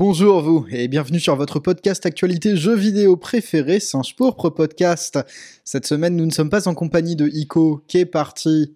Bonjour vous et bienvenue sur votre podcast actualité jeux vidéo préféré, Singe Pourpre Podcast. Cette semaine, nous ne sommes pas en compagnie de Ico qui est parti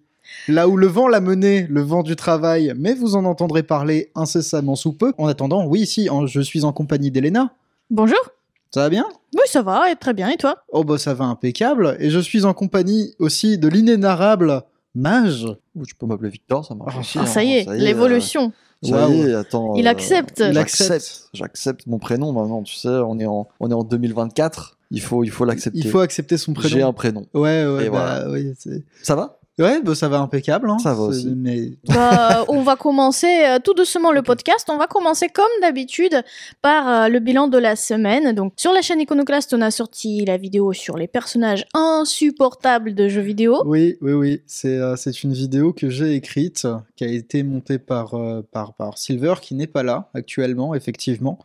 là où le vent l'a mené, le vent du travail, mais vous en entendrez parler incessamment sous peu. En attendant, oui, ici, je suis en compagnie d'Elena. Bonjour. Ça va bien? Oui, ça va, et très bien, et toi? Oh bah ça va impeccable, et je suis en compagnie aussi de l'inénarrable Mage. Ou tu peux m'appeler Victor, ça marche Ah, aussi. Ah, hein. ça y est, l'évolution. Ça y est, attends. Il euh, accepte. Il J'accepte. accepte. J'accepte mon prénom maintenant, tu sais, on est en, on est en 2024. Il faut, il faut l'accepter. Il faut accepter son J'ai prénom. un prénom. Ouais, ouais, Et bah, voilà. oui, c'est- Ça va? Ouais bah, ça va impeccable. Hein. Ça va aussi. Mais... Bah, on va commencer euh, tout doucement le podcast. On va commencer comme d'habitude par euh, le bilan de la semaine. Donc, sur la chaîne Iconoclast, on a sorti la vidéo sur les personnages insupportables de jeux vidéo. Oui, oui, oui. C'est euh, c'est une vidéo que j'ai écrite, qui a été montée par, euh, par, par Silver, qui n'est pas là actuellement, effectivement.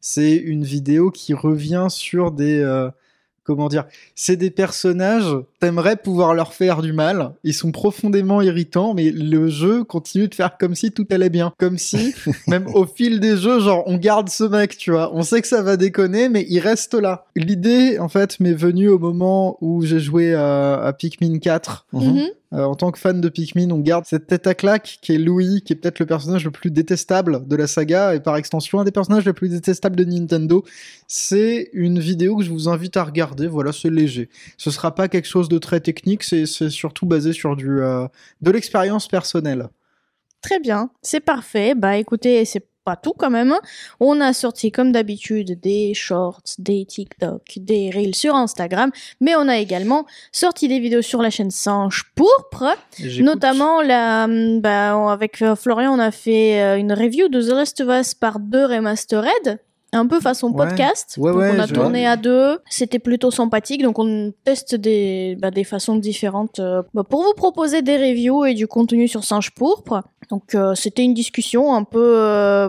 C'est une vidéo qui revient sur des... comment dire C'est des personnages, t'aimerais pouvoir leur faire du mal. Ils sont profondément irritants, mais le jeu continue de faire comme si tout allait bien. Comme si, même au fil des jeux, genre, on garde ce mec, tu vois. On sait que ça va déconner, mais il reste là. L'idée, en fait, m'est venue au moment où j'ai joué à, à Pikmin 4. Mhm. Euh, en tant que fan de Pikmin, on garde cette tête à claque qui est Louis, qui est peut-être le personnage le plus détestable de la saga et par extension un des personnages les plus détestables de Nintendo. C'est une vidéo que je vous invite à regarder. Voilà, c'est léger. Ce sera pas quelque chose de très technique, c'est surtout basé sur du euh, de l'expérience personnelle. Très bien, c'est parfait. Bah écoutez, c'est pas tout quand même. On a sorti comme d'habitude des shorts, des TikTok, des reels sur Instagram, mais on a également sorti des vidéos sur la chaîne Sange Pourpre. Notamment, la, hum, bah, avec euh, Florian, on a fait euh, une review de The Last of Us par 2 Remastered, un peu façon Ouais. podcast. Ouais, donc ouais, on a tourné à deux, c'était plutôt sympathique, donc on teste des, bah, des façons différentes euh, bah, pour vous proposer des reviews et du contenu sur Singe Pourpre. Donc euh, c'était une discussion un peu... euh,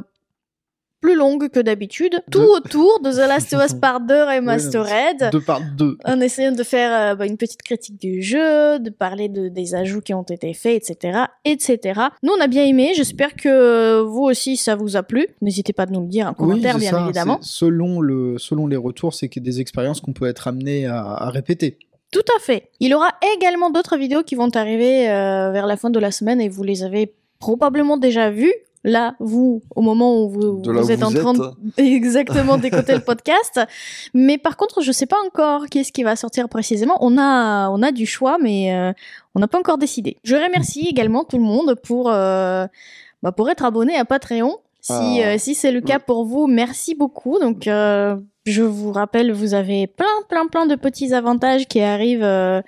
plus longue que d'habitude, tout De- autour de The Last of Us par 2 Remastered Deux par deux. en essayant de faire euh, bah, une petite critique du jeu, de parler de, des ajouts qui ont été faits, etc., etc. Nous, on a bien aimé. J'espère que vous aussi, ça vous a plu. N'hésitez pas à nous le dire en commentaire, bien ça, évidemment. Selon, le, selon les retours, c'est que des expériences qu'on peut être amené à, à répéter. Tout à fait. Il y aura également d'autres vidéos qui vont arriver euh, vers la fin de la semaine et vous les avez probablement déjà vues. Là, vous, au moment où vous, êtes en train de- exactement d'écouter le podcast. Mais par contre, je sais pas encore qu'est-ce qui va sortir précisément. On a, on a du choix, mais euh, on n'a pas encore décidé. Je remercie également tout le monde pour, euh, bah, pour être abonné à Patreon. Si, Ah. euh, si c'est le cas pour vous, merci beaucoup. Donc, euh, je vous rappelle, vous avez plein, plein, plein de petits avantages qui arrivent euh,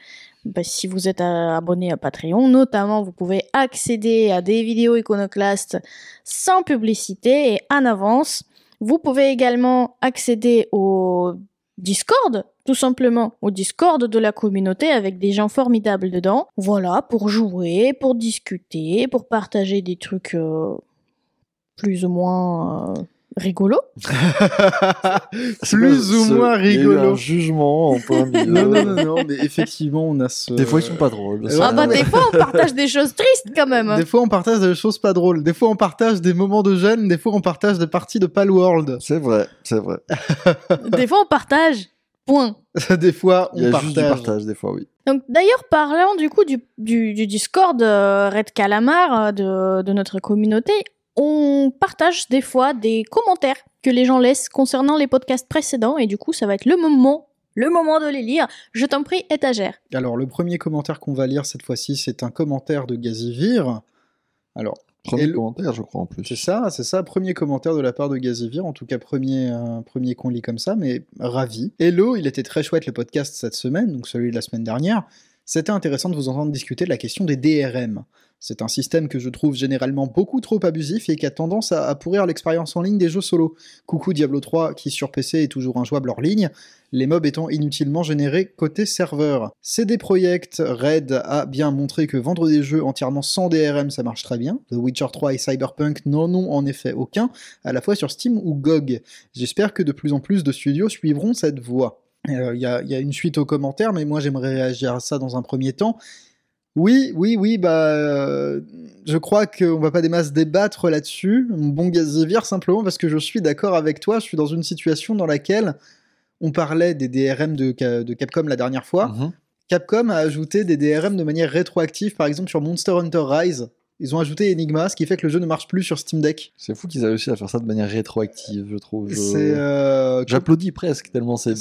bah, si vous êtes euh, abonné à Patreon. Notamment, vous pouvez accéder à des vidéos iconoclastes sans publicité et en avance. Vous pouvez également accéder au Discord, tout simplement, au Discord de la communauté avec des gens formidables dedans. Voilà, pour jouer, pour discuter, pour partager des trucs euh, plus ou moins euh, rigolos. C'est Plus ou moins il y a eu rigolo. un jugement en plein milieu. non, non, non, non, mais effectivement, on a ce. Des fois, ils sont pas drôles. Ah. Ah bah des fois on partage des choses tristes quand même. Des fois, on partage des choses pas drôles. Des fois, on partage des moments de gêne. Des fois, on partage des parties de Palworld. C'est vrai, c'est vrai. Des fois on partage. Point. des fois, on Il y a partage. juste du partage, des fois, oui. Donc d'ailleurs parlant du coup du, du, du Discord euh, Red Calamar euh, de, de notre communauté, on partage des fois des commentaires que les gens laissent concernant les podcasts précédents et du coup ça va être le moment, le moment de les lire. Je t'en prie étagère. Alors, le premier commentaire qu'on va lire cette fois-ci, c'est un commentaire de Gazivir. Alors, Premier le- commentaire, je crois, en plus. c'est ça, c'est ça, premier commentaire de la part de Gazivir, en tout cas premier, euh, premier qu'on lit comme ça, mais ravi. Hello, il était très chouette le podcast cette semaine, donc celui de la semaine dernière. C'était intéressant de vous entendre discuter de la question des DRM. C'est un système que je trouve généralement beaucoup trop abusif et qui a tendance à, pourrir l'expérience en ligne des jeux solo. Coucou Diablo 3 qui sur PC est toujours injouable hors ligne, les mobs étant inutilement générés côté serveur. CD Projekt Red a bien montré que vendre des jeux entièrement sans DRM ça marche très bien. The Witcher 3 et Cyberpunk n'en ont en effet aucun, à la fois sur Steam ou GOG. J'espère que de plus en plus de studios suivront cette voie. Il y, a- y a une suite aux commentaires, mais moi j'aimerais réagir à ça dans un premier temps. Oui, oui, oui, bah, euh, je crois qu'on va pas des masses débattre là-dessus, mon bon Gazivir, simplement parce que je suis d'accord avec toi, je suis dans une situation dans laquelle on parlait des DRM de, de Capcom la dernière fois. Mhm. Capcom a ajouté des DRM de manière rétroactive, par exemple sur Monster Hunter Rise. Ils ont ajouté Enigma, ce qui fait que le jeu ne marche plus sur Steam Deck. C'est fou qu'ils aient réussi à faire ça de manière rétroactive, je trouve. Je- euh, J'applaudis presque, tellement c'est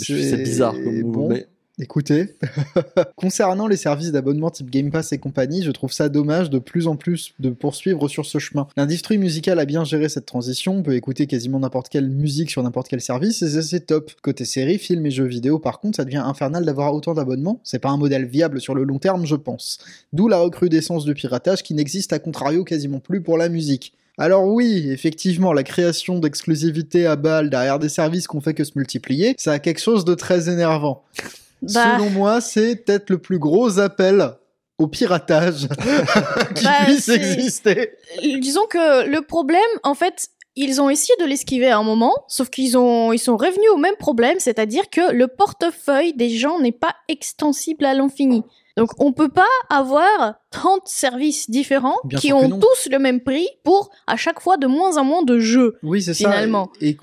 bizarre comme move, bon. mais Écoutez, concernant les services d'abonnement type Game Pass et compagnie, je trouve ça dommage de plus en plus de poursuivre sur ce chemin. L'industrie musicale a bien géré cette transition, on peut écouter quasiment n'importe quelle musique sur n'importe quel service et c'est- top. Côté séries, films et jeux vidéo, par contre, ça devient infernal d'avoir autant d'abonnements. C'est pas un modèle viable sur le long terme, je pense. D'où la recrudescence du piratage qui n'existe à contrario quasiment plus pour la musique. Alors oui, effectivement, la création d'exclusivités à balles derrière des services qu'on fait que se multiplier, ça a quelque chose de très énervant. Bah, Selon moi, c'est peut-être le plus gros appel au piratage qui Bah, puisse exister. disons que le problème, en fait, ils ont essayé de l'esquiver à un moment, sauf qu'ils ont, ils sont revenus au même problème, c'est-à-dire que le portefeuille des gens n'est pas extensible à l'infini. Donc, on peut pas avoir 30 services différents Bien qui ont tous le même prix pour à chaque fois de moins en moins de jeux. Oui, c'est Finalement. ça. Et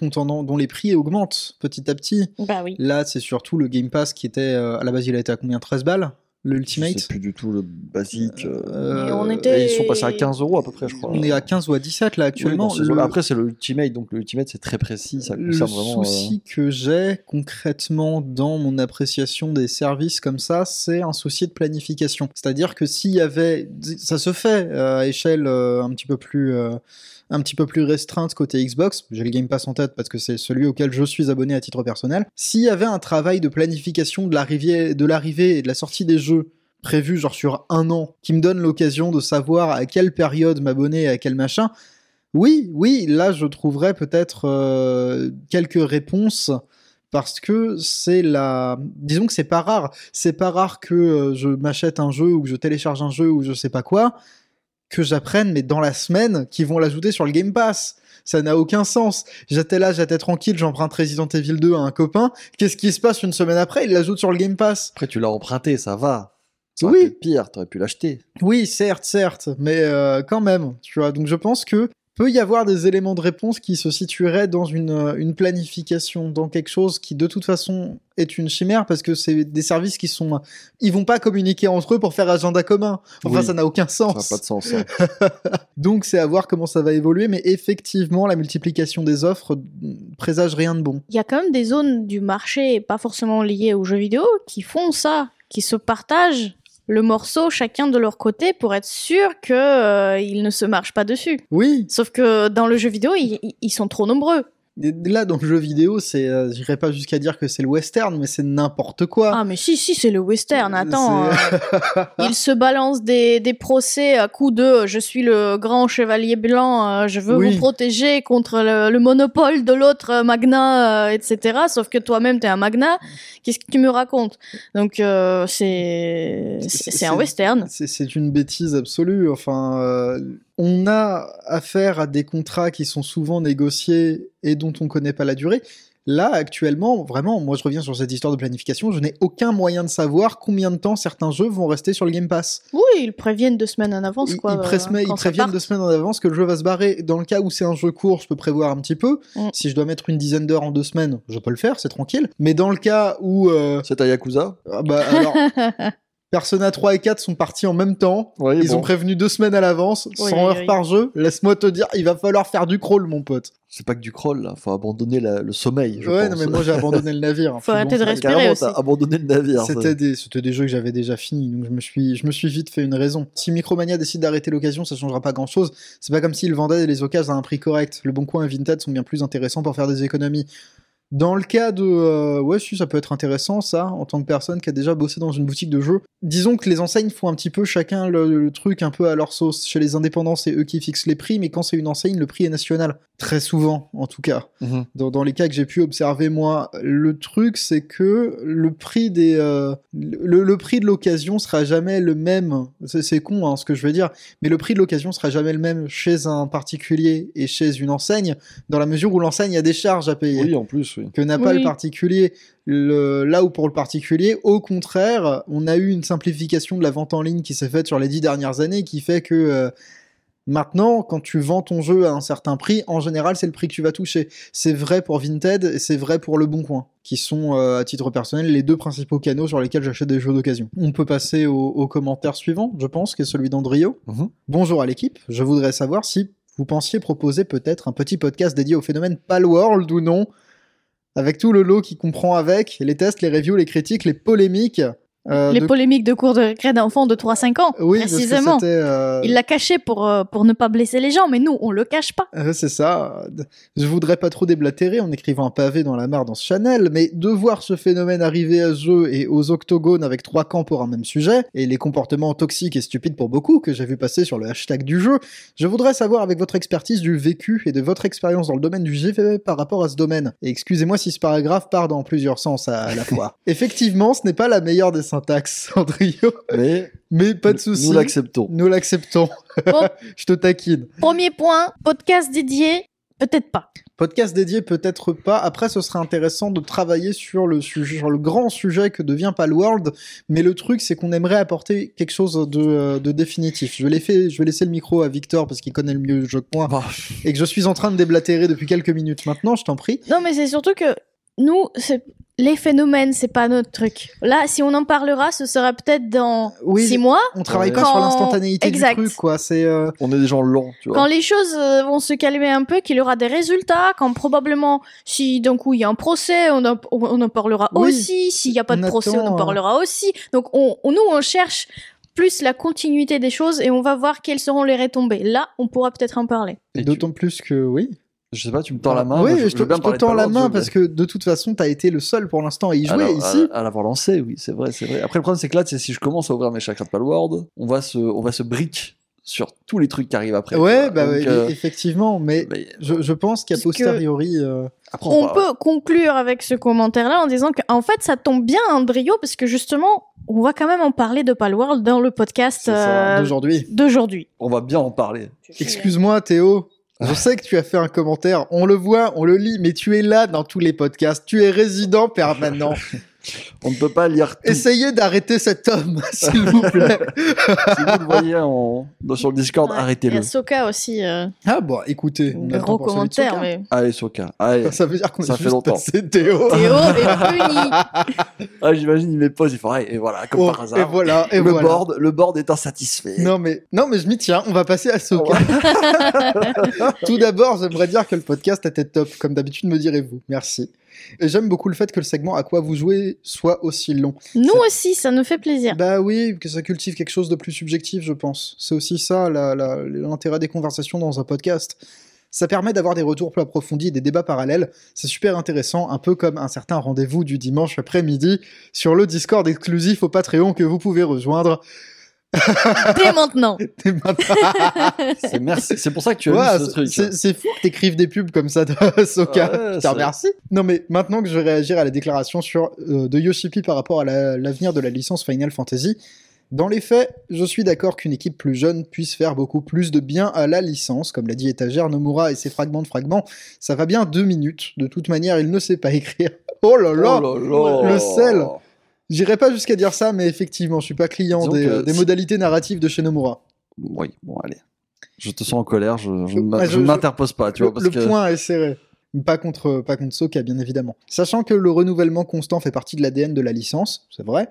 dont les prix augmentent petit à petit. Bah oui. Là, c'est surtout le Game Pass qui était, euh, à la base, il a été à combien? 13 balles? Le Ultimate sais plus du tout le basique. euh, Euh, Mais on était- et ils sont passés à 15 euros à peu près, je crois. On est à 15 ou à 17 là actuellement. Le-. Après, c'est le Ultimate, donc le Ultimate c'est très précis, ça Le euh, souci que j'ai concrètement dans mon appréciation des services comme ça, c'est un souci de planification. C'est-à-dire que s'il y avait, ça se fait euh, à échelle euh, un petit peu plus, euh, un petit peu plus restreinte côté Xbox. J'ai le Game Pass en tête parce que c'est celui auquel je suis abonné à titre personnel. S'il y avait un travail de planification de l'arrivée, et de la sortie des jeux prévu genre sur un an, qui me donne l'occasion de savoir à quelle période m'abonner et à quel machin. Oui, oui, là je trouverais peut-être euh, quelques réponses parce que c'est la disons que c'est pas rare c'est pas rare que euh, je m'achète un jeu ou que je télécharge un jeu ou je sais pas quoi que j'apprenne mais dans la semaine qu'ils vont l'ajouter sur le Game Pass ça n'a aucun sens j'étais là j'étais tranquille j'emprunte Resident Evil 2 à un copain qu'est-ce qui se passe une semaine après? Il l'ajoute sur le Game Pass Après, tu l'as emprunté, ça va. Ça Oui. pu pire, t'aurais pu l'acheter. Oui, certes, certes, mais euh, quand même, tu vois. Donc je pense que peut y avoir des éléments de réponse qui se situeraient dans une, euh, une planification, dans quelque chose qui de toute façon est une chimère parce que c'est des services qui sont, ils vont pas communiquer entre eux pour faire agenda commun. Enfin, Oui. ça n'a aucun Ça n'a sens. pas de sens. hein. Donc c'est à voir comment ça va évoluer, mais effectivement, la multiplication des offres présage rien de bon. Il y a quand même des zones du marché, pas forcément liées aux jeux vidéo, qui font ça, qui se partagent le morceau chacun de leur côté pour être sûr que euh, ils ne se marchent pas dessus. Oui, Sauf que dans le jeu vidéo, ils, ils- ils sont trop nombreux. Là dans le jeu vidéo, c'est, euh, j'irai pas jusqu'à dire que c'est le western, mais c'est n'importe quoi. Ah mais si si c'est le western. Attends, euh, ils se balancent des, des procès à coups de euh, je suis le grand chevalier blanc, euh, je veux Oui. vous protéger contre le, le monopole de l'autre magna, etc. Sauf que toi-même t'es un magna. Qu'est-ce que tu me racontes? Donc c'est c'est un western. C'est- une bêtise absolue. Enfin, on a affaire à des contrats qui sont souvent négociés et dont on connaît pas la durée. Là, actuellement, vraiment, moi je reviens sur cette histoire de planification, je n'ai aucun moyen de savoir combien de temps certains jeux vont rester sur le Game Pass. Oui, ils préviennent deux semaines en avance Ils, quoi. ils euh, ils préviennent deux semaines en avance que le jeu va se barrer. Dans le cas où c'est un jeu court, je peux prévoir un petit peu. Mm. Si je dois mettre une dizaine d'heures en deux semaines, je peux le faire, c'est tranquille. Mais dans le cas où... euh, C'est à Yakuza? Ah bah, alors, Persona 3 et 4 sont partis en même temps. Oui, Ils bon. ont prévenu deux semaines à l'avance, 100 Oui, oui, heures oui. par jeu. Laisse-moi te dire, il va falloir faire du crawl, mon pote. C'est pas que du crawl, là. Faut abandonner la- le sommeil, je ouais, pense. non, mais moi j'ai abandonné le navire. Faut Puis arrêter de respirer Carrément, aussi. t'as abandonné le navire. C'était des, c'était des jeux que j'avais déjà finis, donc je me suis, je me suis vite fait une raison. Si Micromania décide d'arrêter l'occasion, ça changera pas grand chose. C'est pas comme s'ils vendaient les occasions à un prix correct. Le Bon Coin et Vinted sont bien plus intéressants pour faire des économies. Dans le cas de... euh, ouais, si, ça peut être intéressant, ça, en tant que personne qui a déjà bossé dans une boutique de jeux. Disons que les enseignes font un petit peu chacun le, le truc un peu à leur sauce. Chez les indépendants, c'est eux qui fixent les prix, mais quand c'est une enseigne, le prix est national. Très souvent, en tout cas Mhm. dans, dans les cas que j'ai pu observer moi, le truc c'est que le prix des euh, le, le prix de l'occasion sera jamais le même. C'est, c'est con hein, ce que je veux dire, mais le prix de l'occasion sera jamais le même chez un particulier et chez une enseigne, dans la mesure où l'enseigne a des charges à payer. Oui, en plus. Oui. que n'a pas Oui. le particulier. Le- là où pour le particulier, au contraire, on a eu une simplification de la vente en ligne qui s'est faite sur les dix dernières années, qui fait que euh, maintenant, quand tu vends ton jeu à un certain prix, en général, c'est le prix que tu vas toucher. C'est vrai pour Vinted et c'est vrai pour Le Bon Coin, qui sont, euh, à titre personnel, les deux principaux canaux sur lesquels j'achète des jeux d'occasion. On peut passer au, au commentaire suivant, je pense, qui est celui d'Andrio. Mhm. Bonjour à l'équipe, je voudrais savoir si vous pensiez proposer peut-être un petit podcast dédié au phénomène Palworld ou non, avec tout le lot qui comprend avec, les tests, les reviews, les critiques, les polémiques. Euh, Les de- polémiques de cours de récré d'enfants de 3-5 ans, Oui, précisément. euh, Il l'a caché pour, euh, pour ne pas blesser les gens, mais nous, on le cache pas. C'est ça. Je voudrais pas trop déblatérer en écrivant un pavé dans la mare dans ce Chanel, mais de voir ce phénomène arriver à ce jeu et aux octogones avec trois camps pour un même sujet, et les comportements toxiques et stupides pour beaucoup que j'ai vu passer sur le hashtag du jeu, je voudrais savoir avec votre expertise du vécu et de votre expérience dans le domaine du GV par rapport à ce domaine. Et excusez-moi si ce paragraphe part dans plusieurs sens à, à la fois. Effectivement, ce n'est pas la meilleure des syntaxes, Andrio, Mais mais pas de souci. nous l'acceptons. Nous l'acceptons. Bon, Je te taquine. premier point, podcast dédié, peut-être pas. Podcast dédié peut-être pas. Après, ce serait intéressant de travailler sur le sujet, sur le grand sujet que devient Palworld. Mais le truc, c'est qu'on aimerait apporter quelque chose de, euh, de définitif. Je vais, laisser, je vais laisser le micro à Victor parce qu'il connaît le mieux le jeu que moi Bah, et que je suis en train de déblatérer depuis quelques minutes maintenant. Je t'en prie. Non, mais c'est surtout que nous, les phénomènes, c'est pas notre truc. Là, si on en parlera, ce sera peut-être dans Oui, six mois. On travaille pas sur l'instantanéité du Exact. truc, quoi. C'est euh, on est des gens lents, tu vois. Quand les choses euh, vont se calmer un peu, qu'il y aura des résultats, quand probablement, si d'un coup il y a un procès, on en, on en parlera Oui. aussi. S'il n'y a pas de On procès, attend, on en euh. parlera aussi. Donc on, on- nous, on cherche plus la continuité des choses et on va voir quelles seront les retombées. Là, on pourra peut-être en parler. Et tu- d'autant plus que oui. Je sais pas, tu me tends la main. Oui, moi, je, te, bien je te tends la main je- parce que de toute façon, t'as été le seul pour l'instant à y jouer Alors, ici. À, à l'avoir lancé, oui, c'est vrai, c'est vrai. Après, le problème, c'est que là, si je commence à ouvrir mes chakras de Palworld, on va se, on va se brick sur tous les trucs qui arrivent après. Ouais, bah Donc, euh, effectivement, mais mais je, je pense qu'à posteriori. euh, après, On peut conclure avec ce commentaire-là en disant qu'en fait, ça tombe bien, Andrio, parce que justement, on va quand même en parler de Palworld dans le podcast euh, d'aujourd'hui. d'aujourd'hui. on va bien en parler. Excuse-moi Théo, je sais que tu as fait un commentaire, on le voit, on le lit, mais tu es là dans tous les podcasts, tu es résident permanent. On ne peut pas lire tout. Essayez d'arrêter cet homme, s'il vous plaît. si vous le voyez en, dans- sur le Discord, Ouais, Il y arrêtez-le. a Soka aussi, euh, Ah bon, écoutez, on gros commentaire, Soka. mais Allez, Soka. Allez. Ça veut dire qu'on a fait juste longtemps. passé Théo. Théo est puni. Ah, j'imagine, il met pause, il fait, et voilà, comme Oh, par hasard. et voilà, et le voilà. board, le board est insatisfait. Non mais, non mais je m'y tiens, on va passer à Soka. Tout d'abord, j'aimerais dire que le podcast était top, comme d'habitude me direz-vous. Merci. Et j'aime beaucoup le fait que le segment à quoi vous jouez soit aussi long. Nous aussi, ça nous fait plaisir. Bah oui, que ça cultive quelque chose de plus subjectif, je pense. C'est aussi ça l'intérêt des conversations dans un podcast. Ça permet d'avoir des retours plus approfondis des débats parallèles. C'est super intéressant, un peu comme un certain rendez-vous du dimanche après-midi sur le Discord exclusif au Patreon que vous pouvez rejoindre. Dès maintenant. Et maintenant- C'est merci. C'est pour ça que tu as Ouais, vu ce c'est- truc. c'est c'est fou que t'écrives des pubs comme ça de Soka. Ouais, Je te remercie. Non mais maintenant que je vais réagir à la déclaration sur, euh, de Yoshipi par rapport à la- l'avenir de la licence Final Fantasy, dans les faits, je suis d'accord qu'une équipe plus jeune puisse faire beaucoup plus de bien à la licence, comme l'a dit Étagère Nomura et ses fragments de fragments. Ça va bien deux minutes. De toute manière, il ne sait pas écrire. Oh là là Oh là là. Le sel. J'irai pas jusqu'à dire ça, mais effectivement, je suis pas client Disons des, que euh, des modalités narratives de chez Nomura. Oui, bon, allez. Je te sens en colère, je, ne m'interpose pas, tu le, vois, parce le que... point est serré. Pas contre, pas contre Soka, bien évidemment. Sachant que le renouvellement constant fait partie de l'ADN de la licence, c'est vrai,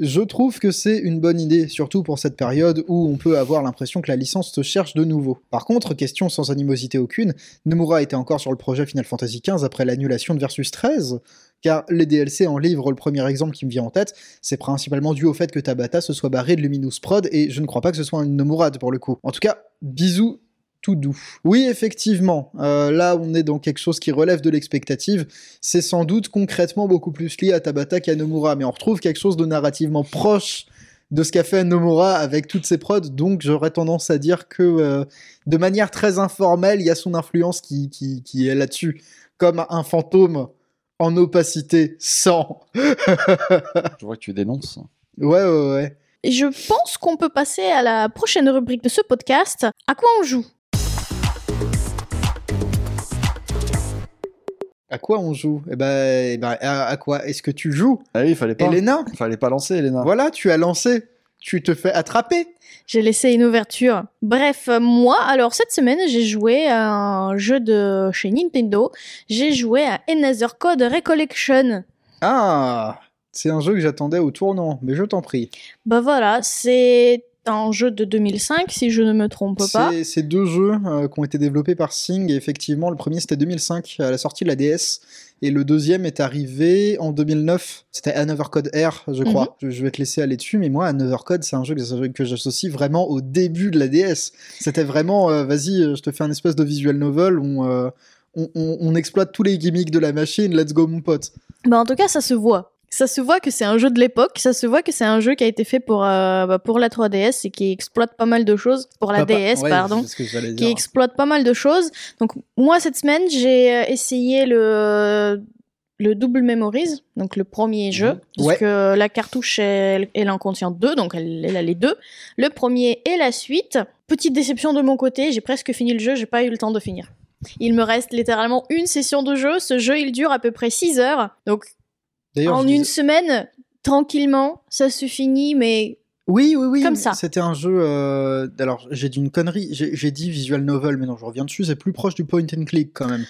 je trouve que c'est une bonne idée, surtout pour cette période où on peut avoir l'impression que la licence se cherche de nouveau. Par contre, question sans animosité aucune, Nomura était encore sur le projet Final Fantasy XV après l'annulation de Versus 13, car les DLC en livrent le premier exemple qui me vient en tête, c'est principalement dû au fait que Tabata se soit barré de Luminous Prod, et je ne crois pas que ce soit une Nomura pour le coup. En tout cas, bisous tout doux. Oui, effectivement, euh, là on est dans quelque chose qui relève de l'expectative. C'est sans doute concrètement beaucoup plus lié à Tabata qu'à Nomura, mais on retrouve quelque chose de narrativement proche de ce qu'a fait Nomura avec toutes ses prods, donc j'aurais tendance à dire que euh, de manière très informelle, il y a son influence qui, qui, qui est là-dessus, comme un fantôme en opacité sans. Je vois que tu dénonces. Ouais, ouais, ouais. Et je pense qu'on peut passer à la prochaine rubrique de ce podcast. À quoi on joue? À quoi on joue? Eh ben, eh ben, à, à quoi est-ce que tu joues? Ah oui, il fallait pas. Elena? Fallait pas lancer, Elena. Voilà, tu as lancé. Tu te fais attraper. J'ai laissé une ouverture. Bref, euh, moi, alors cette semaine, j'ai joué à un jeu de chez Nintendo. J'ai joué à Another Code Recollection. Ah, c'est un jeu que j'attendais au tournant, mais je t'en prie. Bah voilà, c'est un jeu de 2005, si je ne me trompe pas. C'est deux jeux euh, qui ont été développés par Sing. Et effectivement, le premier c'était 2005 à la sortie de la DS. Et le deuxième est arrivé en 2009. C'était Another Code R, je crois. je, je vais te laisser aller dessus, mais moi, Another Code, c'est un jeu que, que j'associe vraiment au début de la DS. C'était vraiment, euh, vas-y, euh, je te fais un espèce de visual novel où euh, on, on- on exploite tous les gimmicks de la machine, let's go mon pote. Bah en tout cas, ça se voit. Ça se voit que c'est un jeu de l'époque, ça se voit que c'est un jeu qui a été fait pour, euh, bah, pour la 3DS et qui exploite pas mal de choses, pour la DS, ouais, pardon. Que qui exploite pas mal de choses. Donc moi cette semaine j'ai euh, essayé le le double memories, donc le premier jeu, Mhm. Ouais. puisque la cartouche elle, elle en contient deux, donc elle, elle a les deux. Le premier et la suite. Petite déception de mon côté, j'ai presque fini le jeu, j'ai pas eu le temps de finir. Il me reste littéralement une session de jeu. Ce jeu, il dure à peu près 6 heures. Donc, D'ailleurs, en une disais- semaine, tranquillement, ça se finit, mais Oui, oui, oui. Comme ça. C'était un jeu. euh, Alors, j'ai dit une connerie. J'ai j'ai dit visual novel, mais non, je reviens dessus. C'est plus proche du point and click quand même.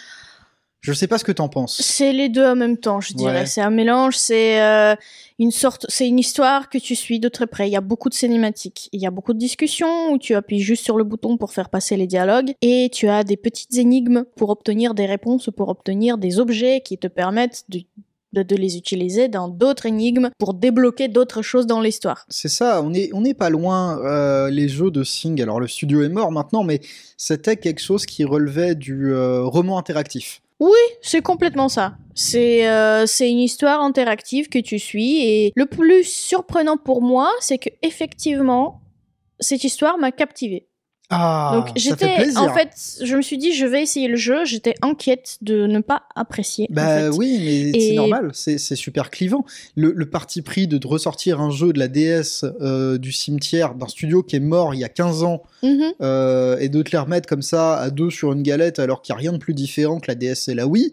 Je sais pas ce que t'en penses. C'est les deux en même temps, je dirais. Ouais. C'est un mélange, c'est euh, une sorte, c'est une histoire que tu suis de très près. Il y a beaucoup de cinématiques, il y a beaucoup de discussions où tu appuies juste sur le bouton pour faire passer les dialogues et tu as des petites énigmes pour obtenir des réponses, pour obtenir des objets qui te permettent de, de, de les utiliser dans d'autres énigmes pour débloquer d'autres choses dans l'histoire. C'est ça, on est, on n'est pas loin. euh, les jeux de Sing, alors le studio est mort maintenant, mais c'était quelque chose qui relevait du euh, roman interactif. C'est complètement ça. C'est euh, c'est une histoire interactive que tu suis et le plus surprenant pour moi, c'est que effectivement cette histoire m'a captivée. Ah, Donc j'étais en fait, je me suis dit je vais essayer le jeu, j'étais inquiète de ne pas apprécier. en Bah fait. oui, mais c'est normal, c'est super clivant. Le, le parti pris de, de ressortir un jeu de la DS euh, du cimetière d'un studio qui est mort il y a 15 ans Mhm. euh, et de te les remettre comme ça à deux sur une galette alors qu'il n'y a rien de plus différent que la DS et la Wii.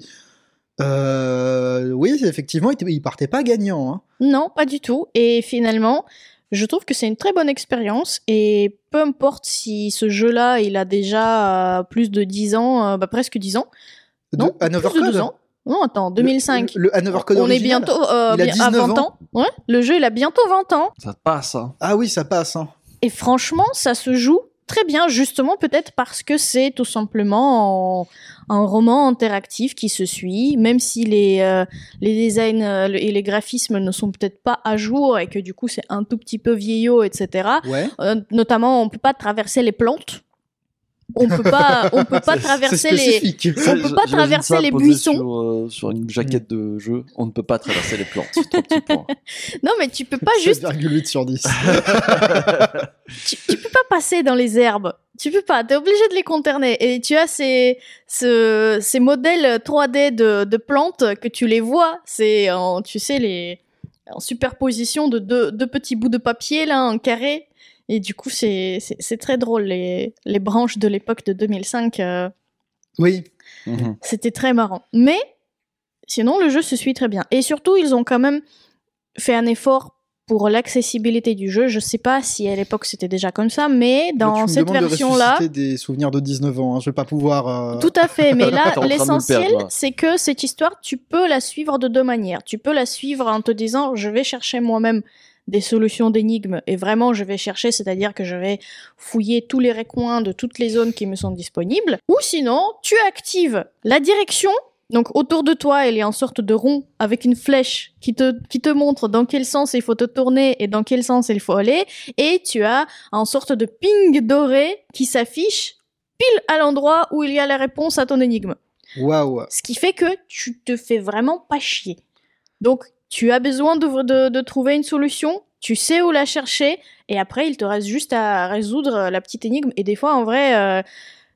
Euh, oui, effectivement, il partait pas gagnant. Hein. Non, pas du tout. Et finalement, je trouve que c'est une très bonne expérience et peu importe si ce jeu-là, il a déjà euh, plus de 10 ans, euh, bah, presque 10 ans. De Non, Hanover plus de Code 12 ans. Non, attends, 2005. Le, le Hanover Code On est bientôt euh, Il a bien- 19 à 20 ans. Ouais, le jeu il a bientôt 20 ans Ça passe, hein. Ah oui, ça passe. Hein. et franchement, ça se joue très bien justement peut-être parce que c'est tout simplement en- un roman interactif qui se suit, même si les euh, les designs euh, et les graphismes ne sont peut-être pas à jour et que du coup c'est un tout petit peu vieillot, etc. Ouais. Euh, notamment, on peut pas traverser les plantes. On peut pas, on peut pas traverser les. On peut pas traverser ça les buissons. Sur, euh, sur une jaquette de jeu, on ne peut pas traverser les plantes. Non, mais tu peux pas juste 7,8 sur 10. tu, tu peux pas passer dans les herbes. Tu peux pas. T'es obligé de les conterner. Et tu as ces, ce- ces modèles 3D de, de plantes que tu les vois. C'est en, tu sais, les, en superposition de deux, deux petits bouts de papier, là, en carré. Et du coup, c'est, très drôle. Les, les branches de l'époque de 2005, euh, oui. Mhm. c'était très marrant. Mais, sinon, le jeu se suit très bien. Et surtout, ils ont quand même fait un effort pour l'accessibilité du jeu. Je sais pas si à l'époque c'était déjà comme ça, mais tu dans me cette demandes de version-là, ressusciter des souvenirs de 19 ans. Hein. Je vais pas pouvoir. euh, tout à fait. Mais là, de l'essentiel, c'est que cette histoire, tu peux la suivre de deux manières. Tu peux la suivre en te disant, je vais chercher moi-même des solutions d'énigmes et vraiment je vais chercher, c'est-à-dire que je vais fouiller tous les recoins de toutes les zones qui me sont disponibles. Ou sinon, tu actives la direction. Donc autour de toi, il y a une sorte de rond avec une flèche qui te, qui te montre dans quel sens il faut te tourner et dans quel sens il faut aller. Et tu as une sorte de ping doré qui s'affiche pile à l'endroit où il y a la réponse à ton énigme. Waouh. Ce qui fait que tu te fais vraiment pas chier. Donc, tu as besoin de, de, de trouver une solution, tu sais où la chercher, et après, il te reste juste à résoudre la petite énigme. Et des fois, en vrai, euh,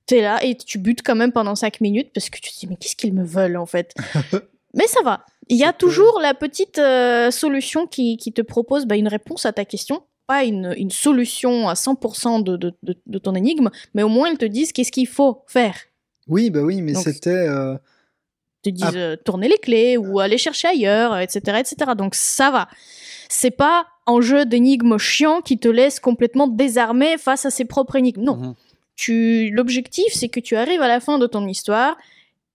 t'es là et tu butes quand même pendant 5 minutes parce que tu te dis, mais qu'est-ce qu'ils me veulent en fait? Mais ça va. Il y a toujours la petite euh, solution qui, qui te propose bah, une réponse à ta question. Pas une, une solution à 100% de, de, de, ton énigme, mais au moins ils te disent qu'est-ce qu'il faut faire. Oui, bah oui, mais c'était. euh, te disent Ah. euh, tourner les clés ou aller chercher ailleurs, etc., etc. Donc ça va. C'est pas un jeu d'énigmes chiant qui te laisse complètement désarmé face à ses propres énigmes. Non. Mhm. Tu, l'objectif, c'est que tu arrives à la fin de ton histoire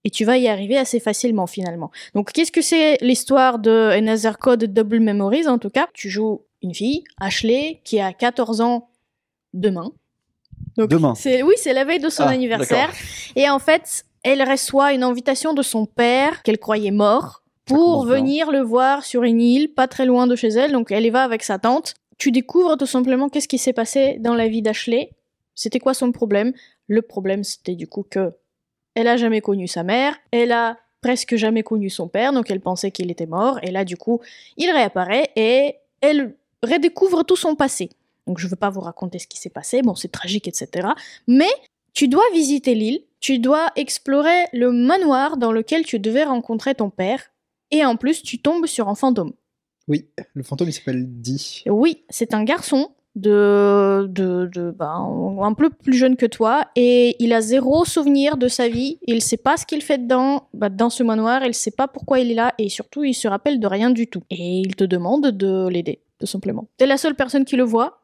et tu vas y arriver assez facilement finalement. Donc, qu'est-ce que c'est l'histoire de Another Code Double Memories en tout cas? Tu joues une fille, Ashley, qui a 14 ans demain. Donc, Demain. C'est, oui, c'est la veille de son Ah, anniversaire. Et en fait, elle reçoit une invitation de son père, qu'elle croyait mort, pour bien. venir le voir sur une île, pas très loin de chez elle. Donc, elle y va avec sa tante. Tu découvres tout simplement qu'est-ce qui s'est passé dans la vie d'Ashley. C'était quoi son problème? Le problème, c'était du coup que elle a jamais connu sa mère, elle a presque jamais connu son père, donc elle pensait qu'il était mort, et là, du coup, il réapparaît et elle redécouvre tout son passé. Donc, je veux pas vous raconter ce qui s'est passé, bon, c'est tragique, etc. Mais tu dois visiter l'île, tu dois explorer le manoir dans lequel tu devais rencontrer ton père, et en plus, tu tombes sur un fantôme. Oui, le fantôme il s'appelle Dee. Oui, c'est un garçon de, de, de ben, un peu plus jeune que toi et il a zéro souvenir de sa vie. Il sait pas ce qu'il fait dans, bah, dans ce manoir, il sait pas pourquoi il est là et surtout il se rappelle de rien du tout. Et il te demande de l'aider, tout simplement. T'es la seule personne qui le voit,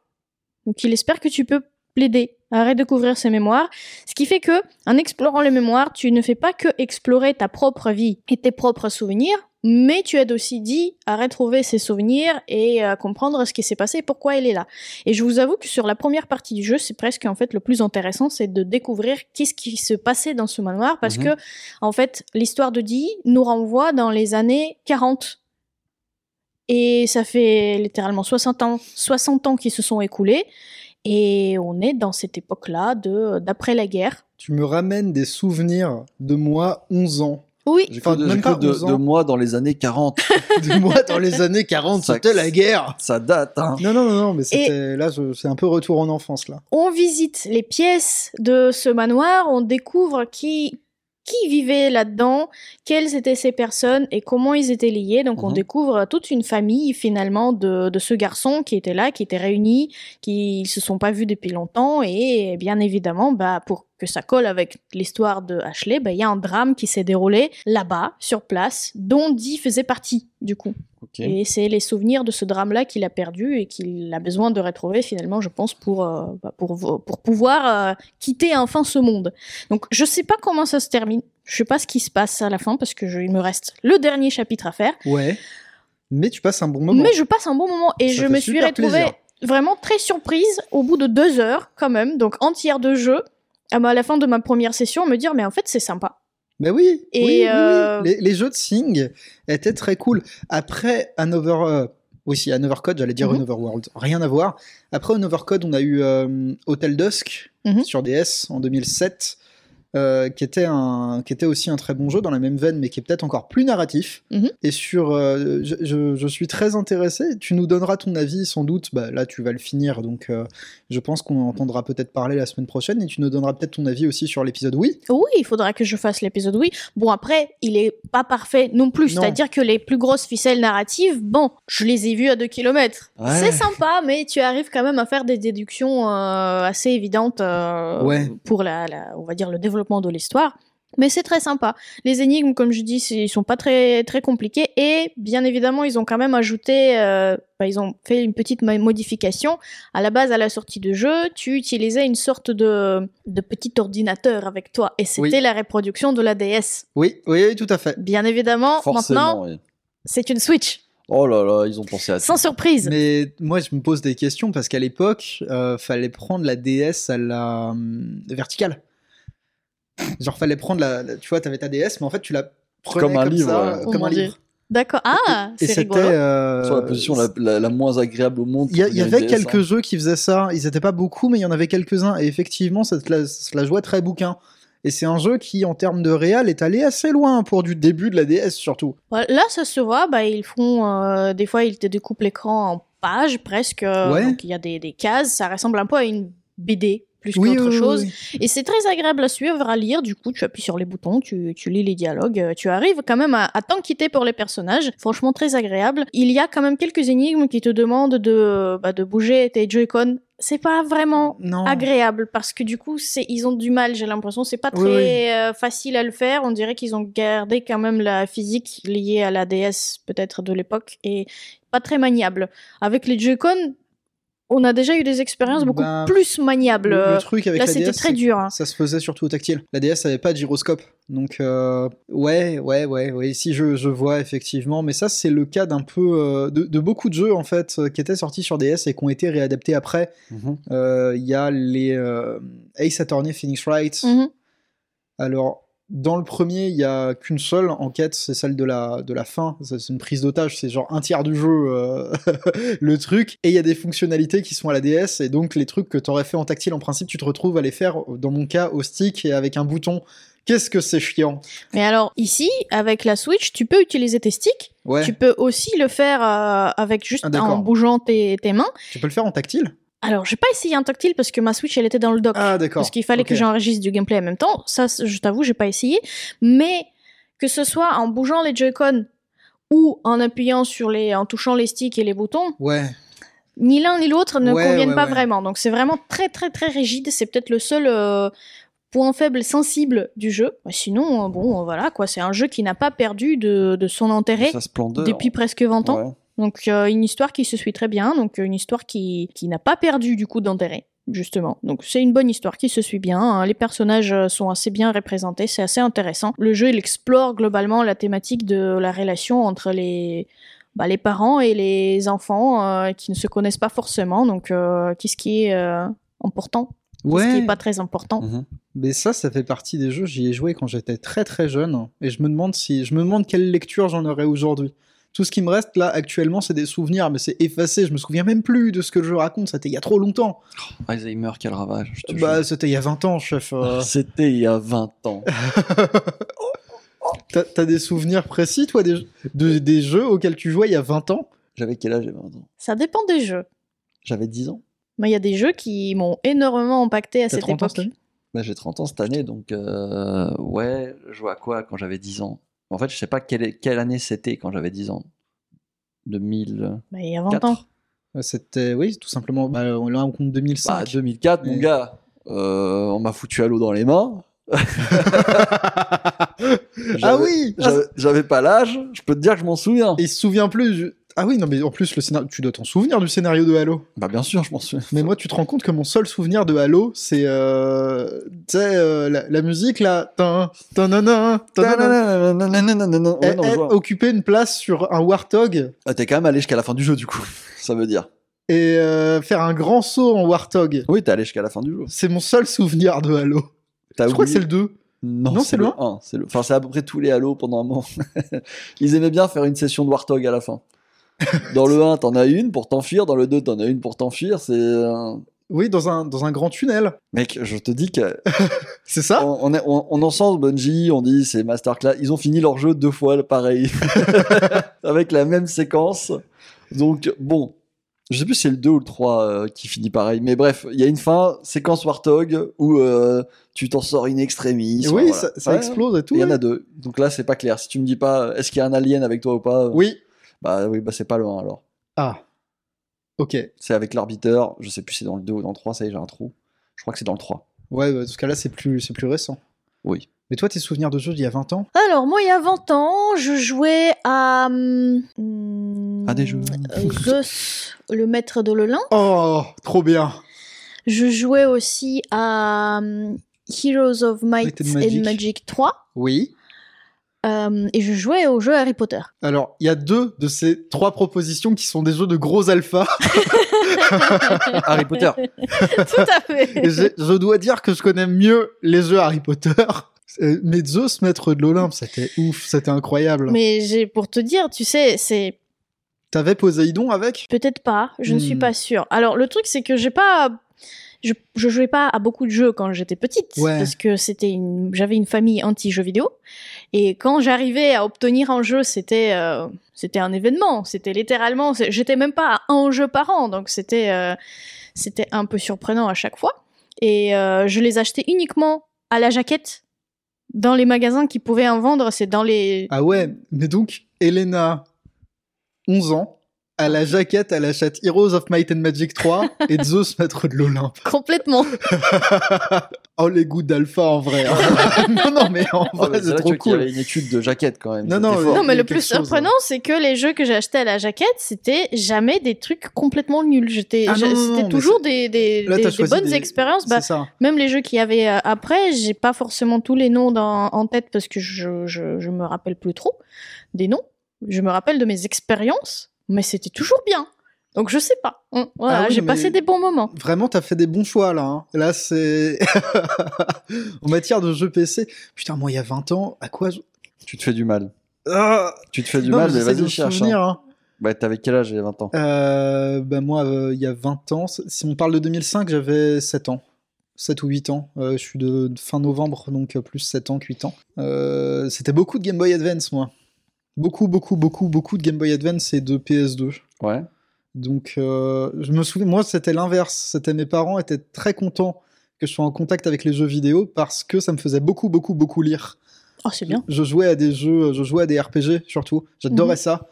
donc il espère que tu peux l'aider à redécouvrir ses mémoires. Ce qui fait que, en explorant les mémoires, tu ne fais pas que explorer ta propre vie et tes propres souvenirs, mais tu aides aussi dit à retrouver ses souvenirs et à comprendre ce qui s'est passé et pourquoi elle est là. Et je vous avoue que sur la première partie du jeu, c'est presque en fait le plus intéressant, c'est de découvrir qu'est-ce qui se passait dans ce manoir parce Mhm. que en fait, l'histoire de Dee nous renvoie dans les années 40. Et ça fait littéralement 60 ans, 60 ans qui se sont écoulés et on est dans cette époque-là de d'après la guerre. Tu me ramènes des souvenirs de moi 11 ans. Oui, J'ai Enfin, cru, de, même j'ai pas cru de, 11 ans. de moi dans les années 40. De moi dans les années 40, Ça- c'était la guerre. Ça date, hein. Non, non, non, non mais c'était là, je- c'est un peu retour en enfance là. on visite les pièces de ce manoir, on découvre qui qui vivait là-dedans, quelles étaient ces personnes et comment ils étaient liés. Donc on Mhm. découvre toute une famille finalement de, de ce garçon qui était là, qui était réunis, qui se sont pas vus depuis longtemps et bien évidemment, bah pour que ça colle avec l'histoire de Ashley, bah il y a un drame qui s'est déroulé là-bas, sur place, dont Dee faisait partie du coup. Et c'est les souvenirs de ce drame-là qu'il a perdu et qu'il a besoin de retrouver finalement, je pense, pour, euh, bah, pour, pour pouvoir euh, quitter enfin ce monde. Donc je sais pas comment ça se termine. Je sais pas ce qui se passe à la fin parce que je- il me reste le dernier chapitre à faire. Ouais. Mais tu passes un bon moment. Mais je passe un bon moment et Ça je me suis retrouvée plaisir. vraiment très surprise au bout de deux heures quand même, donc entière de jeu. À ma- à la fin de ma première session, me dire mais en fait c'est sympa. Mais oui, Et, oui, oui, oui. euh, Les, les jeux de Sing étaient très cool. Après Another, euh, oui, si Another Code, j'allais dire Mhm. Another World, rien à voir. Après Another Code, on a eu euh, Hotel Dusk Mhm. sur DS en 2007, euh, qui était un, qui était aussi un très bon jeu dans la même veine, mais qui est peut-être encore plus narratif. Mhm. Et sur, euh, je, je- je suis très intéressé. Tu nous donneras ton avis sans doute. Bah, là, tu vas le finir, donc euh, je pense qu'on en entendra peut-être parler la semaine prochaine, et tu nous donneras peut-être ton avis aussi sur l'épisode oui. Oui, il faudra que je fasse l'épisode oui. Bon, après, il est pas parfait non plus. C'est-à-dire que les plus grosses ficelles narratives, bon, je les ai vues à 2 km. Ouais. C'est sympa, mais tu arrives quand même à faire des déductions assez évidentes Ouais. pour la, la- on va dire, le développement de l'histoire. Mais c'est très sympa. Les énigmes, comme je dis, ils sont pas très très compliqués et bien évidemment, ils ont quand même ajouté, euh, bah, ils ont fait une petite mo- modification. À la base, à la sortie de jeu, tu utilisais une sorte de de petit ordinateur avec toi et c'était Oui. la reproduction de la DS. Oui, oui, oui, tout à fait. Bien évidemment, Forcément, maintenant, oui. c'est une Switch, Oh là là, ils ont pensé à sans surprise. Mais moi, je me pose des questions parce qu'à l'époque, euh, fallait prendre la DS à la hum, verticale. Genre, fallait prendre la. la- tu vois, t'avais ta DS, mais en fait, tu la prenais Comme un livre, ça, ouais. Oh comme un Dieu. livre. D'accord. Ah, Et c'est c'était. rigolo. euh, Sur la position la, la- la moins agréable au monde. Il y, avait DS, quelques hein. jeux qui faisaient ça. Ils étaient pas beaucoup, mais il y en avait quelques-uns. Et effectivement, ça te la, ça te la jouait très bouquin. Et c'est un jeu qui, en termes de réal, est allé assez loin pour du début de la DS surtout. Là, ça se voit, bah, ils font, euh, des fois, ils te découpent l'écran en pages presque. Ouais. Donc, il y a des, des cases. Ça ressemble un peu à une BD, plus Oui, qu'autre oui, chose. oui. Et c'est très agréable à suivre, à lire. Du coup, tu appuies sur les boutons, tu, tu lis les dialogues, euh, tu arrives quand même à, à t'enquitter pour les personnages. Franchement, très agréable. Il y a quand même quelques énigmes qui te demandent de, bah, de bouger tes Joy-Con. C'est pas vraiment Non. agréable parce que du coup, c'est ils ont du mal. J'ai l'impression c'est pas Oui, très euh, facile à le faire. On dirait qu'ils ont gardé quand même la physique liée à la DS peut-être de l'époque et pas très maniable. Avec les Joy-Con, on a déjà eu des expériences beaucoup Ben, plus maniables. Le, le truc avec Là, la c'était DS, très dur. hein. Ça se faisait surtout au tactile. La DS avait pas de gyroscope. Donc, euh, ouais, ouais, ouais, ouais. Si je, je vois effectivement. Mais ça, c'est le cas d'un peu. euh, de, de beaucoup de jeux, en fait, euh, qui étaient sortis sur DS et qui ont été réadaptés après. Mhm. Euh, Il y a les euh, Ace Attorney Phoenix Wright. Mhm. Alors, dans le premier, il y a qu'une seule enquête, c'est celle de la, de la fin. C'est une prise d'otage, c'est genre un tiers du jeu, euh, le truc. Et il y a des fonctionnalités qui sont à la DS, et donc les trucs que tu aurais fait en tactile, en principe, tu te retrouves à les faire, dans mon cas, au stick et avec un bouton. Qu'est-ce que c'est chiant Mais alors ici, avec la Switch, tu peux utiliser tes sticks. Ouais, Tu peux aussi le faire euh, avec juste Ah, en bougeant tes, tes mains. tu peux le faire en tactile Alors, j'ai pas essayé un tactile parce que ma Switch, elle était dans le dock. Ah, d'accord. parce qu'il fallait que j'enregistre du gameplay en même temps. Ça, je t'avoue, j'ai pas essayé. Mais que ce soit en bougeant les Joy-Con ou en appuyant sur les, en touchant les sticks et les boutons, Ouais, ni l'un ni l'autre ne Ouais, conviennent ouais, pas ouais. vraiment. Donc c'est vraiment très très très rigide. C'est peut-être le seul euh, point faible sensible du jeu. Sinon, euh, bon, euh, voilà quoi. C'est un jeu qui n'a pas perdu de, de son intérêt depuis presque 20 ans. Ouais. Donc euh, une histoire qui se suit très bien, donc euh, une histoire qui, qui n'a pas perdu du coup d'intérêt, justement. Donc c'est une bonne histoire qui se suit bien, hein. les personnages euh, sont assez bien représentés, c'est assez intéressant. Le jeu il explore globalement la thématique de la relation entre les, bah, les parents et les enfants euh, qui ne se connaissent pas forcément, donc euh, qu'est-ce qui est important, qu'est-ce qui ouais. est pas très important? Mhm. Mais ça, ça fait partie des jeux. J'y ai joué quand j'étais très très jeune, et je me demande si, je me demande quelle lecture j'en aurais aujourd'hui. Tout ce qui me reste là actuellement, c'est des souvenirs, mais c'est effacé. Je me souviens même plus de ce que jeu raconte. C'était il y a trop longtemps. Alzheimer, quel ravage. je te Bah, jure. c'était il y a 20 ans, chef. euh. C'était il y a 20 ans. T'as t'as des souvenirs précis, toi, des, de- des jeux auxquels tu jouais il y a 20 ans? J'avais quel âge J'avais 20 ans? Ça dépend des jeux. J'avais 10 ans. Mais il y a des jeux qui m'ont énormément impacté à T'as cette 30 ans époque. cette année? Bah, j'ai 30 ans cette année, donc euh, ouais, je jouais à quoi quand j'avais 10 ans? En fait, je sais pas quelle, quelle année c'était quand j'avais 10 ans. 2004 Bah, il y a 20 ans. C'était, oui, tout simplement. Bah, là, on compte 2005. Bah, 2004, mon gars, euh, on m'a foutu à l'eau dans les mains. ah oui Ah, J'avais pas l'âge, je peux te dire que je m'en souviens. Il se souvient plus. Ah oui, non, mais en plus, le scénario... tu dois t'en souvenir du scénario de Halo. Bah bien sûr, je m'en souviens. Mais moi, tu te rends compte que mon seul souvenir de Halo, c'est euh, tu sais, euh, la, la musique là, Elle- occupait une place sur un Warthog Ah, T'es quand même allé jusqu'à la fin du jeu, du coup. Ça veut dire. et euh, faire un grand saut en Warthog. Oui, t'es allé jusqu'à la fin du jeu. C'est mon seul souvenir de Halo. Je crois que c'est le 2. Non, Non, c'est le 1. C'est le... Enfin, c'est à peu près tous les Halo pendant un moment. Ils aimaient bien faire une session de Warthog à la fin. Dans le 1, t'en as une pour t'enfuir. Dans le 2, t'en as une pour t'enfuir. C'est. euh, Oui, dans un, dans un grand tunnel. Mec, je te dis que. C'est ça? on, on, est- on, on encense Bungie, on dit c'est Masterclass. Ils ont fini leur jeu deux fois pareil. Avec la même séquence. Donc, bon. Je sais plus si c'est le 2 ou le 3 euh, qui finit pareil. Mais bref, il y a une fin, séquence Warthog, où euh, tu t'en sors in extremis. Oui, ça, voilà. ça Ouais. explose et tout. Il y en a deux. Donc là, c'est pas clair. Si tu me dis pas, est-ce qu'il y a un alien avec toi ou pas Oui. Bah oui, bah c'est pas le 1 alors. Ah. Ok. C'est avec l'arbiteur. Je sais plus si c'est dans le 2 ou dans le 3, ça y est, j'ai un trou. Je crois que c'est dans le 3. Ouais, bah, dans ce cas-là, c'est plus, c'est plus récent. Oui. Mais toi, tes souvenirs de jeu d'il y a 20 ans? Alors, moi, il y a 20 ans, je jouais à. hum, À des jeux. euh, Zeus, le maître de l'Olin. Oh, trop bien. Je jouais aussi à hum, Heroes of Might Might and and Magic. Magic, 3. Oui. Euh, et je jouais au jeu Harry Potter. Alors, il y a deux de ces trois propositions qui sont des jeux de gros alpha. Harry Potter. Tout à fait. Je dois dire que je connais mieux les jeux Harry Potter. Mais Zeus, maître de l'Olympe, c'était ouf, c'était incroyable. Mais j'ai pour te dire, tu sais, c'est T'avais Poséidon avec? Peut-être pas, je ne suis Hmm. pas sûre. Alors le truc c'est que j'ai pas je, je jouais pas à beaucoup de jeux quand j'étais petite Ouais. parce que c'était une j'avais une famille anti jeux vidéo et quand j'arrivais à obtenir un jeu, c'était euh, c'était un événement, c'était littéralement j'étais même pas à un jeu par an donc c'était euh, c'était un peu surprenant à chaque fois. et euh, je les achetais uniquement à la jaquette dans les magasins qui pouvaient en vendre. C'est dans les. Ah ouais, mais donc, Elena, 11 ans, à la jaquette, elle achète Heroes of Might and Magic 3 et Zeus maître de l'Olympe. Complètement. oh, les goûts d'alpha en vrai. hein. non, non, mais en Oh, vrai, c'est trop vois qu'il y cool. avait une étude de jaquette quand même. Non, non. Non, mais il le plus chose, surprenant, c'est que les jeux que j'ai achetés à la jaquette, c'était jamais des trucs complètement nuls. J'étais, Ah c'était toujours des, des, Là, des- t'as des choisi bonnes des- expériences. Bah, C'est ça. même les jeux qu'il y avait euh, après, j'ai pas forcément tous les noms dans- en tête parce que je, je, je me rappelle plus trop des noms. Je me rappelle de mes expériences, mais c'était toujours bien. Donc je sais pas. Voilà, Ah oui, j'ai passé des bons moments. Vraiment, t'as fait des bons choix là. hein. Là, c'est. en matière de jeux PC. Putain, moi, il y a 20 ans, à quoi je. Tu te fais du mal. Ah Tu te fais du non, mal, mais vas-y, cherche. souvenir, hein. hein. Bah, t'avais quel âge il y a 20 ans? Euh, bah moi, euh, il y a 20 ans, si on parle de 2005, j'avais 7 ans. 7 ou 8 ans. Euh, je suis de, de fin novembre, donc plus 7 ans que 8 ans. Euh, C'était beaucoup de Game Boy Advance, moi. Beaucoup, beaucoup, beaucoup, beaucoup de Game Boy Advance et de PS2. Ouais. Donc, euh, je me souviens, moi, c'était l'inverse. C'était mes parents étaient très contents que je sois en contact avec les jeux vidéo parce que ça me faisait beaucoup, beaucoup, beaucoup lire. Oh, c'est bien. Je jouais à des jeux, je jouais à des RPG surtout. J'adorais Mhm. ça.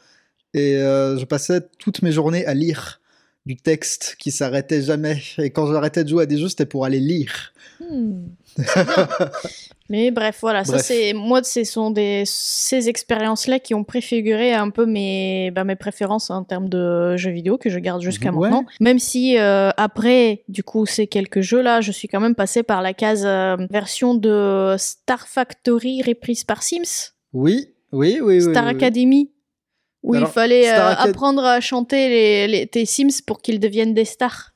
Et euh, je passais toutes mes journées à lire du texte qui s'arrêtait jamais. Et quand j'arrêtais de jouer à des jeux, c'était pour aller lire. Hmm. Mais bref, voilà, ça c'est moi, ce sont des ces expériences-là qui ont préfiguré un peu mes bah, mes préférences en termes de jeux vidéo que je garde jusqu'à. Ouais. maintenant. Même si euh, après, du coup, ces quelques jeux-là, je suis quand même passé par la case euh, version de Star Factory reprise par Sims, Oui, oui, oui. Star oui, oui. Où Alors, il fallait euh, Acad- apprendre à chanter les, les- tes Sims pour qu'ils deviennent des stars.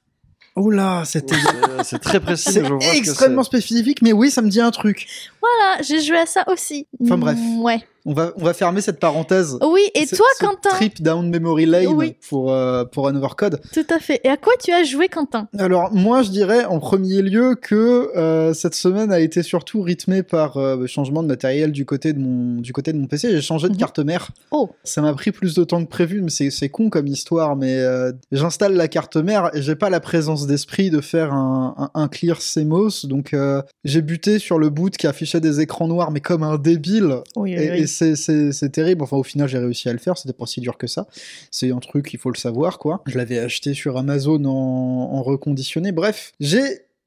Oula, c'était C'est- C'est très précis, c'est extrêmement c'est. spécifique, mais oui, ça me dit un truc. Voilà, j'ai joué à ça aussi. Enfin, bref. Ouais. On va, on va fermer cette parenthèse. Oui, et toi, ce Quentin Trip down memory lane Oui. pour, euh, pour un overcode. Tout à fait. Et à quoi tu as joué, Quentin? Alors moi je dirais en premier lieu que euh, cette semaine a été surtout rythmée par euh, le changement de matériel du côté de mon, du côté de mon PC. J'ai changé de Mhm. carte mère. Oh. Ça m'a pris plus de temps que prévu, mais c'est con comme histoire. Mais euh, j'installe la carte mère et j'ai pas la présence d'esprit de faire un, un, un clear CMOS. Donc j'ai buté sur le boot qui affichait des écrans noirs, mais comme un débile. Oui, Et, et c'est- c'est c'est terrible. Enfin, au final, j'ai réussi à le faire. C'était pas si dur que ça. C'est un truc, il faut le savoir, quoi. Je l'avais acheté sur Amazon en, en reconditionné. Bref, j'ai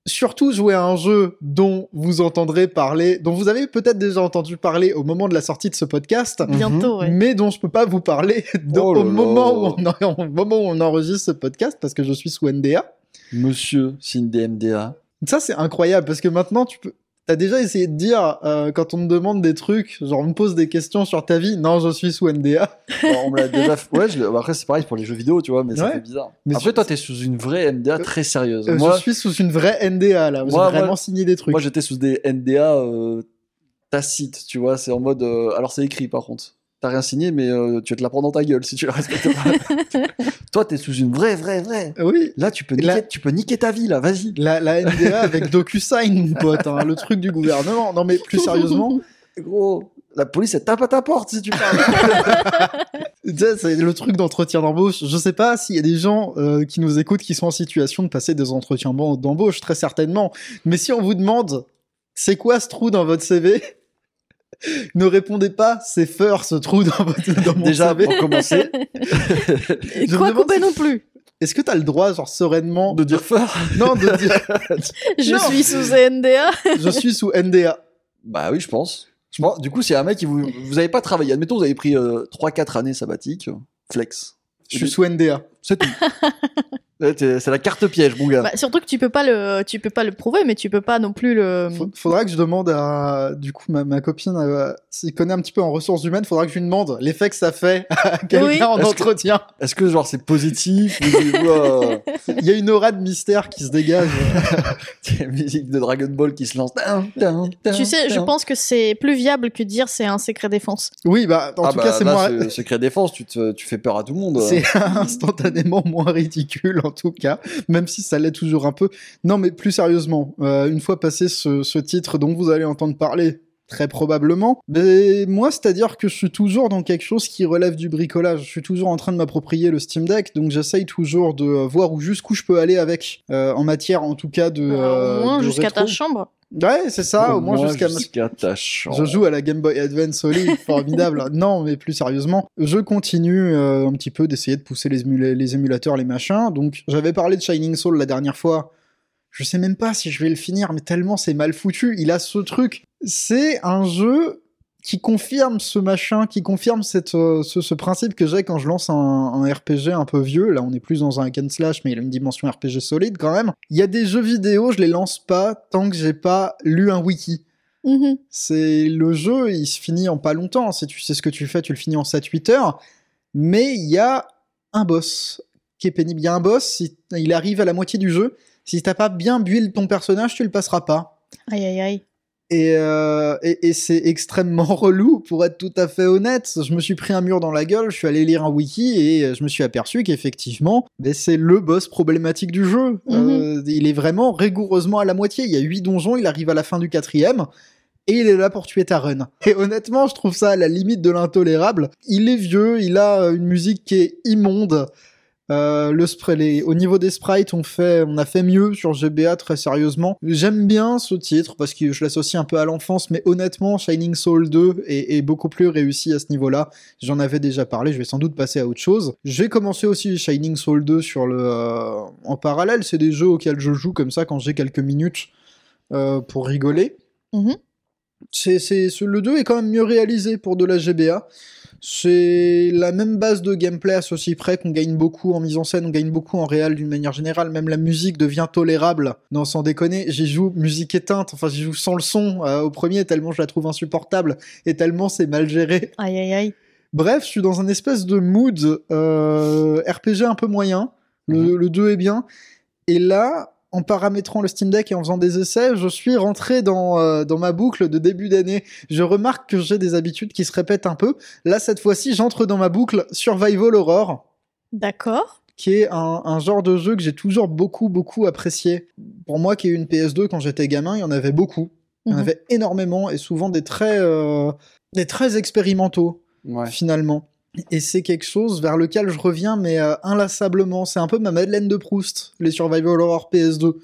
surtout joué à un jeu dont vous entendrez parler, dont vous avez peut-être déjà entendu parler au moment de la sortie de ce podcast. Bientôt, ouais. Mais dont je peux pas vous parler Oh au, moment où on en- au moment où on enregistre ce podcast parce que je suis sous NDA. Monsieur signe des MDA. Ça, c'est incroyable parce que maintenant, tu peux. T'as déjà essayé de dire, euh, quand on me demande des trucs, genre on me pose des questions sur ta vie, non, je suis sous NDA. Bon, on me l'a déjà fait. Ouais, je après, c'est pareil pour les jeux vidéo, tu vois, mais ça Ouais. fait bizarre. Mais après, je- toi, t'es sous une vraie MDA très sérieuse. Euh, moi, je suis sous une vraie NDA là, j'ai Moi, vraiment moi- signé des trucs. moi j'étais sous des NDA euh, tacites, tu vois, c'est en mode. euh, alors, c'est écrit par contre. T'as rien signé, mais euh, tu vas te la prendre dans ta gueule si tu la respectes pas. Toi, t'es sous une vraie, vraie, vraie. Oui, Là, tu peux niquer, tu peux niquer ta vie, là, vas-y. la, la NDA avec DocuSign, mon pote, hein, le truc du gouvernement. Non mais plus sérieusement, Gros, la police, elle tape à ta porte si tu parles. c'est le truc d'entretien d'embauche. Je sais pas s'il y a des gens euh, qui nous écoutent qui sont en situation de passer des entretiens d'em- d'embauche, très certainement. Mais si on vous demande, c'est quoi ce trou dans votre CV Ne répondez pas, c'est feur ce trou dans, votre, dans mon Déjà, CV. pour commencer, Et Je quoi couper si- non plus Est-ce que t'as le droit, genre sereinement, de dire fort. non, de dire Je Non. suis sous NDA. je suis sous NDA Bah oui, je pense. Je pense- Du coup, c'est un mec qui vous. Vous avez pas travaillé. Admettons, vous avez pris 3-4 années sabbatiques. Flex. Je suis sous NDA. C'est tout. C'est la carte piège, mon gars. Bah, surtout que tu peux pas le, tu peux pas le prouver, mais tu peux pas non plus le. Faudra que je demande à, du coup, ma, ma copine, euh, s'il connaît un petit peu en ressources humaines, faudra que je lui demande l'effet que ça fait à quelqu'un Oui. en Est-ce que- entretien. Est-ce que genre c'est positif ou Il y a une aura de mystère qui se dégage. la musique de Dragon Ball qui se lance Tu sais, je pense que c'est plus viable que de dire c'est un secret défense. Oui, bah, en ah tout bah, cas, c'est là, moins, secret défense, tu, te, tu fais peur à tout le monde. c'est instantanément moins ridicule, en tout cas, même si ça l'est toujours un peu. Non, mais plus sérieusement, euh, une fois passé ce, ce titre dont vous allez entendre parler Très probablement. Mais moi, c'est-à-dire que je suis toujours dans quelque chose qui relève du bricolage. Je suis toujours en train de m'approprier le Steam Deck, donc j'essaye toujours de euh, voir où jusqu'où je peux aller avec, euh, en matière en tout cas de. Euh, au moins de jusqu'à ta chambre. Ouais, c'est ça, au moins jusqu'à. jusqu'à ta chambre. Je joue à la Game Boy Advance Solid, formidable. non, mais plus sérieusement, je continue euh, un petit peu d'essayer de pousser les, émula- les émulateurs, les machins. Donc, j'avais parlé de Shining Soul la dernière fois. Je sais même pas si je vais le finir, mais tellement c'est mal foutu. Il a ce truc. C'est un jeu qui confirme ce machin, qui confirme cette, euh, ce, ce principe que j'ai quand je lance un, un RPG un peu vieux. Là, on est plus dans un hack and slash, mais il a une dimension RPG solide quand même. Il y a des jeux vidéo, je les lance pas tant que j'ai pas lu un wiki. Mhm. C'est le jeu, il se finit en pas longtemps. Si tu sais ce que tu fais, tu le finis en 7-8 heures. Mais il y a un boss qui est pénible. Il y a un boss, il arrive à la moitié du jeu. Si t'as pas bien build ton personnage, tu le passeras pas. Aïe aïe aïe. Et, euh, et, et c'est extrêmement relou, pour être tout à fait honnête. Je me suis pris un mur dans la gueule, je suis allé lire un wiki et je me suis aperçu qu'effectivement, ben, c'est le boss problématique du jeu. Euh, il est vraiment rigoureusement à la moitié. Il y a 8 donjons, il arrive à la fin du quatrième. Et il est là pour tuer ta run. Et honnêtement, je trouve ça à la limite de l'intolérable. Il est vieux, il a une musique qui est immonde. Euh, le spray, les- au niveau des sprites, on, fait, on a fait mieux sur GBA très sérieusement. J'aime bien ce titre parce que je l'associe un peu à l'enfance, mais honnêtement, Shining Soul 2 est, est beaucoup plus réussi à ce niveau-là. J'en avais déjà parlé, je vais sans doute passer à autre chose. J'ai commencé aussi Shining Soul 2 sur le, euh, en parallèle. C'est des jeux auxquels je joue comme ça quand j'ai quelques minutes euh, pour rigoler. Mhm. C'est, ce- le 2 est quand même mieux réalisé pour de la GBA. C'est la même base de gameplay à ceci près qu'on gagne beaucoup en mise en scène, on gagne beaucoup en réel d'une manière générale. Même la musique devient tolérable. Non, sans déconner, j'y joue musique éteinte, enfin j'y joue sans le son euh, au premier tellement je la trouve insupportable et tellement c'est mal géré. Aïe aïe aïe. Bref, je suis dans un espèce de mood euh, RPG un peu moyen. Le, Mhm. le 2 est bien. Et là, en paramétrant le Steam Deck et en faisant des essais, je suis rentré dans, euh, dans ma boucle de début d'année. Je remarque que j'ai des habitudes qui se répètent un peu. Là, cette fois-ci, j'entre dans ma boucle Survival Horror, D'accord. qui est un, un genre de jeu que j'ai toujours beaucoup, beaucoup apprécié. Pour moi, qui ai eu une PS2 quand j'étais gamin, il y en avait beaucoup. Il y en Mhm. avait énormément et souvent des très, euh, des très expérimentaux Ouais. finalement. Et c'est quelque chose vers lequel je reviens, mais euh, inlassablement. C'est un peu ma Madeleine de Proust, les Survival Horror PS2.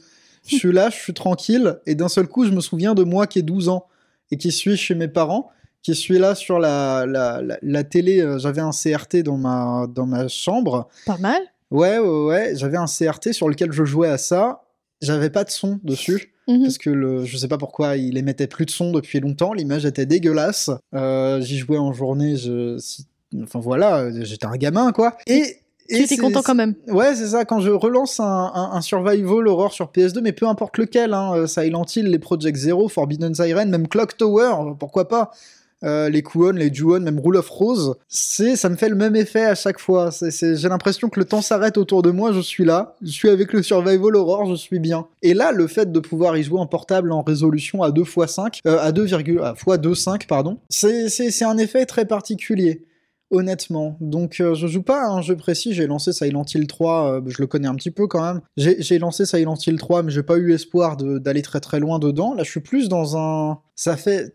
Je suis là, je suis tranquille, et d'un seul coup, je me souviens de moi qui ai 12 ans, et qui suis chez mes parents, qui suis là sur la, la, la, la télé. euh, J'avais un CRT dans ma, dans ma chambre. Pas mal. Ouais, ouais, ouais, j'avais un CRT sur lequel je jouais à ça. J'avais pas de son dessus Mhm. parce que le, je sais pas pourquoi il émettait plus de son depuis longtemps, l'image était dégueulasse. Euh, J'y jouais en journée, je, si- enfin voilà, j'étais un gamin quoi. Et, Tu étais c'est- content quand même. Ouais, c'est ça. Quand je relance un, un, un survival horror sur PS2, mais peu importe lequel, hein, euh, Silent Hill, les Project Zero, Forbidden Siren, même Clock Tower, pourquoi pas. Euh, les Kuon, les Juon, même Rule of Rose, c'est, ça me fait le même effet à chaque fois. J'ai l'impression que le temps s'arrête autour de moi, je suis là, je suis avec le survival horror, je suis bien. Et là, le fait de pouvoir y jouer en portable en résolution à 2 x 5, euh, à 2, à x 2.5, pardon, c'est un effet très particulier honnêtement. Donc euh, je joue pas à un jeu précis, j'ai lancé Silent Hill 3, euh, je le connais un petit peu quand même. J'ai lancé Silent Hill 3, mais j'ai pas eu espoir d'aller très très loin dedans. Là, je suis plus dans un... Ça fait...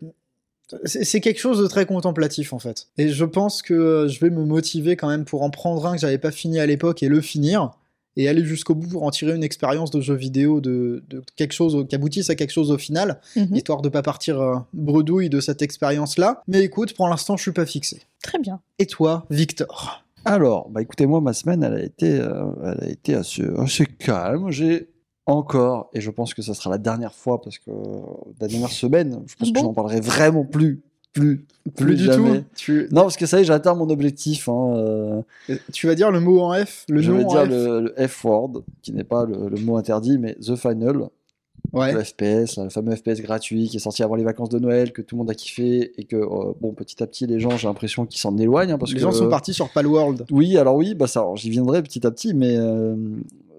C'est c'est quelque chose de très contemplatif en fait. Et je pense que euh, je vais me motiver quand même pour en prendre un que j'avais pas fini à l'époque et le finir. Et aller jusqu'au bout pour en tirer une expérience de jeu vidéo, de, de quelque chose au- qui aboutisse à quelque chose au final Mhm. histoire de pas partir euh, bredouille de cette expérience-là. Mais écoute, pour l'instant, je suis pas fixé. Très bien. Et toi, Victor? Alors, bah écoutez, moi, ma semaine, elle a été, euh, elle a été assez, assez calme. J'ai encore, et je pense que ça sera la dernière fois, parce que euh, la dernière semaine, je pense Bon. que j'en parlerai vraiment plus, plus, plus, du jamais. tout. Tu, Non, parce que ça y est, j'ai atteint mon objectif. Hein, euh, tu vas dire le mot en F, le je nom vais en dire F. le, le F-word, qui n'est pas le, le mot interdit, mais The Final, Ouais. le FPS, le fameux FPS gratuit qui est sorti avant les vacances de Noël, que tout le monde a kiffé, et que, euh, bon, petit à petit, les gens, j'ai l'impression qu'ils s'en éloignent. hein, parce Les que, gens sont partis sur Palworld. Oui, alors oui, bah ça, j'y viendrai petit à petit, mais euh,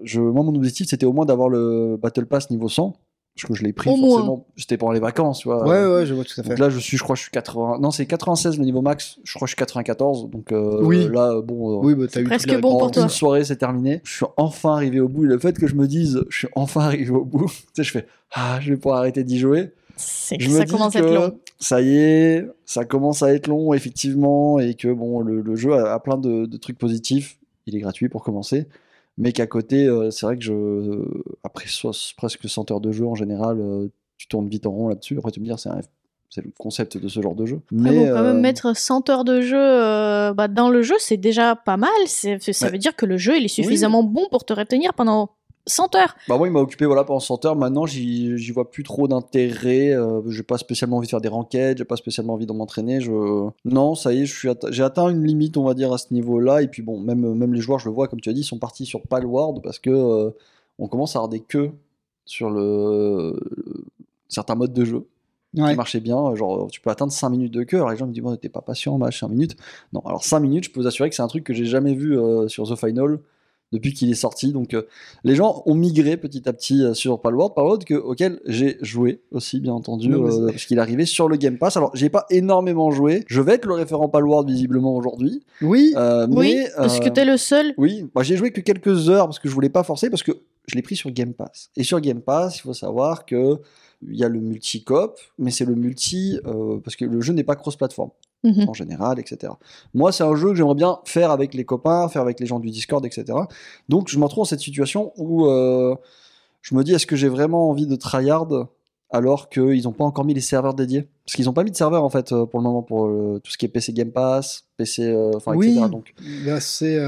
je, moi, mon objectif, c'était au moins d'avoir le Battle Pass niveau 100, parce que je l'ai pris Au moins. forcément, c'était pendant les vacances, tu vois. Ouais, ouais, je vois tout à fait. Donc là, je suis, je crois, que je suis 80. Non, c'est 96 le niveau max. Je crois que je suis 94. Donc euh, Oui. là, bon. euh, Oui, bah t'as eu Presque bon pour toi. une soirée, c'est terminé. Je suis enfin arrivé au bout. Et le fait que je me dise, je suis enfin arrivé au bout, tu sais, je fais, ah, je vais pouvoir arrêter d'y jouer. C'est que Je me ça commence à être long. ça y est, ça commence à être long effectivement, et que bon, le, le jeu a, a plein de, de trucs positifs. Il est gratuit pour commencer, mais qu'à côté, euh, c'est vrai que je, après so- presque 100 heures de jeu en général, euh, tu tournes vite en rond là-dessus. Après, tu me dire, c'est un- c'est le concept de ce genre de jeu. Mais Mais bon, quand euh, même mettre 100 heures de jeu euh, bah, dans le jeu, c'est déjà pas mal. Ça Ouais. veut dire que le jeu il est suffisamment bon pour te retenir pendant 100 heures. Bah moi, il m'a occupé voilà, pendant 100 heures. Maintenant, j'y vois plus trop d'intérêt. Euh, j'ai pas spécialement envie de faire des ranked, j'ai pas spécialement envie de m'entraîner. Je... Non, ça y est, atte- j'ai atteint une limite, on va dire, à ce niveau-là. Et puis bon, même, même les joueurs, je le vois, comme tu as dit, ils sont partis sur Palworld parce que euh, on commence à avoir des queues sur le... certains modes de jeu Ouais. qui marchaient bien. Genre, tu peux atteindre 5 minutes de queue. Alors les gens me disent, bon, t'es pas patient, match, 5 minutes. Non, alors 5 minutes, je peux vous assurer que c'est un truc que j'ai jamais vu euh, sur The Final depuis qu'il est sorti. Donc euh, les gens ont migré petit à petit euh, sur Palworld, Palworld que, auquel j'ai joué aussi, bien entendu, Non, mais euh, parce qu'il est arrivé sur le Game Pass. Alors j'ai pas énormément joué. Je vais être le référent Palworld visiblement aujourd'hui. Oui, Euh, oui, mais, parce que t'es le seul? oui, moi j'ai joué que quelques heures parce que je voulais pas forcer parce que je l'ai pris sur Game Pass. Et sur Game Pass, il faut savoir que il y a le multi-cop, mais c'est le multi euh, parce que le jeu n'est pas cross-platform Mhm. en général, etc. Moi, c'est un jeu que j'aimerais bien faire avec les copains, faire avec les gens du Discord, etc. Donc, je me retrouve dans cette situation où euh, je me dis, est-ce que j'ai vraiment envie de tryhard alors qu'ils n'ont pas encore mis les serveurs dédiés? Parce qu'ils n'ont pas mis de serveur, en fait, euh, pour le moment, pour euh, tout ce qui est PC Game Pass, PC, euh, enfin, Oui. etc. Donc, bah, c'est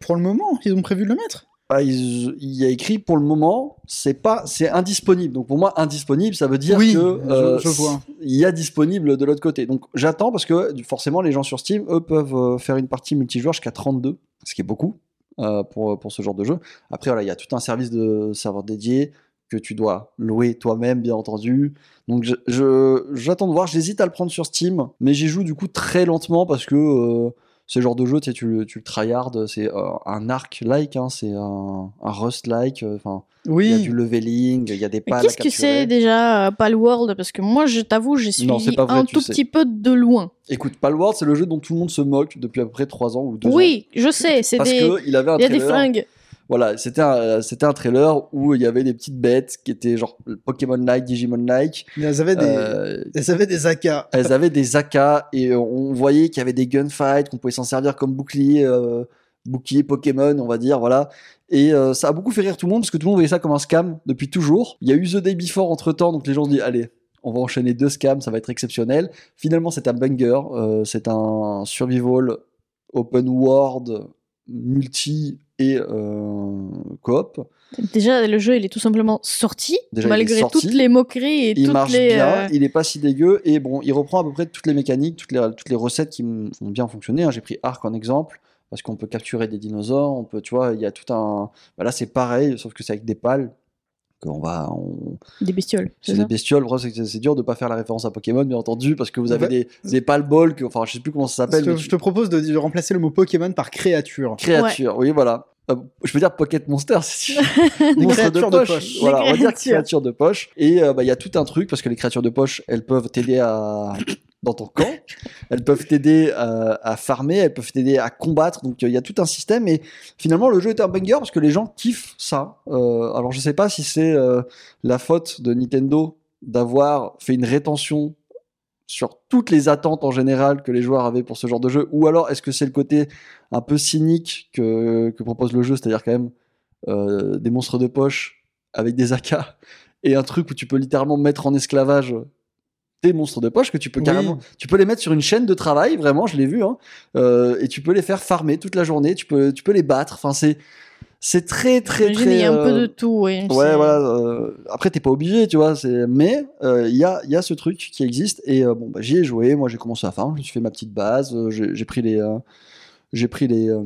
pour le moment, ils ont prévu de le mettre. Bah, ils- il y a écrit pour le moment, c'est pas, c'est indisponible. Donc pour moi, indisponible, ça veut dire Oui, que euh, je vois. il y a disponible de l'autre côté. Donc j'attends parce que forcément, les gens sur Steam, eux, peuvent euh, faire une partie multijoueur jusqu'à 32, ce qui est beaucoup euh, pour, pour ce genre de jeu. Après, voilà, il y a tout un service de serveur dédié que tu dois louer toi-même, bien entendu. Donc je- je- j'attends de voir. J'hésite à le prendre sur Steam, mais j'y joue du coup très lentement parce que euh, ce genre de jeu, tu, sais, tu, le- tu le tryhard, c'est euh, un arc-like, hein, c'est un, un rust-like. euh, Enfin, il y a Oui, du leveling, il y a des pales qu'est-ce que c'est déjà euh, Palworld Parce que moi, je t'avoue, j'ai suivi Non, pas vrai, un tout sais. petit peu de loin. Écoute, Palworld, c'est le jeu dont tout le monde se moque depuis à peu près 3 ans ou 2 ans. Oui, je sais, c'est Parce des. qu'il avait un Il y a des trailer. fringues. Voilà, c'était un, c'était un trailer où il y avait des petites bêtes qui étaient genre Pokémon-like, Digimon-like. elles avaient des, Euh, elles avaient des AK. elles avaient des AK et on voyait qu'il y avait des gunfights, qu'on pouvait s'en servir comme bouclier, euh, bouclier Pokémon, on va dire, voilà. Et euh, ça a beaucoup fait rire tout le monde parce que tout le monde voyait ça comme un scam depuis toujours. Il y a eu The Day Before entre temps, donc les gens ont dit allez. On va enchaîner deux scams, ça va être exceptionnel. Finalement, c'est un banger. euh, c'est un survival open world multi et euh, coop. Déjà, le jeu, il est tout simplement sorti, Déjà, malgré sorti. toutes les moqueries et il toutes marche les. bien, euh, il est pas si dégueu et bon, il reprend à peu près toutes les mécaniques, toutes les, toutes les recettes qui ont bien fonctionné. hein. J'ai pris Arc en exemple parce qu'on peut capturer des dinosaures, on peut, tu vois, il y a tout un. bah là, c'est pareil, sauf que c'est avec des pales. Qu'on va, on- Des bestioles. c'est C'est des bestioles. C'est c'est dur de pas faire la référence à Pokémon, bien entendu, parce que vous avez Ouais. des, des pales balls, que, enfin, je sais plus comment ça Je s'appelle. je tu- te propose de, de remplacer le mot Pokémon par créature. Créature, oui, voilà. Euh, je peux dire Pocket Monster, Des Monstre créatures de poche. Voilà, on va dire créatures. créatures de poche. Et euh, bah, il y a tout un truc parce que les créatures de poche, elles peuvent t'aider à dans ton camp, elles peuvent t'aider à, à farmer, elles peuvent t'aider à combattre. Donc euh, il y a tout un système. Et finalement, le jeu est un banger parce que les gens kiffent ça. Euh, alors je sais pas si c'est euh, la faute de Nintendo d'avoir fait une rétention sur toutes les attentes en général que les joueurs avaient pour ce genre de jeu, ou alors est-ce que c'est le côté un peu cynique que, que propose le jeu, c'est-à-dire quand même euh, des monstres de poche avec des AK et un truc où tu peux littéralement mettre en esclavage des monstres de poche que tu peux Oui. carrément, tu peux les mettre sur une chaîne de travail, vraiment, je l'ai vu, hein, euh, et tu peux les faire farmer toute la journée, tu peux, tu peux les battre. Enfin, c'est, c'est très très très. il y a un peu euh, de tout. Oui, Ouais, voilà. euh, après, t'es pas obligé, tu vois. C'est... Mais euh, il y, a, il y a ce truc qui existe. Et euh, bon, bah, j'y ai joué. Moi, j'ai commencé à faire. Je me suis fait ma petite base. euh, j'ai, pris les. euh, j'ai pris les. euh,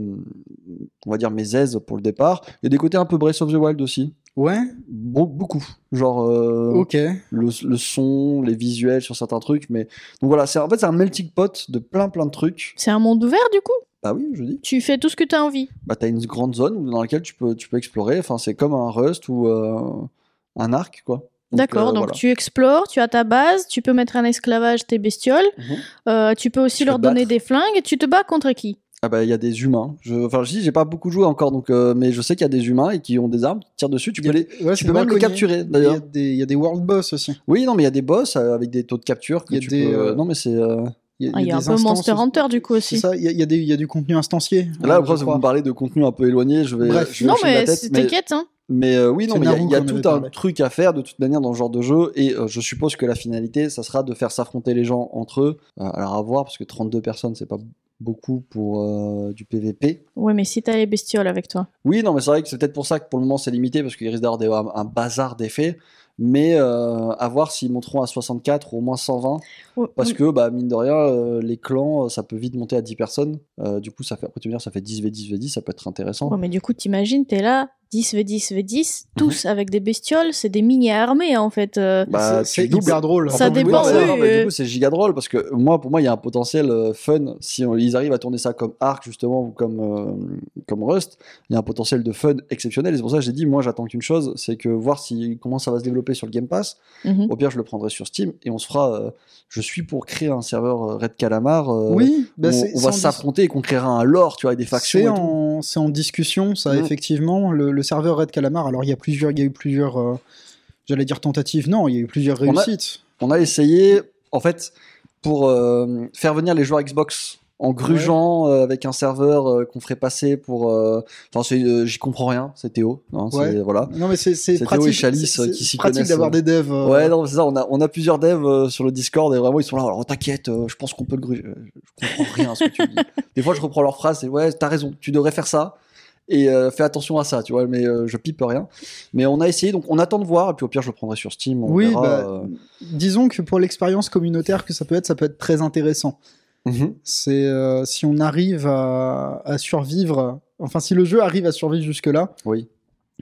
on va dire mes aises pour le départ. Il y a des côtés un peu Breath of the Wild aussi. Ouais, Beau- beaucoup. Genre euh, ok. le, le son, les visuels sur certains trucs. Mais donc voilà, c'est, en fait, c'est un melting pot de plein plein de trucs. C'est un monde ouvert, du coup? Bah oui, je dis. Tu fais tout ce que tu as envie. Bah, t'as une grande zone dans laquelle tu peux, tu peux explorer. Enfin, c'est comme un Rust ou euh, un arc, quoi. Donc, D'accord, euh, donc voilà. tu explores, tu as ta base, tu peux mettre en esclavage tes bestioles, Mhm. euh, tu peux aussi Tu leur donner battre. des flingues, et tu te bats contre qui? Ah bah il y a des humains. Je, enfin je dis j'ai pas beaucoup joué encore donc euh, mais je sais qu'il y a des humains et qui ont des armes, qui tirent dessus. Tu y peux a- les, ouais, tu peux même les capturer Il y, a d'ailleurs. des, il y a des world boss aussi. Oui non mais il y a des boss euh, avec des taux de capture que Il y a tu des, peux- euh, Non mais c'est. euh, Il y a, Ah, il y a un des peu Monster aussi. Hunter du coup C'est aussi. ça, il y, a, il y a des- il y a du contenu instancié. Là euh, après vous me parlez de contenu un peu éloigné, je vais. Bref. je vais Non mais t'inquiète hein. Mais euh, oui, non, mais il y a- y a, tout un parlé. truc à faire de toute manière dans ce genre de jeu, et euh, je suppose que la finalité, ça sera de faire s'affronter les gens entre eux. Euh, alors à voir, parce que 32 personnes, c'est pas beaucoup pour euh, du PVP. Ouais mais si t'as les bestioles avec toi. Oui, non, mais c'est vrai que c'est peut-être pour ça que pour le moment c'est limité, parce qu'il risque d'avoir un, un bazar d'effets. Mais euh, à voir s'ils monteront à 64 ou au moins 120, Ouais, parce ouais. que bah, mine de rien, euh, les clans, euh, ça peut vite monter à 10 personnes. Euh, du coup, ça fait, après tu me dire, ça fait 10 v 10 v 10, ça peut être intéressant. Ouais, mais du coup, t'imagines, t'es là, 10 v 10 v 10, Mhm. tous avec des bestioles, c'est des mini-armées en fait. euh. Bah, c'est hyper drôle. Ça dépend, oui, ouais, oui, non, mais euh. du coup, c'est giga drôle parce que moi, pour moi, il y a un potentiel euh, fun si on- ils arrivent à tourner ça comme Arc justement ou comme euh, comme Rust. Il y a un potentiel de fun exceptionnel. Et c'est pour ça que j'ai dit, moi, j'attends qu'une chose, c'est que voir si comment ça va se développer sur le Game Pass. Mhm. Au pire, je le prendrai sur Steam et on se fera. euh, je suis pour créer un serveur euh, Red Calamar. euh, Oui, bah, on, va s'affronter et qu'on créera un lore, tu vois, avec des factions. C'est en, discussion, ça, Mm. effectivement. Le, le serveur Red Calamar, alors il y a plusieurs, il y a eu plusieurs, euh, j'allais dire tentatives, non, il y a eu plusieurs On a- réussites. On a essayé, en fait, pour euh, faire venir les joueurs Xbox en grugeant euh, avec un serveur euh, qu'on ferait passer pour. euh, Enfin, euh, j'y comprends rien, c'est Théo. hein, Ouais. voilà. Non, mais c'est Théo pratique. et Chalice, qui s'y pratique connaissent, d'avoir euh. des devs. Ouais, non, c'est ça. On a, on a plusieurs devs sur le Discord et vraiment ils sont là. Alors t'inquiète, je pense qu'on peut le gruger. Je comprends rien à ce que tu dis. Des fois, je reprends leurs phrases et ouais, t'as raison, tu devrais faire ça. Et euh, fais attention à ça, tu vois, mais euh, je pipe rien. Mais on a essayé, donc on attend de voir, et puis au pire, je le prendrai sur Steam. On Oui, verra, bah, euh. disons que pour l'expérience communautaire que ça peut être, ça peut être très intéressant. Mhm. C'est euh, si on arrive à, à survivre, enfin si le jeu arrive à survivre jusque-là, Oui,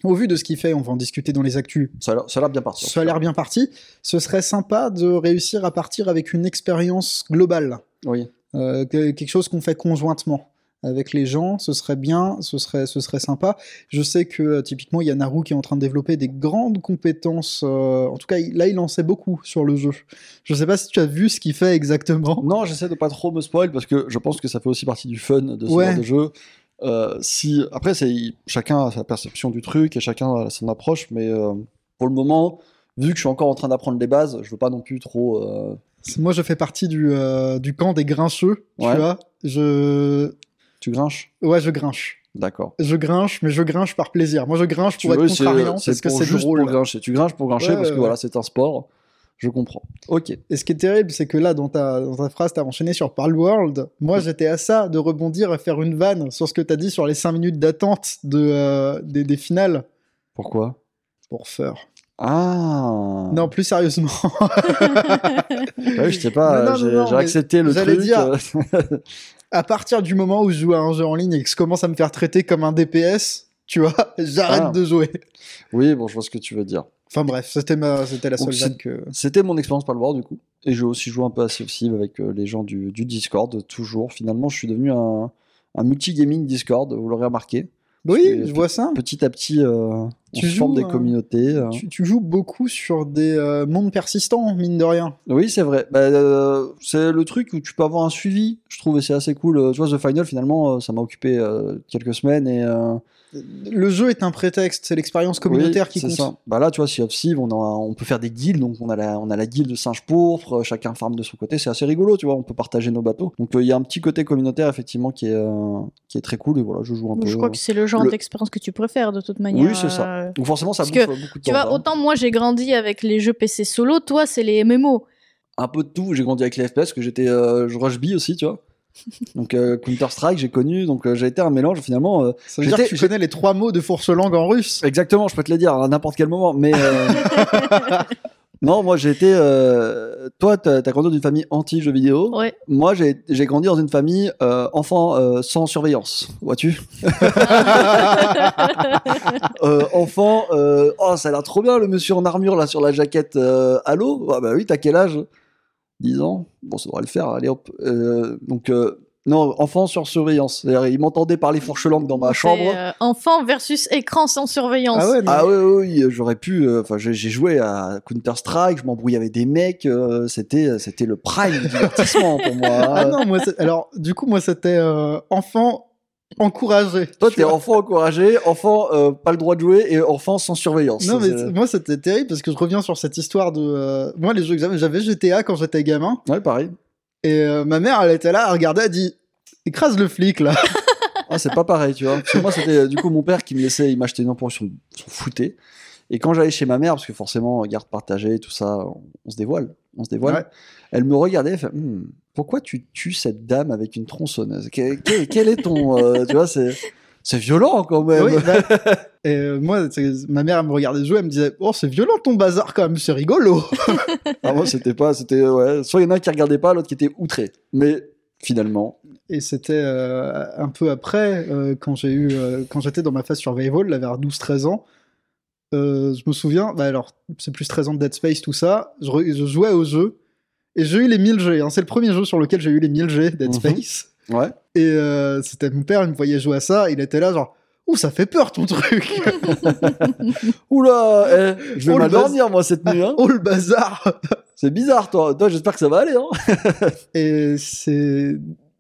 au vu de ce qu'il fait, on va en discuter dans les actus, ça a l'air- bien parti. ça a l'air bien parti, ce serait sympa de réussir à partir avec une expérience globale. Oui. Euh, que- quelque chose qu'on fait conjointement avec les gens, ce serait bien, ce serait, ce serait sympa. Je sais que euh, typiquement il y a Naru qui est en train de développer des grandes compétences. euh, en tout cas, là il en sait beaucoup sur le jeu. Je sais pas si tu as vu ce qu'il fait exactement. Non, j'essaie de pas trop me spoil parce que je pense que ça fait aussi partie du fun de ce Ouais. genre de jeu. Euh, si après, c'est chacun a sa perception du truc et chacun a son approche, mais euh, pour le moment, vu que je suis encore en train d'apprendre les bases, je veux pas non plus trop. Moi je fais partie du, du camp des grincheux, tu Ouais. vois. Je, Tu grinches, ouais, je grinche. d'accord. Je grinche, mais je grinche par plaisir. Moi je grinche Tu pour veux, être c'est contrariant c'est parce que c'est juste drôle. pour grincher. Tu grinches pour grincher Ouais, parce que ouais. voilà, c'est un sport. Je comprends. Ok. Et ce qui est terrible, c'est que là, dans ta, dans ta phrase, t'as enchaîné sur Palworld. Moi, j'étais à ça de rebondir et faire une vanne sur ce que t'as dit sur les 5 minutes d'attente de, euh, des, des finales. Pourquoi? Pour faire. Ah. Non, plus sérieusement. Ouais, je sais pas. J'ai accepté le truc. dire- à partir du moment où je joue à un jeu en ligne et que je commence à me faire traiter comme un DPS, tu vois, j'arrête Ah. de jouer. oui, bon, je vois ce que tu veux dire. Enfin bref, c'était ma, c'était la seule que. C'était mon expérience par le voir du coup. Et j'ai aussi joué un peu à Sea of avec euh, les gens du, du Discord, toujours. Finalement, je suis devenu un, un multi-gaming Discord, vous l'aurez remarqué. Oui, je vois ça. Petit à petit, euh, Tu on forme des euh, communautés. euh. Tu, tu joues beaucoup sur des euh, mondes persistants, mine de rien. Oui, c'est vrai. Bah, c'est le truc où tu peux avoir un suivi, je trouve, et c'est assez cool. Tu vois, The Final, finalement, ça m'a occupé quelques semaines. Et, Le jeu est un prétexte, c'est l'expérience communautaire oui, qui c'est compte. ça. Bah là, tu vois, Sea of Thieves, on, a- on peut faire des guildes, donc on a la, on a la guilde de singe pourpre, euh, chacun farme de son côté, c'est assez rigolo, tu vois, on peut partager nos bateaux. Donc euh, il y a un petit côté communautaire, effectivement, qui est, euh, qui est très cool, et voilà, je joue un peu. Je crois que c'est le genre Le- d'expérience que tu préfères de toute manière. Oui, c'est ça. Donc forcément, ça Parce bouffe que, beaucoup de Tu temps. vois, hein. autant moi j'ai grandi avec les jeux PC solo, toi c'est les MMO. Un peu de tout, j'ai grandi avec les FPS, que j'étais euh, je rush B aussi, tu vois. Donc euh, Counter-Strike, j'ai connu, donc euh, j'ai été un mélange finalement. euh, Ça veut dire que tu connais les trois mots de fourche langue en russe. Exactement, je peux te les dire à n'importe quel moment. Mais euh, non, moi j'ai été. euh, Toi, t'as as grandi dans une famille anti-jeux vidéo. Ouais. Moi, j'ai j'ai grandi dans une famille euh, enfant euh, sans surveillance. Vois-tu? Euh, Enfant, euh, oh, ça a l'air trop bien le monsieur en armure là sur la jaquette. Euh, Allô Ah bah oui, t'as quel âge? 10 ans Bon, ça devrait le faire. Allez hop. Euh, donc. euh, Non, enfant sur surveillance. C'est-à-dire, il m'entendait parler fourche langue dans ma chambre. euh, enfant versus écran sans surveillance. Ah ouais, non, Ah mais- oui, oui, oui, j'aurais pu. Enfin, j'ai j'ai joué à Counter Strike, je m'embrouillais avec des mecs. euh, c'était, c'était le prime du divertissement pour moi. Ah non, moi, alors, du coup, moi, c'était euh, enfant encouragé. Toi, t'es enfant encouragé, enfant euh, pas le droit de jouer et enfant sans surveillance. Non, mais moi, c'était terrible parce que je reviens sur cette histoire de. euh, Moi, les jeux que j'avais, GTA quand j'étais gamin. Ouais, pareil. Et euh, ma mère, elle était là, elle regardait, elle dit Écrase le flic, là. Ah, c'est pas pareil, tu vois. Parce que moi, c'était du coup mon père qui me laissait, il m'achetait une s'en foutait. Et quand j'allais chez ma mère, parce que forcément, garde partagée, tout ça, on, on se dévoile. On se dévoile. Ouais. Elle me regardait, elle fait Hmm, Pourquoi tu tues cette dame avec une tronçonneuse? Quel, quel- quel est ton. euh, tu vois, c'est. C'est violent quand même. Oui, bah, et euh, moi, ma mère, elle me regardait jouer, elle me disait Oh, c'est violent ton bazar quand même, c'est rigolo. Ah, moi, c'était pas. C'était. Ouais. Soit il y en a un qui regardait pas, l'autre qui était outré. Mais finalement. Et c'était euh, un peu après, quand j'ai eu, quand j'étais dans ma phase survival, là, vers 12-13 ans. je me souviens, bah alors, c'est plus 13 ans de Dead Space, tout ça. Je, je jouais au jeu et j'ai eu les 1000 G. hein. C'est le premier jeu sur lequel j'ai eu les 1000 G, Dead Mhm. Space. Ouais. Et euh, c'était mon père, il me voyait jouer à ça, il était là, genre, ouh, ça fait peur ton truc. Oula eh, Je vais Oh, le mal dormir, moi, cette nuit. Hein. oh le bazar C'est bizarre, toi. Toi, j'espère que ça va aller. Hein. Et c'est.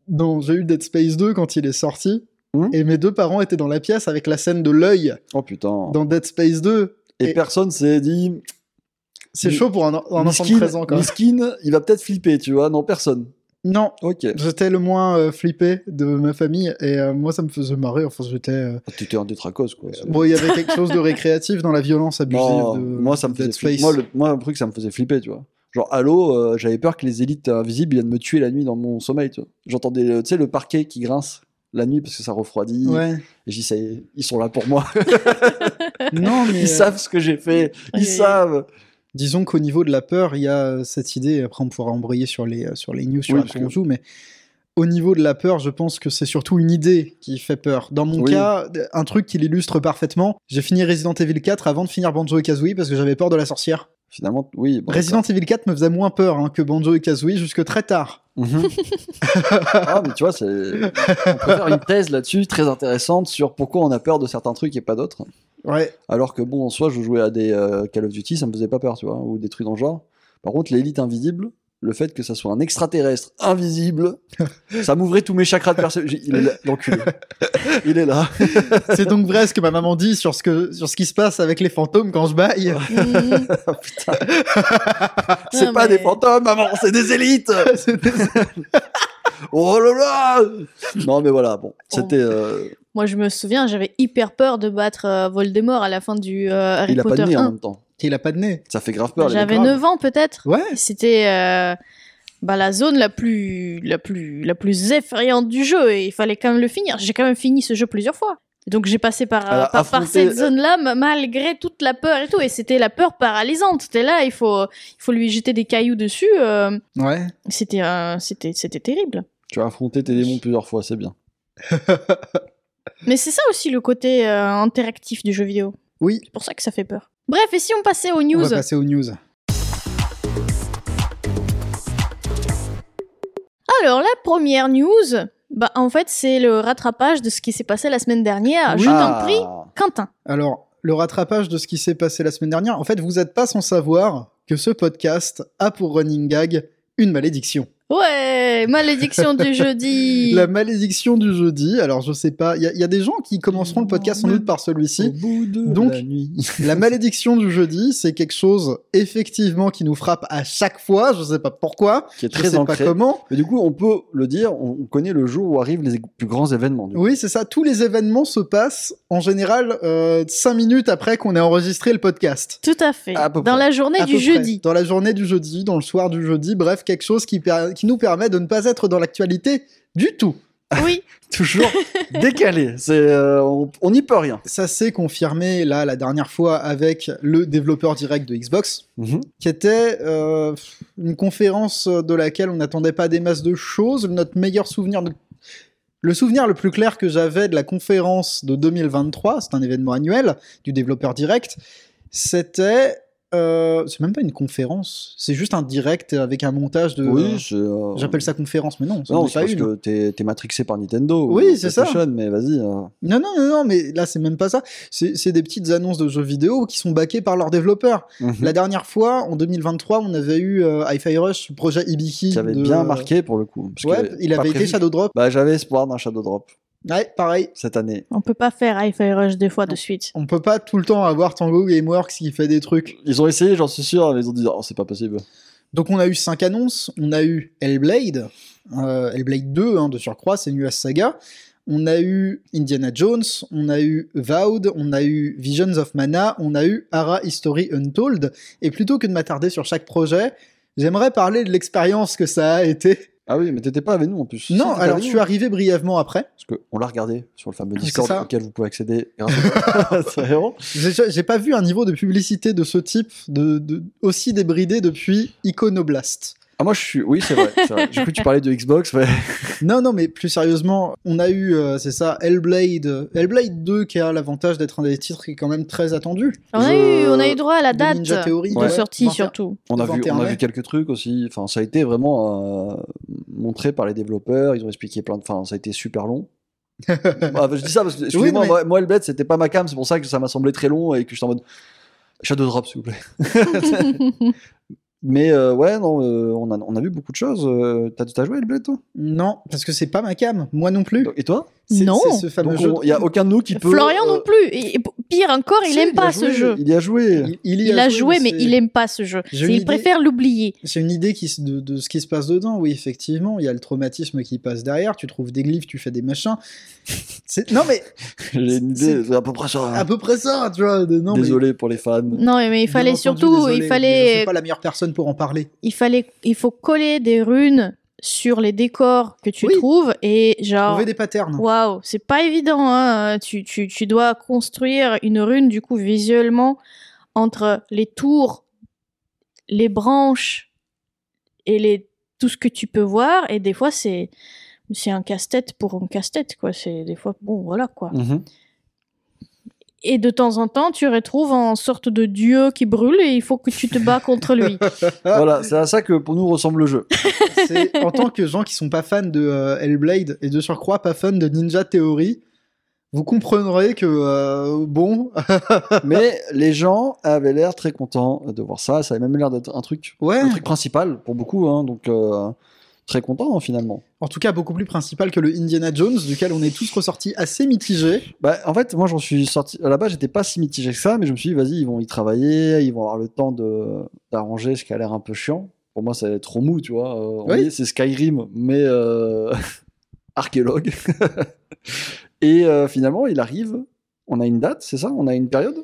Non, j'ai eu Dead Space 2 quand il est sorti. Mhm. Et mes deux parents étaient dans la pièce avec la scène de l'œil Oh putain. dans Dead Space 2. Et, et- personne s'est dit. C'est chaud pour un, un enfant de Miskin, 13 ans. Miskin, il va peut-être flipper, tu vois. Non, personne. Non, Ok. j'étais le moins euh, flippé de ma famille. Et euh, moi, ça me faisait marrer. Enfin, j'étais. euh, T'étais un détracos, quoi. c'est- Bon, il y avait quelque chose de récréatif dans la violence abusive Non, de moi, ça me faisait flipper. Moi, le, moi, un truc, ça me faisait flipper, tu vois. Genre, Halo, euh, j'avais peur que les élites invisibles viennent me tuer la nuit dans mon sommeil, tu vois. J'entendais, euh, tu sais, le parquet qui grince la nuit parce que ça refroidit. Ouais. Et j'ai dit, ça y est, ils sont là pour moi. Non, mais. Ils euh, savent ce que j'ai fait. Ils savent. Disons qu'au niveau de la peur, il y a euh, cette idée, après on pourra embrayer sur les, euh, sur les news sur Oui, qu'on que- joue, mais au niveau de la peur, je pense que c'est surtout une idée qui fait peur. Dans mon Oui. cas, un truc qui l'illustre parfaitement, j'ai fini Resident Evil 4 avant de finir Banjo et Kazooie parce que j'avais peur de la sorcière. Finalement, oui. bon, Resident Evil 4 me faisait moins peur hein, que Banjo et Kazooie jusque très tard. Mhm. ah, mais tu vois, c'est... on peut faire une thèse là-dessus très intéressante sur pourquoi on a peur de certains trucs et pas d'autres. Ouais, Alors que bon, en soi, je jouais à des euh, Call of Duty, ça me faisait pas peur, tu vois, ou des trucs dans le genre. Par contre, l'élite invisible, le fait que ça soit un extraterrestre invisible, ça m'ouvrait tous mes chakras de personne. Il est là, l'enculé. Il est là. c'est donc vrai ce que ma maman dit sur ce, que, sur ce qui se passe avec les fantômes quand je baille. Mhm. Putain. C'est Non, pas mais- des fantômes, maman, c'est des élites. C'est des- Oh là là. Non, mais voilà, bon, c'était. euh, Moi, je me souviens, j'avais hyper peur de battre euh, Voldemort à la fin du euh, Harry Il a pas Potter de nez en 1. même temps. Il a pas de nez. Ça fait grave peur. J'avais mecs. 9 ans peut-être. Ouais. C'était euh, bah, la zone la plus, la, plus, la plus effrayante du jeu et il fallait quand même le finir. J'ai quand même fini ce jeu plusieurs fois. Donc j'ai passé par, euh, par, cette zone-là ma- malgré toute la peur et tout. Et c'était la peur paralysante. T'es là, il faut, il faut lui jeter des cailloux dessus. euh, Ouais. c'était, euh, c'était, c'était terrible. Tu as affronté tes démons plusieurs fois, c'est bien. Mais c'est ça aussi le côté euh, interactif du jeu vidéo. Oui. C'est pour ça que ça fait peur. Bref, et si on passait aux On news va passer aux news. Alors, la première news, bah, en fait, c'est le rattrapage de ce qui s'est passé la semaine dernière. Oui. Je t'en Ah. prie, Quentin. Alors, le rattrapage de ce qui s'est passé la semaine dernière, en fait, vous n'êtes pas sans savoir que ce podcast a pour running gag une malédiction. Ouais, malédiction du jeudi. La malédiction du jeudi, alors je sais pas, il y, a- il y a des gens qui commenceront le podcast sans doute par celui-ci. Donc, la nuit. La malédiction du jeudi, c'est quelque chose effectivement qui nous frappe à chaque fois, je sais pas pourquoi, Qui est je très sais ancré. pas comment. Mais du coup, on peut le dire, on on connaît le jour où arrivent les plus grands événements. du. Oui, c'est ça, tous les événements se passent en général euh, cinq minutes après qu'on ait enregistré le podcast. Tout à fait. À peu Dans près. la journée À du près. jeudi. Dans la journée du jeudi, dans le soir du jeudi, bref, quelque chose qui, per- qui nous permet de ne pas être dans l'actualité du tout. Oui, Toujours décalé. C'est, euh, on- n'y peut rien. Ça s'est confirmé là la dernière fois avec le développeur direct de Xbox, qui était euh, une conférence de laquelle on n'attendait pas des masses de choses. Notre meilleur souvenir, de- le souvenir le plus clair que j'avais de la conférence de 2023, c'est un événement annuel du développeur direct, c'était euh, c'est même pas une conférence, c'est juste un direct avec un montage de. Oui, euh, J'appelle ça conférence, mais non, ça Non, c'est parce une. que t'es t'es matrixé par Nintendo. Oui, ou c'est ça. Mais vas-y. euh. Non, non, non, non, mais là, c'est même pas ça. C'est c'est des petites annonces de jeux vidéo qui sont backées par leurs développeurs. Mhm. La dernière fois, en 2023, on avait eu euh, Hi-Fi Rush, projet Ibiki. Qui avait de- bien marqué pour le coup. parce Ouais, que il avait été prévu. Shadow Drop. Bah, j'avais espoir d'un Shadow Drop Ouais, pareil. cette année. On peut pas faire Hi-Fi Rush deux fois de suite. On peut pas tout le temps avoir Tango Gameworks qui fait des trucs. Ils ont essayé, j'en suis sûr, mais ils ont dit oh, c'est pas possible. Donc on a eu cinq annonces. On a eu Hellblade, euh, Hellblade 2 hein, de surcroît, c'est une US saga. On a eu Indiana Jones, on a eu Vowed, on a eu Visions of Mana, on a eu Ara History Untold. Et plutôt que de m'attarder sur chaque projet, j'aimerais parler de l'expérience que ça a été. Ah oui, mais t'étais pas avec nous en plus. Non, alors je suis arrivé brièvement après. Parce qu'on l'a regardé sur le fameux Discord auquel vous pouvez accéder. J'ai j'ai pas vu un niveau de publicité de ce type de, de- aussi débridé depuis Iconoblast. Ah, moi je suis. Oui, c'est vrai. vrai. J'ai cru que tu parlais de Xbox. Ouais. Non, non, mais plus sérieusement, on a eu, euh, c'est ça, Hellblade, Hellblade 2 qui a l'avantage d'être un des titres qui est quand même très attendu. On a, Je- eu, on a eu droit à la date Ninja Theory, de sortie 21. surtout. On a, vu, 21 on a vu quelques trucs aussi. Enfin, ça a été vraiment euh, montré par les développeurs. Ils ont expliqué plein de. Enfin, ça a été super long. Ah, bah, je dis ça parce que, excusez-moi, mais- moi, moi, Hellblade, c'était pas ma cam. C'est pour ça que ça m'a semblé très long et que j'étais en mode. Shadow Drop, s'il vous plaît. Mais euh, ouais, non, euh, on, a, on a vu beaucoup de choses. Euh, T'as t'as joué Hellblade, toi? Non, parce que c'est pas ma cam, moi non plus. Et toi? Non. C'est ce fameux Donc, jeu. il y a aucun de nous qui peut. Florian euh, non plus. Et, pire encore, il si, aime y pas ce jeu. Il y a joué. Il, il y Il a joué, mais c'est- il aime pas ce jeu. C'est- Il idée. préfère l'oublier. J'ai une idée qui, de, de ce qui se passe dedans, oui, effectivement. Il y a le traumatisme qui passe derrière, tu trouves des glyphes, tu fais des machins. C'est- Non, mais J'ai une idée, c'est à peu près ça. à peu près ça, tu vois. de- Non, mais- Désolé pour les fans. Non, mais il fallait entendu, surtout, désolé, il mais Je fallait, suis pas la meilleure personne pour en parler. il fallait, il faut coller des runes sur les décors que tu Oui. trouves et genre. Trouver des patterns. Waouh, c'est pas évident. Hein. Tu, tu, tu dois construire une rune du coup visuellement entre les tours, les branches et les tout ce que tu peux voir. Et des fois c'est c'est un casse-tête pour un casse-tête quoi. C'est des fois bon voilà quoi. Mhm. Et de temps en temps tu retrouves en sorte de dieu qui brûle et il faut que tu te bats contre lui. Voilà, c'est à ça que pour nous ressemble le jeu. C'est en tant que gens qui sont pas fans de euh, Hellblade et de surcroît pas fans de Ninja Theory, vous comprendrez que euh, bon, Mais les gens avaient l'air très contents de voir ça. Ça avait même l'air d'être un truc, ouais. un truc principal pour beaucoup. hein, donc euh, très content hein, finalement. En tout cas, beaucoup plus principal que le Indiana Jones, duquel on est tous ressortis assez mitigés. Bah, en fait, moi j'en suis sorti. À la base, j'étais pas si mitigé que ça, mais je me suis dit, vas-y, ils vont y travailler, ils vont avoir le temps de d'arranger ce qui a l'air un peu chiant. Pour moi, ça va être trop mou, tu vois. Euh, Oui. c'est Skyrim, mais euh, archéologue. Et euh, finalement, il arrive. On a une date, c'est ça? On a une période?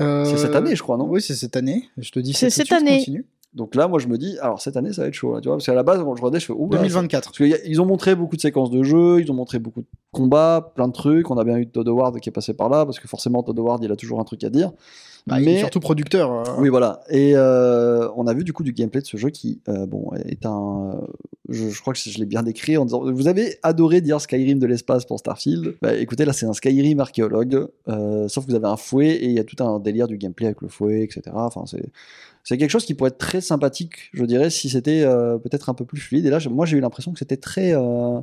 Euh, C'est cette année, je crois, non? Oui, c'est cette année. Je te dis C'est cette suite, année. continue. Donc là, moi, je me dis, alors cette année, ça va être chaud, là, tu vois, parce qu'à la base, quand je regardais, je fais, ouh, là, 2024. Parce qu'ils ont montré beaucoup de séquences de jeu, ils ont montré beaucoup de combats, plein de trucs. On a bien eu Todd Howard qui est passé par là, parce que forcément, Todd Howard, il a toujours un truc à dire. Bah, Il est surtout producteur. euh. Oui, voilà. Et euh, on a vu du coup du gameplay de ce jeu qui, euh, bon, est un. Je, je crois que je l'ai bien décrit en disant Vous avez adoré dire Skyrim de l'espace pour Starfield? Bah écoutez, là, c'est un Skyrim archéologue, euh, sauf que vous avez un fouet et il y a tout un délire du gameplay avec le fouet, etc. Enfin, c'est. C'est quelque chose qui pourrait être très sympathique, je dirais, si c'était euh, peut-être un peu plus fluide. Et là, moi, j'ai eu l'impression que c'était très, euh,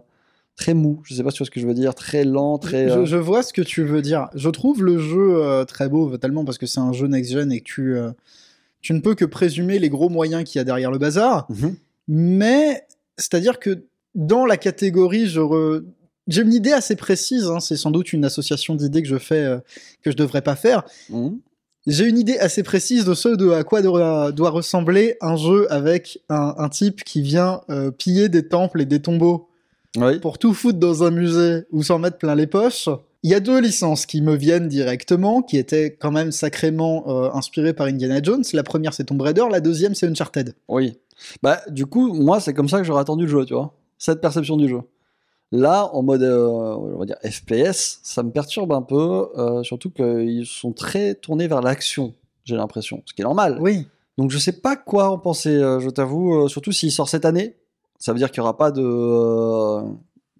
très mou. Je sais pas si tu vois ce que je veux dire, très lent, très. Je, euh, je vois ce que tu veux dire. Je trouve le jeu très beau, tellement parce que c'est un jeu next-gen et que tu, tu ne peux que présumer les gros moyens qu'il y a derrière le bazar. mhm. Mais c'est-à-dire que dans la catégorie, je re- j'ai une idée assez précise. hein, c'est sans doute une association d'idées que je fais euh, que je devrais pas faire. Mhm. J'ai une idée assez précise de ce de à quoi doit, doit ressembler un jeu avec un, un type qui vient euh, piller des temples et des tombeaux Oui. pour tout foutre dans un musée ou s'en mettre plein les poches. Il y a deux licences qui me viennent directement, qui étaient quand même sacrément euh, inspirées par Indiana Jones. La première, c'est Tomb Raider. La deuxième, c'est Uncharted. Oui. Bah, du coup, moi, c'est comme ça que j'aurais attendu le jeu, tu vois. Cette perception du jeu. Là, en mode, euh, on va dire FPS, ça me perturbe un peu, euh, surtout qu'ils sont très tournés vers l'action, j'ai l'impression, ce qui est normal. Oui. Donc, je sais pas quoi en penser, euh, je t'avoue, surtout s'il sort cette année. Ça veut dire qu'il y aura pas de,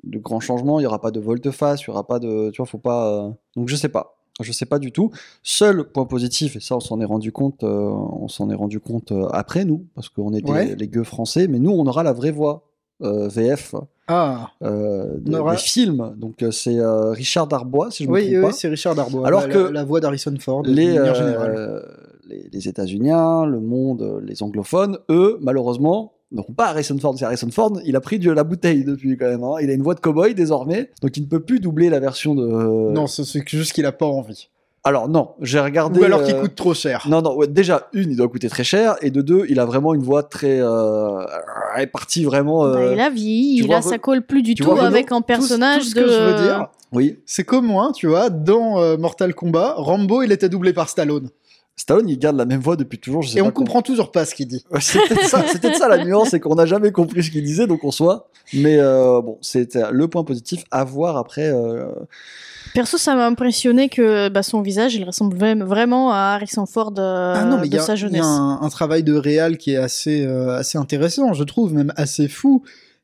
de grands changements, il y aura pas de volte-face, il y aura pas de, tu vois, faut pas. Donc, je sais pas. Je sais pas du tout. Seul point positif, et ça on s'en est rendu compte, euh, on s'en est rendu compte euh, après nous, parce qu'on était Ouais. les gueux français, mais nous on aura la vraie voix euh, VF Ah, euh, de- des films. Donc euh, c'est euh, Richard Darbois, si je me oui, trompe oui, pas. c'est Richard Darbois. Alors la, que la, voix d'Harrison Ford, les, euh, les, les États-Uniens, le monde, les anglophones, eux, malheureusement, n'auront pas Harrison Ford. C'est Harrison Ford, il a pris de la bouteille depuis quand même. hein. Il a une voix de cowboy désormais, donc il ne peut plus doubler la version de. Non, c'est c'est juste qu'il a pas envie. Alors non, j'ai regardé. Ou alors qu'il euh, coûte trop cher. Non, non, ouais, déjà, une, il doit coûter très cher, et de deux, il a vraiment une voix très euh, répartie vraiment. euh, Bah, il a vieilli, tu il vois, a, ça colle plus du tu tout vois, avec un personnage tout ce que de. je veux dire, Oui, c'est qu'au moins, tu vois, dans euh, Mortal Kombat, Rambo, il était doublé par Stallone. Stallone, il garde la même voix depuis toujours. Je sais Et pas on comprend toujours pas ce qu'il dit. C'est peut-être ça, ça la nuance, c'est qu'on n'a jamais compris ce qu'il disait, donc on soit. Mais euh, bon, c'était le point positif à voir après. Perso, ça m'a impressionné que bah, son visage, il ressemble vra- vraiment à Harrison Ford euh, ah non, mais de y a, sa il y a jeunesse. un, un travail de réal qui est assez, euh, assez intéressant, je trouve, même assez fou.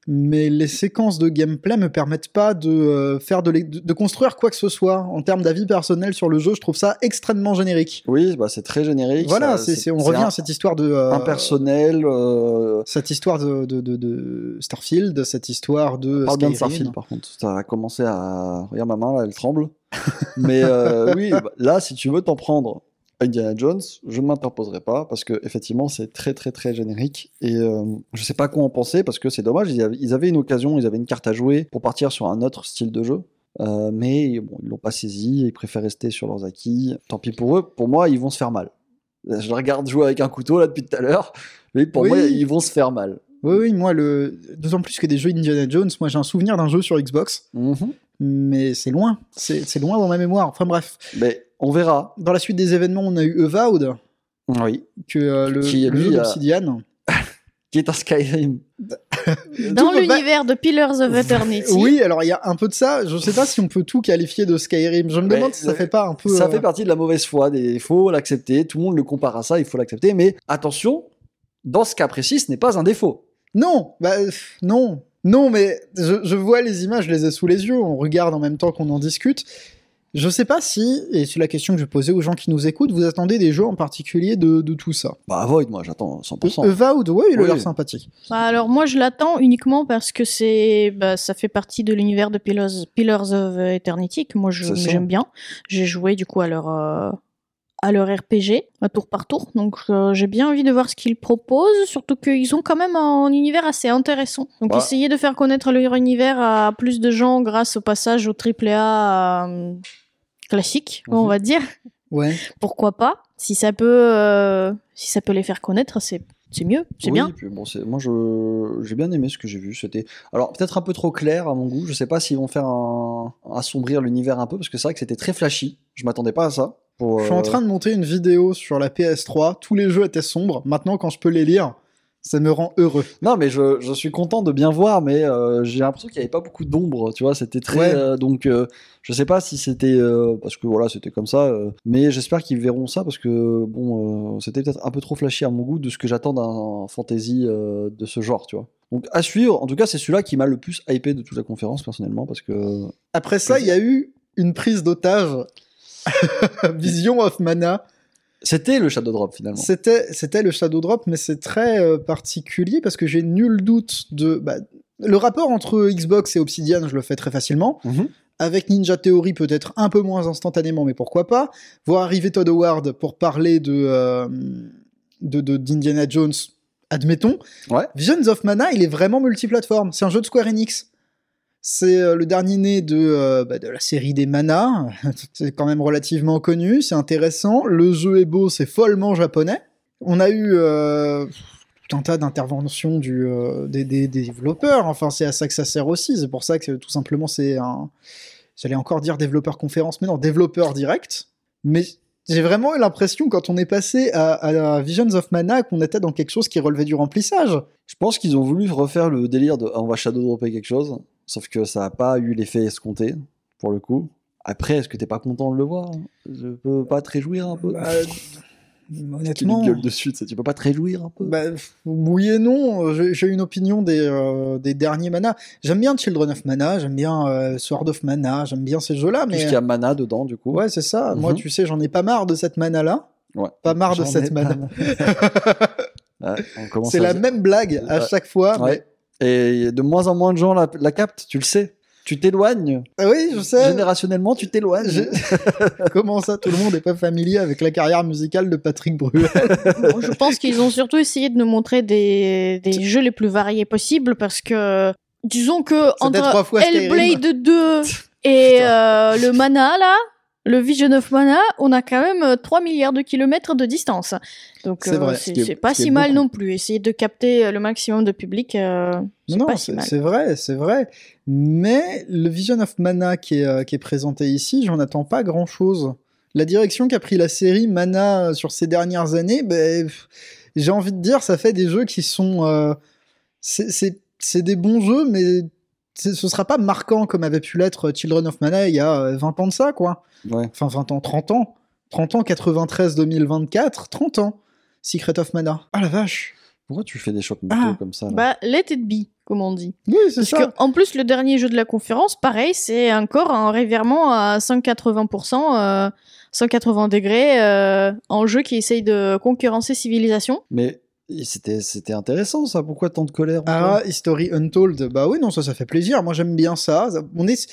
Mais les séquences de gameplay me permettent pas de euh, faire de, construire quoi que ce soit en termes d'avis personnel sur le jeu. Je trouve ça extrêmement générique. Oui, bah, c'est très générique. Voilà, ça- c'est, c'est- on revient un- à cette histoire de euh, impersonnel. euh, cette histoire de, de, de, de Starfield, cette histoire de Parle bien de. Starfield par contre. Ça a commencé à. Regarde ma main là, elle tremble. Mais euh, oui, bah, là, si tu veux t'en prendre Indiana Jones, je ne m'interposerai pas parce que effectivement, c'est très très très générique et euh, je sais pas quoi en penser parce que c'est dommage. Ils avaient, une occasion, ils avaient une carte à jouer pour partir sur un autre style de jeu. Euh, mais bon, ils l'ont pas saisi, ils préfèrent rester sur leurs acquis. Tant pis pour eux. Pour moi, ils vont se faire mal. Je les regarde jouer avec un couteau là depuis tout à l'heure. Mais pour Oui. moi, ils vont se faire mal. Oui, oui, moi, le... d'autant plus que des jeux Indiana Jones, moi j'ai un souvenir d'un jeu sur Xbox, Mhm. mais c'est loin, c'est c'est loin dans ma mémoire. Enfin bref, Mais on verra. dans la suite des événements, on a eu Avowed, Oui. que euh, le, Qui, le lui, jeu d'Obsidian. Qui est un Skyrim. Dans l'univers de Pillars of Eternity. Oui, alors il y a un peu de ça. Je sais pas si on peut tout qualifier de Skyrim. Je me Mais, demande si ça euh, fait pas un peu. Ça euh, fait partie de la mauvaise foi. des- Il faut l'accepter. Tout le monde le compare à ça. Il faut l'accepter. Mais attention, dans ce cas précis, ce n'est pas un défaut. Non, bah non, non, mais je, je vois les images, je les ai sous les yeux. On regarde en même temps qu'on en discute. Je sais pas si, et c'est la question que je posais aux gens qui nous écoutent, vous attendez des jeux en particulier de, de tout ça. Bah, Void, moi, j'attends 100%. Avowed, ouais, il a Oui. l'air sympathique. Bah, alors moi je l'attends uniquement parce que c'est bah, ça fait partie de l'univers de Pillars, Pillars of Eternity que moi j'aime bien. J'ai joué du coup à leur euh, à leur RPG à tour par tour donc euh, j'ai bien envie de voir ce qu'ils proposent surtout qu'ils ont quand même un univers assez intéressant. Donc Bah. essayer de faire connaître leur univers à plus de gens grâce au passage au AAA euh, classique on Mhm. va dire Ouais. pourquoi pas? Si ça peut euh, si ça peut les faire connaître c'est c'est mieux c'est Oui, bien. puis bon, c'est- moi, je j'ai bien aimé ce que j'ai vu. C'était alors peut-être un peu trop clair à mon goût. Je sais pas s'ils vont faire un... assombrir l'univers un peu parce que c'est vrai que c'était très flashy. Je m'attendais pas à ça. Pour, Je suis en euh, train de monter une vidéo sur la PS3. Tous les jeux étaient sombres. Maintenant, quand je peux les lire, ça me rend heureux. Non, mais je, je suis content de bien voir, mais euh, j'ai l'impression qu'il n'y avait pas beaucoup d'ombre, tu vois, c'était très... Ouais. euh, donc, euh, je sais pas si c'était... euh, parce que voilà, c'était comme ça, mais j'espère qu'ils verront ça, parce que, bon, c'était peut-être un peu trop flashy à mon goût de ce que j'attends d'un fantasy de ce genre, tu vois. Donc, à suivre, en tout cas, c'est celui-là qui m'a le plus hypé de toute la conférence, personnellement, parce que... Après ça, il y a eu une prise d'otage. Vision of Mana. C'était le Shadow Drop, finalement. C'était, c'était le Shadow Drop, mais c'est très euh, particulier parce que j'ai nul doute de. bah, le rapport entre Xbox et Obsidian, je le fais très facilement. Mhm. Avec Ninja Theory, peut-être un peu moins instantanément, mais pourquoi pas. Voir arriver Todd Howard pour parler de, euh, de, de- d'Indiana Jones, admettons. Ouais. Visions of Mana, il est vraiment multiplateforme. C'est un jeu de Square Enix. C'est euh, le dernier né de, euh, bah, de la série des Mana. c'est quand même relativement connu, c'est intéressant. Le jeu est beau, c'est follement japonais. On a eu euh, tout un tas d'interventions des, développeurs. Enfin, c'est à ça que ça sert aussi. C'est pour ça que tout simplement c'est un. J'allais encore dire développeur conférence, mais non, développeur direct. Mais j'ai vraiment eu l'impression, quand on est passé à, Visions of Mana, qu'on était dans quelque chose qui relevait du remplissage. Je pense qu'ils ont voulu refaire le délire de on va shadow dropper quelque chose, sauf que ça n'a pas eu l'effet escompté, pour le coup. Après, est-ce que t'es pas content de le voir? Je peux pas te réjouir un peu Bah, honnêtement. gueule dessus, tu sais, tu peux pas te réjouir un peu Bah, oui et non, j'ai une opinion des, euh, des derniers Mana. J'aime bien Children of Mana, j'aime bien euh, Sword of Mana, j'aime bien ces jeux-là, Tout mais. ce qu'il y a mana dedans, du coup. Ouais, c'est ça. Moi, Mhm. tu sais, j'en ai pas marre de cette mana-là. Ouais. Pas marre de cette pas mana. Ouais, C'est la même blague à chaque fois. Ouais. Et de moins en moins de gens la, la captent, tu le sais. Tu t'éloignes. Ah Oui, je sais. Générationnellement, tu t'éloignes. Je- Comment ça, tout le monde n'est pas familier avec la carrière musicale de Patrick Bruel Bon, je pense qu'ils ont surtout essayé de nous montrer des, des jeux les plus variés possibles parce que, disons que entre. Hellblade 2 et euh, le Mana, là, le Vision of Mana, on a quand même euh, 3 milliards de kilomètres de distance. Donc, C'est euh, pas ce si mal beaucoup. non plus. Essayer de capter euh, le maximum de public, euh, c'est pas si c'est mal. c'est vrai, c'est vrai. Mais le Vision of Mana qui est, euh, qui est présenté ici, j'en attends pas grand-chose. La direction qu'a pris la série Mana euh, sur ces dernières années, ben, j'ai envie de dire, ça fait des jeux qui sont... euh, c'est- des bons jeux, mais ce sera pas marquant comme avait pu l'être Children of Mana il y a euh, 20 ans de ça, quoi. Ouais. Enfin, 20 ans, 30 ans. 30 ans, 93, 2024, 30 ans. Secret of Mana. Ah la vache. Pourquoi tu fais des chocs Ah. comme ça là Bah, let it be, comme on dit. Oui, c'est Parce ça. que, en plus, le dernier jeu de la conférence, pareil, c'est encore un revirement à 180%, euh, 180 degrés, euh, en jeu qui essaye de concurrencer Civilisation. Mais c'était c'était intéressant ça. Pourquoi tant de colère Ah, History Untold. Bah oui, non, ça, ça fait plaisir. Moi, j'aime bien ça. On est...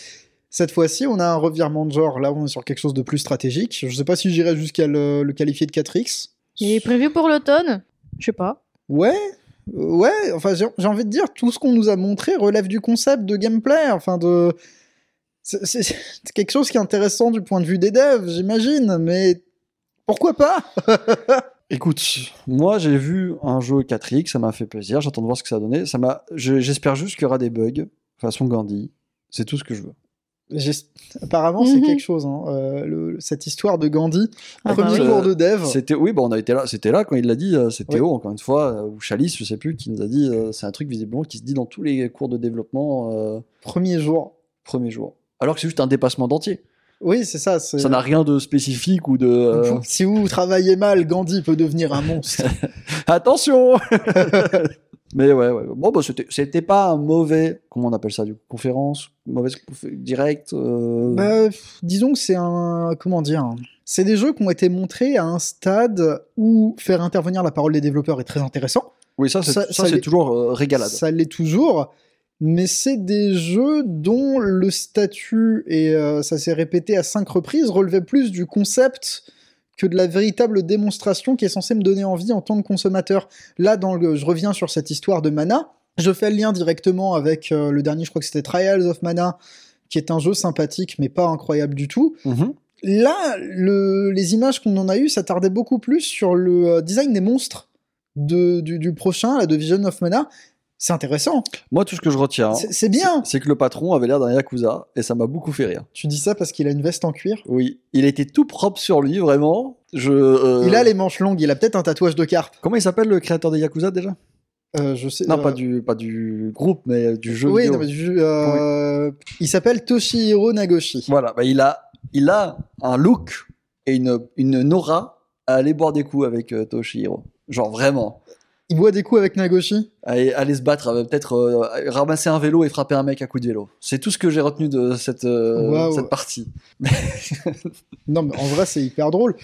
Cette fois-ci, on a un revirement de genre. Là, on est sur quelque chose de plus stratégique. Je sais pas si j'irais jusqu'à le, le qualifier de 4X. Il est prévu pour l'automne? Je sais pas. Ouais, ouais. Enfin, j'ai envie de dire, tout ce qu'on nous a montré relève du concept de gameplay. Enfin, de. C'est quelque chose qui est intéressant du point de vue des devs, j'imagine. Mais pourquoi pas? Écoute, moi j'ai vu un jeu 4X, ça m'a fait plaisir. J'attends de voir ce que ça a donné. Ça m'a. je- J'espère juste qu'il y aura des bugs façon Gandhi. C'est tout ce que je veux. J'ai- Apparemment, c'est Mhm. quelque chose. hein. Euh, le- cette histoire de Gandhi, Ah bah premier cours de dev. C'était oui, bon, on a été là. C'était là quand il l'a dit. euh, C'est Oui. Théo encore une fois euh, ou Chalice, je sais plus, qui nous a dit. euh, c'est un truc visiblement qui se dit dans tous les cours de développement euh, Premier jour. premier jour. Alors que c'est juste un dépassement d'entier. Oui, c'est ça. Ça n'a rien de spécifique ou de. euh, Si vous travaillez mal, Gandhi peut devenir un monstre. Attention Mais ouais, ouais. Bon, bah, c'était, pas un mauvais. Comment on appelle ça du coup Conférence Mauvaise direct euh, Bah, disons que c'est un. Comment dire C'est des jeux qui ont été montrés à un stade où faire intervenir la parole des développeurs est très intéressant. Oui, ça, c'est, ça- ça, ça c'est toujours euh, régalade. Ça l'est toujours. Mais c'est des jeux dont le statut, et euh, ça s'est répété à cinq reprises, relevait plus du concept que de la véritable démonstration qui est censée me donner envie en tant que consommateur. Là, dans le, je reviens sur cette histoire de Mana. Je fais le lien directement avec euh, le dernier, je crois que c'était Trials of Mana, qui est un jeu sympathique mais pas incroyable du tout. Mhm. Là, le- les images qu'on en a eues s'attardaient beaucoup plus sur le euh, design des monstres de, du, du prochain, la de Vision of Mana. C'est intéressant. Moi, tout ce que je retiens, C'est bien. c'est que le patron avait l'air d'un Yakuza et ça m'a beaucoup fait rire. Tu dis ça parce qu'il a une veste en cuir? Oui, il était tout propre sur lui, vraiment. Je, euh, Il a les manches longues, il a peut-être un tatouage de carpe. Comment il s'appelle le créateur des Yakuza déjà? Euh, je sais. Non, euh, pas, du, pas du groupe, mais du jeu Oui, vidéo. non, mais du- euh, il s'appelle Toshihiro Nagoshi. Voilà, bah, il, a, il a un look et une, une aura à aller boire des coups avec euh, Toshihiro. Genre vraiment. Il boit des coups avec Nagoshi? Aller, aller se battre, euh, peut-être euh, ramasser un vélo et frapper un mec à coup de vélo. C'est tout ce que j'ai retenu de cette, euh, Waouh. cette partie. Non, mais en vrai, c'est hyper drôle.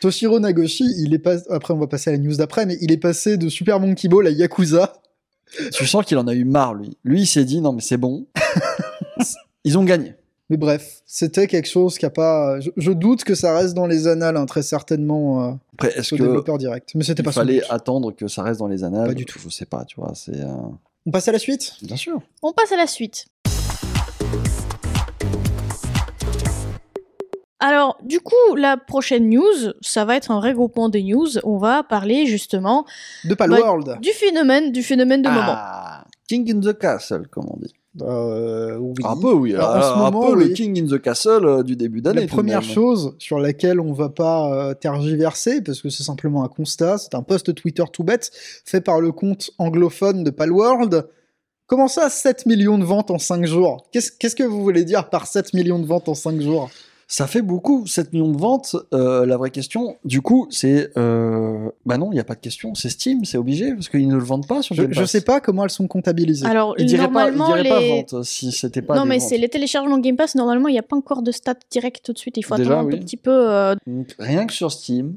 Toshihiro Nagoshi, il est pas. Après, on va passer à la news d'après, mais il est passé de Super Monkey Ball à Yakuza. Tu sens qu'il en a eu marre, lui. Lui, il s'est dit, non, mais c'est bon. Ils ont gagné. Mais bref, c'était quelque chose qui a pas. Je, je doute que ça reste dans les annales, hein, très certainement, euh, Après, est-ce que développeur direct. Mais c'était il pas son fallait attendre que ça reste dans les annales? Pas du tout. Je sais pas, tu vois. C'est euh, On passe à la suite? Bien sûr. On passe à la suite. Alors, du coup, la prochaine news, ça va être un regroupement des news. On va parler justement De Palworld. World. du phénomène, du phénomène de moment. Ah, King in the Castle, comme on dit. Euh, oui. Un peu, oui. Alors, en ce un moment, peu oui. le King in the Castle euh, du début d'année. La première chose sur laquelle on va pas euh, tergiverser, parce que c'est simplement un constat, c'est un post Twitter tout bête fait par le compte anglophone de Palworld. Comment ça, 7 millions de ventes en 5 jours? Qu'est-ce qu'est-ce que vous voulez dire par 7 millions de ventes en 5 jours? Ça fait beaucoup, 7 millions de ventes. Euh, la vraie question, du coup, c'est. Euh... Bah non, il n'y a pas de question. C'est Steam, c'est obligé, parce qu'ils ne le vendent pas sur Je, Game je Pass. sais pas comment elles sont comptabilisées. Alors, Ils diraient pas, ils diraient pas les... vente si c'était pas. non, des mais c'est les téléchargements Game Pass. Normalement, il n'y a pas encore de stats directes tout de suite. Il faut Déjà, attendre un oui. tout petit peu. euh, Donc, rien que sur Steam,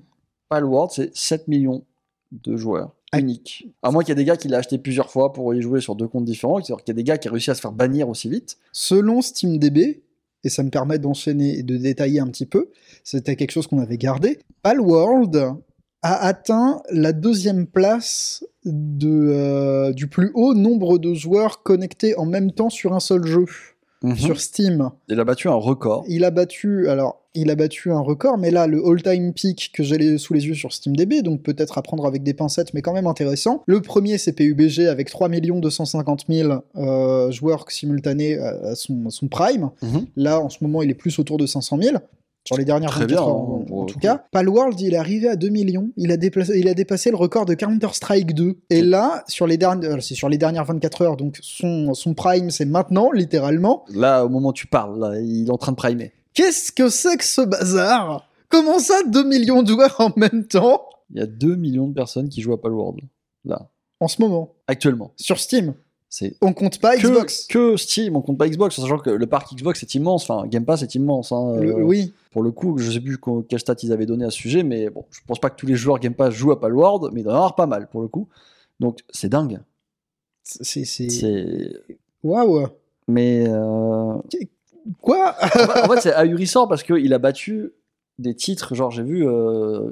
Palworld, c'est 7 millions de joueurs Ah. uniques. À moins qu'il y ait des gars qui l'aient acheté plusieurs fois pour y jouer sur deux comptes différents, c'est-à-dire qu'il y a des gars qui ont réussi à se faire bannir aussi vite. Selon SteamDB, et ça me permet d'enchaîner et de détailler un petit peu, c'était quelque chose qu'on avait gardé, Palworld a atteint la deuxième place de, euh, du plus haut nombre de joueurs connectés en même temps sur un seul jeu, sur Steam. Il a battu un record. Il a battu, alors, il a battu un record, mais là, le all-time peak que j'ai sous les yeux sur SteamDB, donc peut-être à prendre avec des pincettes, mais quand même intéressant. Le premier, c'est PUBG avec 3 250 000 euh, joueurs simultanés à son, à son prime. Mhm. Là, en ce moment, il est plus autour de 500 000. Sur les dernières Très 24 bien, heures, hein, en, le tout cas. Palworld, il est arrivé à 2 millions. Il a, déplacé, il a dépassé le record de Counter-Strike 2. Et là, sur les dernières, euh, c'est sur les dernières 24 heures, donc son, son prime, c'est maintenant, littéralement. Là, au moment où tu parles, là, il est en train de primer. Qu'est-ce que c'est que ce bazar? Comment ça, 2 millions de joueurs en même temps? Il y a 2 millions de personnes qui jouent à Palworld. Là, En ce moment, actuellement. sur Steam? On compte pas que, Xbox? que Steam, on compte pas Xbox, sachant que le parc Xbox est immense, enfin Game Pass est immense. hein, Le- euh, oui, Pour le coup, je sais plus co- quel stat ils avaient donné à ce sujet, mais bon, je pense pas que tous les joueurs Game Pass jouent à Palworld, mais il doit y en avoir pas mal pour le coup. Donc c'est dingue. C'est. Waouh Mais euh, Quoi? En fait, c'est ahurissant parce qu'il a battu des titres, genre j'ai vu euh,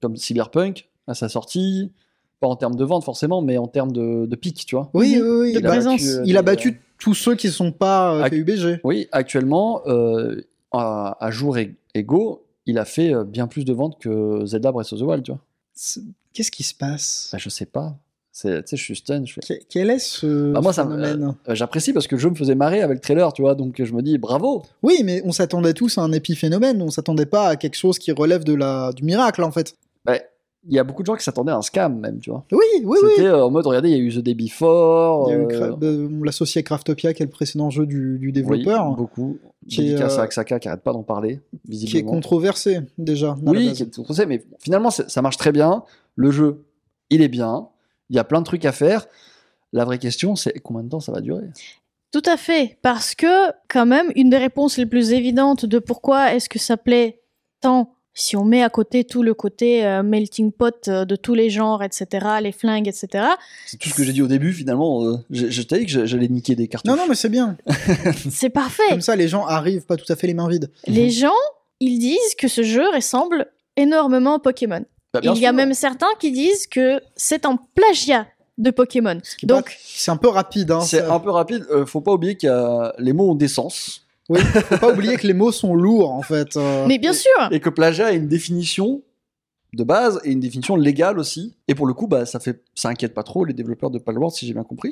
comme Cyberpunk à sa sortie, pas en termes de vente forcément, mais en termes de, de pic, tu vois. Oui, oui, oui. Il, a présence. battu, euh, il a battu tous ceux qui sont pas euh, PUBG. Oui, actuellement, euh, à, à jour ég- égaux, il a fait euh, bien plus de ventes que Zelda Breath of the Wild, tu vois. Qu'est-ce qui se passe? Bah, je sais pas. C'est- Tu sais, je suis stun. Je fais- Que- Quel est ce Bah, moi, ça me- phénomène? Euh, J'apprécie parce que le jeu me faisait marrer avec le trailer, tu vois, donc je me dis bravo. Oui, mais on s'attendait tous à un épiphénomène. On s'attendait pas à quelque chose qui relève de la du miracle, en fait. Bah, Il y a beaucoup de gens qui s'attendaient à un scam, même, tu vois. Oui, oui, oui. C'était euh, en mode, regardez, il y a eu The Day Before. Il y a eu euh, Cra- euh, on l'associé à Craftopia, qui est le précédent jeu du, du oui, développeur, beaucoup. Qui est, Dédicace euh, à Axaka qui arrête pas d'en parler, qui est visiblement. controversé déjà. à Oui, qui est controversé, mais finalement, ça marche très bien. Le jeu, il est bien. Il y a plein de trucs à faire. La vraie question, c'est combien de temps ça va durer? Tout à fait, parce que quand même, une des réponses les plus évidentes de pourquoi est-ce que ça plaît tant, si on met à côté tout le côté euh, melting pot euh, de tous les genres, etc., les flingues, etc., C'est tout ce que j'ai dit au début, finalement. euh, je je t'ai dit que j'a- j'allais niquer des cartouches. Non, non, mais c'est bien. c'est parfait. Comme ça, les gens arrivent pas tout à fait les mains vides. Les gens, ils disent que ce jeu ressemble énormément à Pokémon. Bah, bien Il y a sûr. même certains qui disent que c'est un plagiat de Pokémon. Ce qui est pas- Donc, c'est un peu rapide. Hein, C'est ça. un peu rapide. euh, faut pas oublier que les mots ont des sens. Oui, faut pas oublier que les mots sont lourds en fait. euh. mais bien sûr, Et que plagiat a une définition de base et une définition légale aussi. Et pour le coup, bah, ça fait, ça inquiète pas trop les développeurs de Palworld, si j'ai bien compris.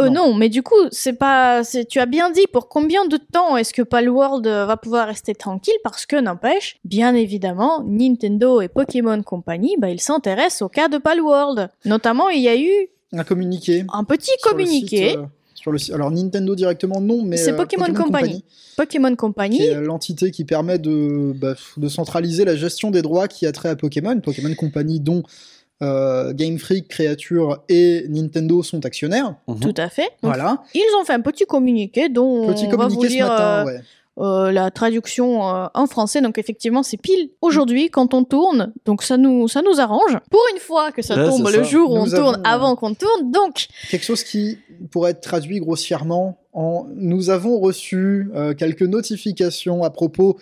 Euh, Non. non. mais du coup, c'est pas. c'est- Tu as bien dit pour combien de temps est-ce que Palworld euh, va pouvoir rester tranquille? Parce que n'empêche, bien évidemment, Nintendo et Pokémon Company, bah, ils s'intéressent au cas de Palworld. Notamment, il y a eu Un communiqué. un petit communiqué. site, euh, sur le site- Alors Nintendo directement non, mais C'est euh, Pokémon Company. Pokémon Company, l'entité qui permet de, bah, de centraliser la gestion des droits qui a trait à Pokémon. Pokémon Company dont euh, Game Freak, Creature et Nintendo sont actionnaires. tout à fait. Donc, Voilà. Ils ont fait un petit communiqué dont Petit on va vous communiqué ce lire matin, euh, ouais. euh, la traduction euh, en français. Donc effectivement, c'est pile aujourd'hui quand on tourne. Donc ça nous, ça nous arrange. Pour une fois que ça Ouais, tombe le ça. jour où Nous on tourne avons, avant qu'on tourne. Donc Quelque chose qui pourrait être traduit grossièrement en nous avons reçu euh, quelques notifications à propos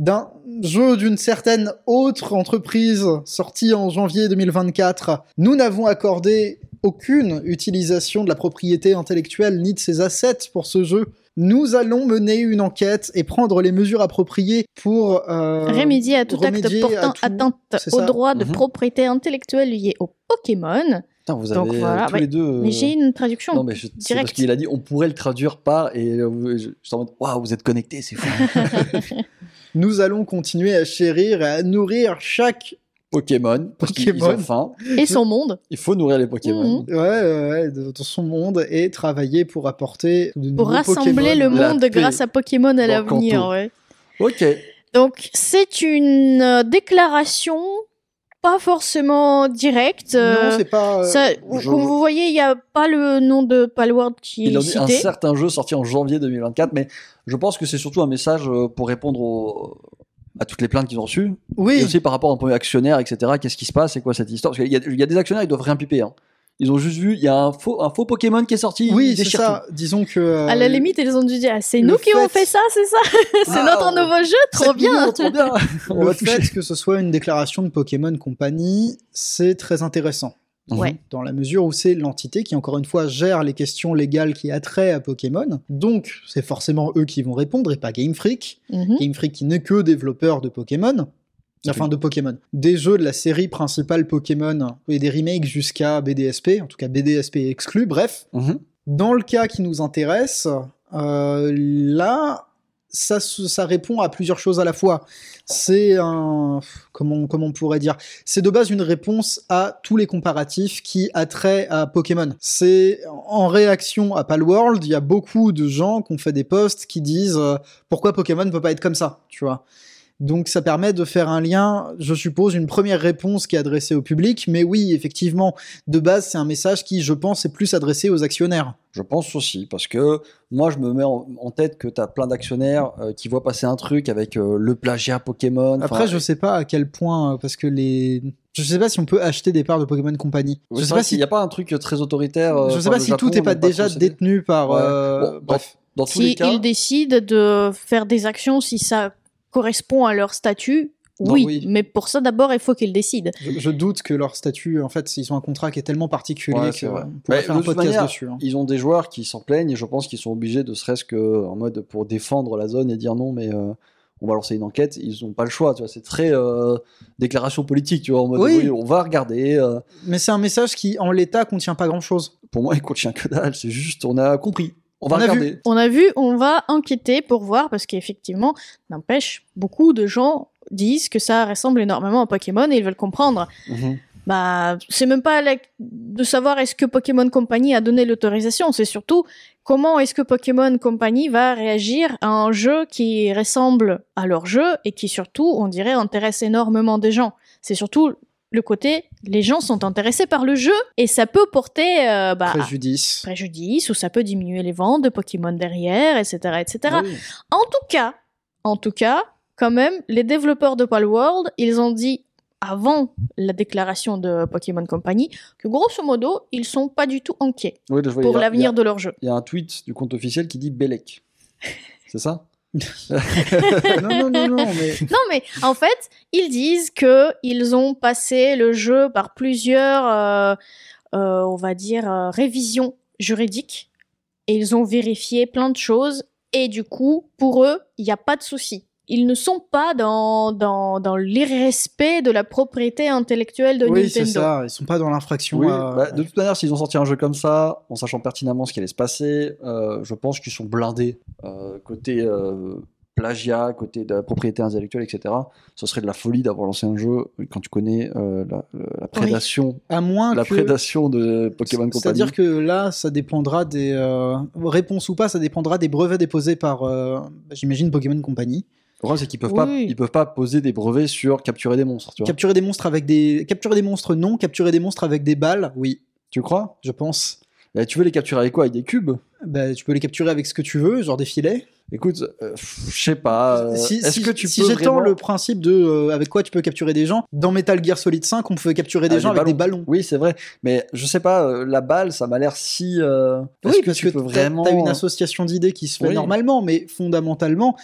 d'un jeu d'une certaine autre entreprise sorti en janvier 2024. Nous n'avons accordé aucune utilisation de la propriété intellectuelle ni de ses assets pour ce jeu. Nous allons mener une enquête et prendre les mesures appropriées pour euh, remédier à tout acte remédier portant tout- atteinte aux droits de Mhm. propriété intellectuelle liés au Pokémon. Putain, vous Donc avez euh, voilà, tous ouais. les deux. euh, Mais j'ai une traduction. Non, mais je- c'est direct. parce qu'il a dit on pourrait le traduire par. Et euh, je, je suis en mode waouh, vous êtes connectés, c'est fou. nous allons continuer à chérir et à nourrir chaque Pokémon. Parce Pokémon. Et son monde. Il faut nourrir les Pokémon. Mhm. Ouais, ouais, de son monde et travailler pour apporter de Pour nouveaux rassembler Pokémon. le monde grâce à Pokémon à dans l'avenir. Ouais. Ok. Donc c'est une euh, déclaration pas forcément directe. euh, non, c'est pas. euh, ça, je- Comme vous voyez, il n'y a pas le nom de Palworld qui Il est en dit un cité. certain jeu sorti en janvier 2024, mais je pense que c'est surtout un message euh, pour répondre aux- à toutes les plaintes qu'ils ont reçues. Et Oui, aussi par rapport à un premier actionnaire, etc. Qu'est-ce qui se passe C'est quoi cette histoire? Parce qu'il y, a- il y a des actionnaires, ils doivent rien piper. hein. Ils ont juste vu, il y a un faux, un faux Pokémon qui est sorti. oui, c'est ça. Disons que. euh, À la limite, ils ont dû dire ah, c'est nous qui avons fait- ça, c'est ça? C'est Ah, notre on- nouveau jeu, trop 7 bien millions, trop bien. On le va toucher. fait que ce soit une déclaration de Pokémon Company, c'est très intéressant. Ouais. Dans la mesure où c'est l'entité qui, encore une fois, gère les questions légales qui attraient à Pokémon. Donc, c'est forcément eux qui vont répondre et pas Game Freak. Mhm. Game Freak qui n'est que développeur de Pokémon. Enfin, de Pokémon. Des jeux de la série principale Pokémon et des remakes jusqu'à BDSP, en tout cas BDSP exclu, bref. Mhm. Dans le cas qui nous intéresse, euh, là, ça, répond à plusieurs choses à la fois. C'est un. Comment, comment on pourrait dire? C'est de base une réponse à tous les comparatifs qui attraient à Pokémon. C'est en réaction à Palworld, il y a beaucoup de gens qui ont fait des posts qui disent euh, pourquoi Pokémon ne peut pas être comme ça, tu vois? Donc ça permet de faire un lien, je suppose, une première réponse qui est adressée au public, mais oui, effectivement, de base, c'est un message qui, je pense, est plus adressé aux actionnaires. Je pense aussi, parce que moi, je me mets en, tête que tu as plein d'actionnaires euh, qui voient passer un truc avec euh, le plagiat Pokémon. Après, je sais pas à quel point, euh, parce que les. Je sais pas si on peut acheter des parts de Pokémon Company. oui, je sais pas qu'il si. n'y a pas un truc très autoritaire. euh, Je sais pas si Japon tout est pas n'est déjà détenu par. Ouais. euh, Bon, dans- bref. Dans tous les Si cas, ils décident de faire des actions, si ça correspond à leur statut, Non, oui. oui. Mais pour ça, d'abord, il faut qu'ils décident. Je, je doute que leur statut, en fait, ils ont un contrat qui est tellement particulier Ouais, que c'est vrai. on pourrait Mais faire de un toute podcast manière, dessus. hein. ils ont des joueurs qui s'en plaignent et je pense qu'ils sont obligés de serait-ce que en mode pour défendre la zone et dire non, mais euh, on va lancer une enquête. Ils n'ont pas le choix, tu vois. C'est très euh, déclaration politique, tu vois. En mode Oui. oui, on va regarder. euh. Mais c'est un message qui, en l'état, contient pas grand chose. pour moi, il contient que dalle. C'est juste, on a compris. On va On a vu. regarder. On a vu, on va enquêter pour voir, parce qu'effectivement, n'empêche, beaucoup de gens disent que ça ressemble énormément à Pokémon et ils veulent comprendre. Mhm. Bah, c'est même pas la- de savoir est-ce que Pokémon Company a donné l'autorisation, c'est surtout comment est-ce que Pokémon Company va réagir à un jeu qui ressemble à leur jeu et qui surtout, on dirait, intéresse énormément des gens. C'est surtout le côté, les gens sont intéressés par le jeu et ça peut porter euh, bah, Préjudice. préjudice ou ça peut diminuer les ventes de Pokémon derrière, etc., etc. Oui. En tout cas, en tout cas, quand même, les développeurs de Palworld, ils ont dit avant la déclaration de Pokémon Company que grosso modo, ils sont pas du tout inquiets Oui, pour l'avenir de leur jeu. Il y a un tweet du compte officiel qui dit Belek. C'est ça? non, mais en fait, ils disent que ils ont passé le jeu par plusieurs, euh, euh, on va dire, euh, révisions juridiques et ils ont vérifié plein de choses et du coup, pour eux, il n'y a pas de souci. Ils ne sont pas dans, dans, dans l'irrespect de la propriété intellectuelle de oui, c'est Nintendo. ça. Ils sont pas dans l'infraction. Oui, à- bah, de toute manière, s'ils ont sorti un jeu comme ça, en sachant pertinemment ce qui allait se passer, euh, je pense qu'ils sont blindés euh, côté euh, plagiat, côté de la propriété intellectuelle, etc. Ce serait de la folie d'avoir lancé un jeu quand tu connais euh, la, la prédation, À moins la que. prédation de Pokémon Company. C'est-à-dire que là, ça dépendra des euh, réponses ou pas, ça dépendra des brevets déposés par, j'imagine, Pokémon Company. Le problème, c'est qu'ils peuvent pas, ils peuvent pas poser des brevets sur capturer des monstres. Tu, vois. Capturer des monstres avec des, capturer des monstres non, capturer des monstres avec des balles, oui, tu crois? Je pense. Et Tu veux les capturer avec quoi? Avec des cubes? Bah, tu peux les capturer avec ce que tu veux, genre des filets. Écoute, euh, je sais pas. euh, si Est-ce si- que tu si peux j'étends vraiment- le principe de euh, avec quoi tu peux capturer des gens, dans Metal Gear Solid 5, on pouvait capturer des Ah, gens des avec des ballons. Oui, c'est vrai. Mais je sais pas, euh, la balle, ça m'a l'air si. euh, Oui, parce que tu peux vraiment. t'as une association d'idées qui se fait Oui. normalement, mais fondamentalement,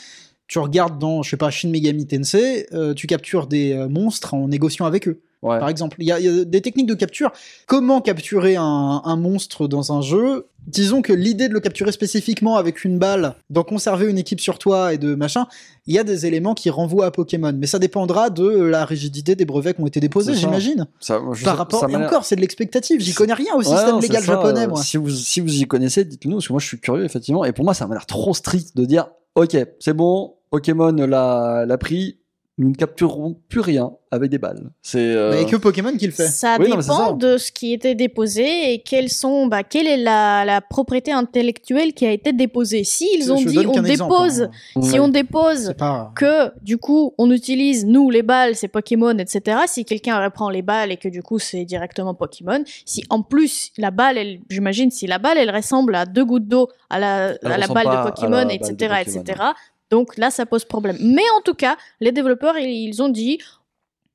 tu regardes dans, je sais pas, Shin Megami Tensei, euh, tu captures des euh, monstres en négociant avec eux. Ouais. Par exemple, il y, a- il y a des techniques de capture. Comment capturer un, un monstre dans un jeu? Disons que l'idée de le capturer spécifiquement avec une balle, d'en conserver une équipe sur toi et de machin, il y a des éléments qui renvoient à Pokémon. Mais ça dépendra de la rigidité des brevets qui ont été déposés, j'imagine. Par sais- rapport, ça et encore, c'est de l'expectative. J'y connais rien au Ouais, système non, légal ça, japonais, euh, moi. Si vous, si vous y connaissez, dites-le nous, parce que moi je suis curieux, effectivement. Et pour moi, ça m'a l'air trop strict de dire Ok, c'est bon, Pokémon l'a l'a pris, nous ne capturerons plus rien avec des balles. C'est euh, Mais que Pokémon qui le fait. Ça Oui, dépend ça. de ce qui était déposé et quelles sont, bah, quelle est la, la propriété intellectuelle qui a été déposée. Si ils ont Je dit on exemple, dépose, hein. si Ouais. on dépose pas. que du coup on utilise nous les balles, c'est Pokémon, etc. Si quelqu'un reprend les balles et que du coup c'est directement Pokémon, si en plus la balle, elle, j'imagine si la balle elle ressemble à deux gouttes d'eau à la, à la ressemble balle de la Pokémon, balle de etc., Pokémon. etc. Donc là ça pose problème. Mais en tout cas, les développeurs ils, ont dit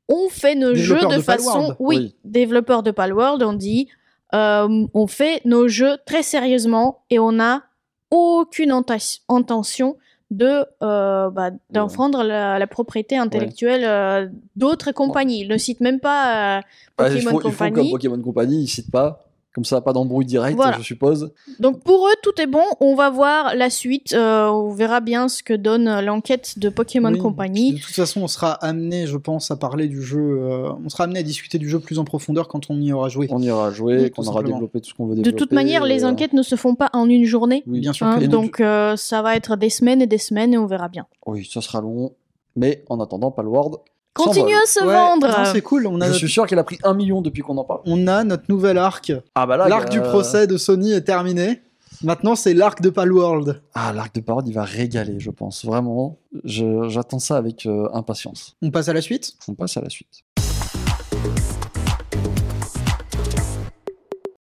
on fait nos jeux de, de façon, oui, Oui. développeurs de Palworld ont dit euh, on fait nos jeux très sérieusement et on n'a aucune intention de euh, bah, d'enfreindre la, la propriété intellectuelle euh, d'autres compagnies. Ils ne citent même pas euh, Bah, Pokémon il faut, il faut comme Company. Pokémon Company, ils citent pas. Comme ça, pas d'embrouille direct, Voilà. je suppose. Donc pour eux, tout est bon. On va voir la suite. euh, on verra bien ce que donne euh, l'enquête de Pokémon Oui, Company. De toute façon, on sera amené, je pense, à parler du jeu. euh, on sera amené à discuter du jeu plus en profondeur quand on y aura joué. On ira jouer, Oui, qu'on aura développé tout ce qu'on veut De développer. toute manière, les euh, enquêtes ne se font pas en une journée. Oui, Bien sûr hein, donc euh, ça va être des semaines et des semaines et on verra bien. Oui, ça sera long. Mais en attendant, Palworld. Continue à se Ouais, vendre. c'est cool. On a, Je notre, suis sûr qu'elle a pris un million depuis qu'on en parle. on a notre nouvel arc. Ah bah là, L'arc du procès de Sony est terminé. Maintenant, c'est l'arc de Palworld. Ah, l'arc de Palworld, il va régaler, je pense. Vraiment, Je- j'attends ça avec euh, impatience. On passe à la suite? On passe à la suite.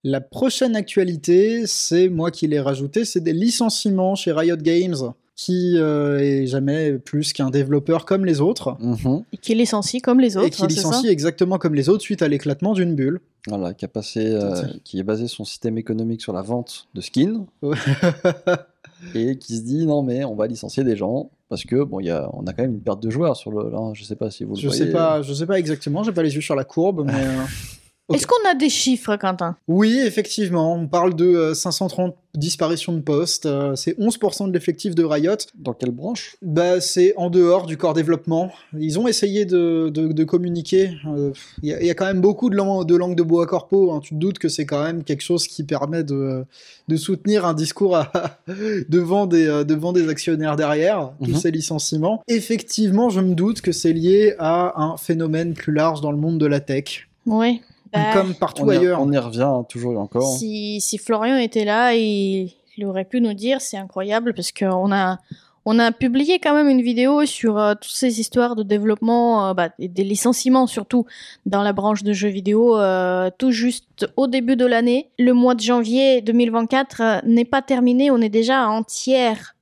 La prochaine actualité, c'est moi qui l'ai rajouté, c'est des licenciements chez Riot Games, qui euh, est jamais plus qu'un développeur comme les autres, Mhm. Et qui licencie comme les autres. et qui hein, licencie exactement comme les autres suite à l'éclatement d'une bulle. Voilà, qui a passé, euh, qui a basé son système économique sur la vente de skins et qui se dit non mais on va licencier des gens parce que bon, il y a, on a quand même une perte de joueurs sur le. Là, je sais pas si vous le je voyez. sais pas, je sais pas exactement, j'ai pas les yeux sur la courbe, mais euh. Est-ce qu'on a des chiffres, Quentin? Oui, effectivement, on parle de euh, 530 disparitions de postes, euh, c'est 11% de l'effectif de Riot. Dans quelle branche? Bah, c'est en dehors du corps développement. Ils ont essayé de, de- de communiquer. euh, Il y, a- il y a quand même beaucoup de, lang- de langue de bois corpo. hein. Tu te doutes que c'est quand même quelque chose qui permet de, de soutenir un discours à- devant, des, euh, devant des actionnaires derrière, tous Mhm. ces licenciements. Effectivement, je me doute que c'est lié à un phénomène plus large dans le monde de la tech. Ouais. Bah, comme partout on y, ailleurs. on y revient hein, toujours et encore. si, si Florian était là, il, il aurait pu nous dire, c'est incroyable parce qu'on a, on a publié quand même une vidéo sur euh, toutes ces histoires de développement, euh, bah, et des licenciements surtout dans la branche de jeux vidéo, euh, tout juste au début de l'année. Le mois de janvier 2024 euh, n'est pas terminé, on est déjà à un tiers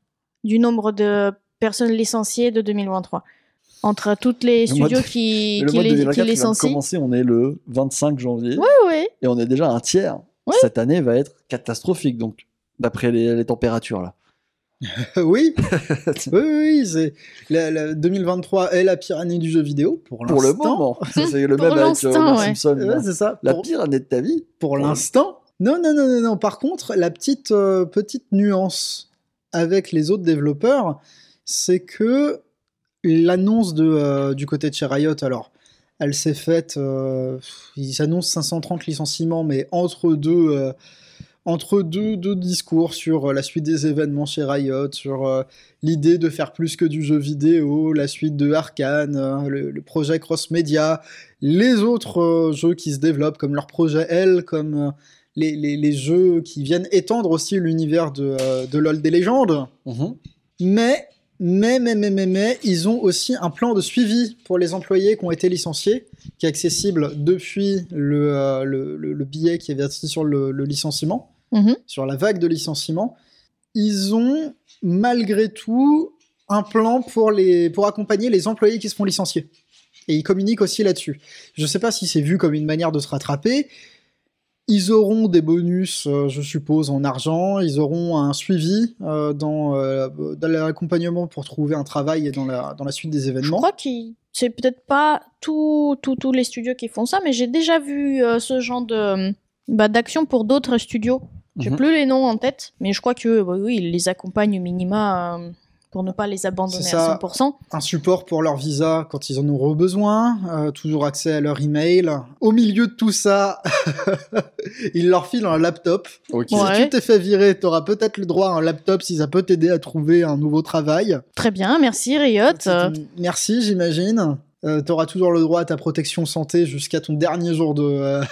du nombre de personnes licenciées de 2023. Entre toutes les Le mois de- studios qui, Et le qui, mois de les, 2024 qui licencient. commencer, on est le 25 janvier Oui, oui. et on est déjà un tiers. Ouais. Cette année va être catastrophique donc d'après les, les températures là. oui, oui, oui, oui, c'est la- la 2023 est la pire année du jeu vidéo pour l'instant. Pour le moment, c'est le même avec euh, ouais. Simpson. Ouais, c'est ça. La Pour- pire année de ta vie. pour l'instant. Non, non, non, non, non. Par contre, la petite, euh, petite nuance avec les autres développeurs, c'est que l'annonce de, euh, du côté de chez Riot, alors, elle s'est faite, euh, ils annoncent 530 licenciements, mais entre deux, euh, entre deux, deux discours sur la suite des événements chez Riot, sur l'idée de faire plus que du jeu vidéo, la suite de Arkane, le, le projet cross-média, les autres jeux qui se développent, comme leur projet L, comme les, les- les jeux qui viennent étendre aussi l'univers de, de LoL des légendes. Mhm. Mais, mais, mais, mais, mais, mais, ils ont aussi un plan de suivi pour les employés qui ont été licenciés, qui est accessible depuis le, euh, le, le- le billet qui est versé sur le, le licenciement, Mhm. sur la vague de licenciement. Ils ont, malgré tout, un plan pour, les, pour accompagner les employés qui se font licencier. Et ils communiquent aussi là-dessus. Je ne sais pas si c'est vu comme une manière de se rattraper. Ils auront des bonus, euh, je suppose, en argent. Ils auront un suivi euh, dans, euh, dans l'accompagnement pour trouver un travail et dans la, dans la suite des Je événements. crois que c'est peut-être pas tous les studios qui font ça, mais j'ai déjà vu ce genre de bah, d'action pour d'autres studios. J'ai Mhm. plus les noms en tête, mais je crois que bah oui, ils les accompagnent au minima pour ne pas les abandonner à ça. 100%. un support pour leur visa quand ils en auront besoin, euh, toujours accès à leur email. Au milieu de tout ça, ils leur filent un laptop. Ok. Ouais. Si tu t'es fait virer, t'auras peut-être le droit à un laptop si ça peut t'aider à trouver un nouveau travail. Très bien, merci Riot. Merci, j'imagine. Euh, t'auras toujours le droit à ta protection santé jusqu'à ton dernier jour de euh,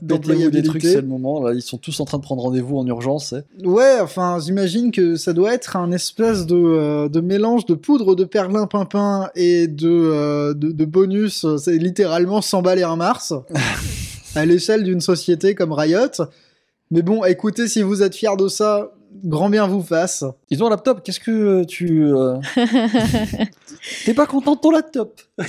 des trucs, c'est le moment. Là, ils sont tous en train de prendre rendez-vous en urgence. Ouais, enfin, j'imagine que ça doit être un espèce de, euh, de mélange de poudre de perlimpinpin et de, euh, de, de bonus. C'est littéralement 100 balles et un Mars à l'échelle d'une société comme Riot. Mais bon, écoutez, si vous êtes fiers de ça, grand bien vous fasse. Ils ont un laptop. Qu'est-ce que tu. euh, T'es pas content de ton laptop?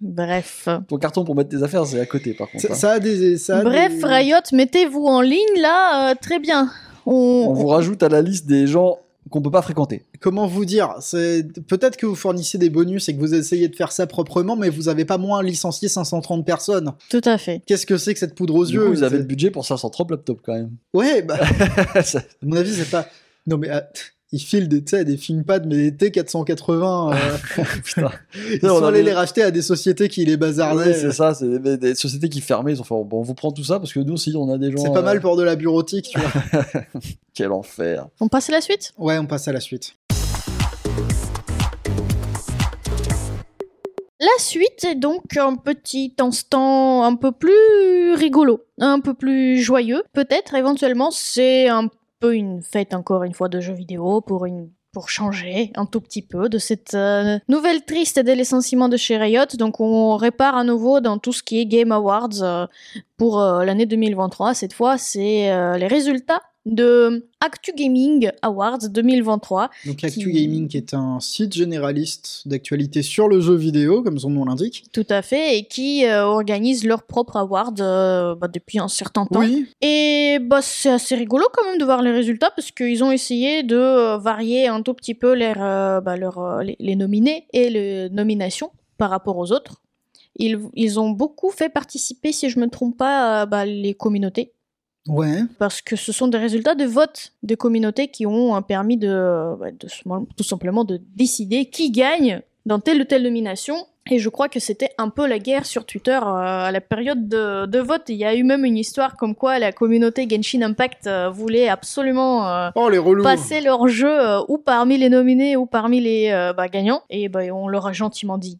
Bref. Ton carton pour mettre tes affaires, c'est à côté par contre. Ça, hein. ça a des. Ça a Bref, des- Riot, mettez-vous en ligne là, euh, très bien. On, On vous rajoute à la liste des gens qu'on peut pas fréquenter. Comment vous dire C'est peut-être que vous fournissez des bonus et que vous essayez de faire ça proprement, mais vous avez pas moins licencié 530 personnes. Tout à fait. Qu'est-ce que c'est que cette poudre aux Du yeux? coup, vous avez le budget pour 530 laptops quand même. Ouais, bah, Ça- à mon avis, c'est pas. Non, mais ah, ils filent des, des ThinkPad, mais des T480. euh, Putain. ils On sont avait- allés les racheter à des sociétés qui les bazardaient. c'est ça, c'est des, des sociétés qui fermaient, ils ont fait bon, on vous prend tout ça parce que nous aussi on a des gens. c'est pas euh, mal pour de la bureautique, tu vois. Quel enfer. On passe à la suite? Ouais, on passe à la suite. La suite est donc un petit instant un peu plus rigolo, un peu plus joyeux. Peut-être éventuellement c'est un une fête encore une fois de jeux vidéo pour une pour changer un tout petit peu de cette euh, nouvelle triste des licenciements de chez Riot. Donc on répare à nouveau dans tout ce qui est Game Awards euh, pour euh, l'année 2023. Cette fois c'est les résultats de Actu Gaming Awards 2023. Donc, Actu Qui- Gaming, qui est un site généraliste d'actualité sur le jeu vidéo, comme son nom l'indique. Tout à fait, et qui euh, organisent leur propre award euh, bah, depuis un certain temps. Oui, Et bah, c'est assez rigolo quand même de voir les résultats parce qu'ils ont essayé de euh, varier un tout petit peu bah, les, les nominés et les nominations par rapport aux autres. Ils, ils ont beaucoup fait participer, si je me trompe pas, bah, les communautés. Ouais. Parce que ce sont des résultats de vote des communautés qui ont permis de, tout simplement de décider qui gagne dans telle ou telle nomination. Et je crois que c'était un peu la guerre sur Twitter euh, à la période de, de vote. Il y a eu même une histoire comme quoi la communauté Genshin Impact euh, voulait absolument euh, Oh, les passer leur jeu ou parmi les nominés ou parmi les bah, gagnants. Et bah, on leur a gentiment dit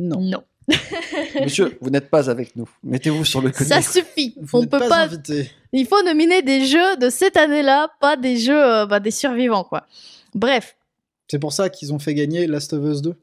Non. non. Monsieur, vous n'êtes pas avec nous. Mettez-vous sur le côté. Ça suffit. Vous on n'êtes peut pas, pas invité. Il faut nominer des jeux de cette année-là, pas des jeux euh, bah, des survivants, quoi. Bref. C'est pour ça qu'ils ont fait gagner Last of Us 2.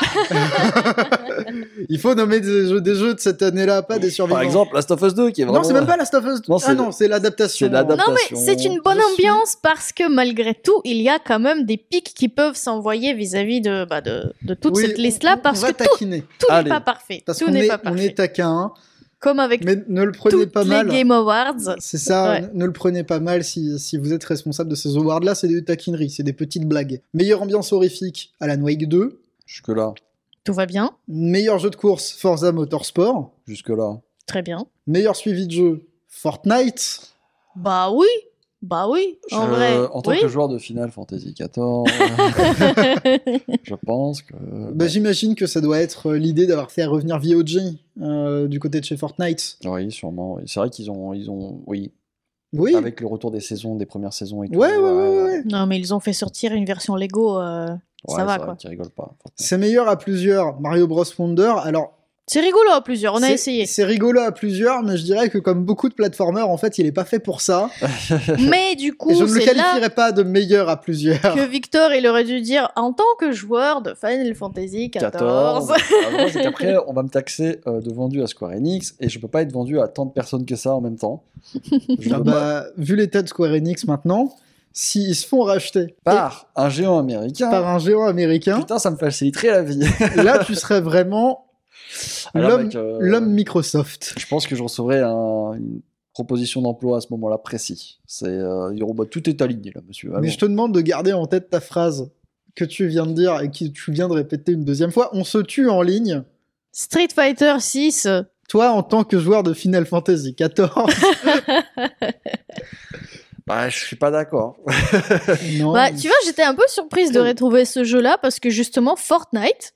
Il faut nommer des jeux, des jeux de cette année-là, pas des survivants. Par exemple, Last of Us 2 qui est vraiment. non, c'est même pas Last of Us 2. Non, ah non, c'est l'adaptation. c'est l'adaptation. Non, mais c'est une bonne ambiance parce que malgré tout, il y a quand même des pics qui peuvent s'envoyer vis-à-vis de, bah, de, de toute Oui, cette liste-là on- parce on va que tout, taquiner. tout n'est pas parfait. Parce tout n'est est, pas on parfait. est taquin, Comme avec mais ne le prenez toutes pas les mal. Game Awards. C'est ça, Ouais. ne le prenez pas mal si, si vous êtes responsable de ces awards-là, c'est des taquineries, c'est des petites blagues. Meilleure ambiance horrifique, Alan Wake 2. Jusque-là. Tout va bien. Meilleur jeu de course, Forza Motorsport. Jusque-là. Très bien. Meilleur suivi de jeu, Fortnite. Bah oui. Bah oui. En Je- vrai. En tant oui. que joueur de Final Fantasy XIV, je pense que. Bah, J'imagine que ça doit être euh, l'idée d'avoir fait revenir VOG euh, du côté de chez Fortnite. Oui, sûrement. C'est vrai qu'ils ont, ils ont, oui, Oui, avec le retour des saisons, des premières saisons et tout. ouais, ouais, ouais, ouais. non, mais ils ont fait sortir une version Lego. euh, Ouais, ça va, c'est quoi. pas. C'est meilleur à plusieurs, Mario Bros Wonder. Alors, C'est rigolo à plusieurs. On a c'est- essayé. C'est rigolo à plusieurs, mais je dirais que comme beaucoup de platformers, en fait, il est pas fait pour ça. Mais du Et coup, je ne le là qualifierais pas de meilleur à plusieurs. que Victor, il aurait dû dire en tant que joueur de Final Fantasy XIV. 14. Alors, qu'après, on va me taxer euh, de vendu à Square Enix et je peux pas être vendu à tant de personnes que ça en même temps. Je Ah bah, vu l'état de Square Enix maintenant, s'ils se font racheter par un géant américain. par un géant américain, Putain, ça me faciliterait la vie. là tu serais vraiment l'homme mec, euh, l'homme Microsoft. Je pense que je recevrais un- une proposition d'emploi à ce moment-là précis. C'est, euh, ils diront, bah, tout est aligné là, monsieur. Mais je te demande de garder en tête ta phrase que tu viens de dire et que tu viens de répéter une deuxième fois. On se tue en ligne. Street Fighter 6. Toi, en tant que joueur de Final Fantasy XIV, Bah, je suis pas d'accord. Non. Bah, tu vois, j'étais un peu surprise de retrouver ce jeu-là parce que justement, Fortnite.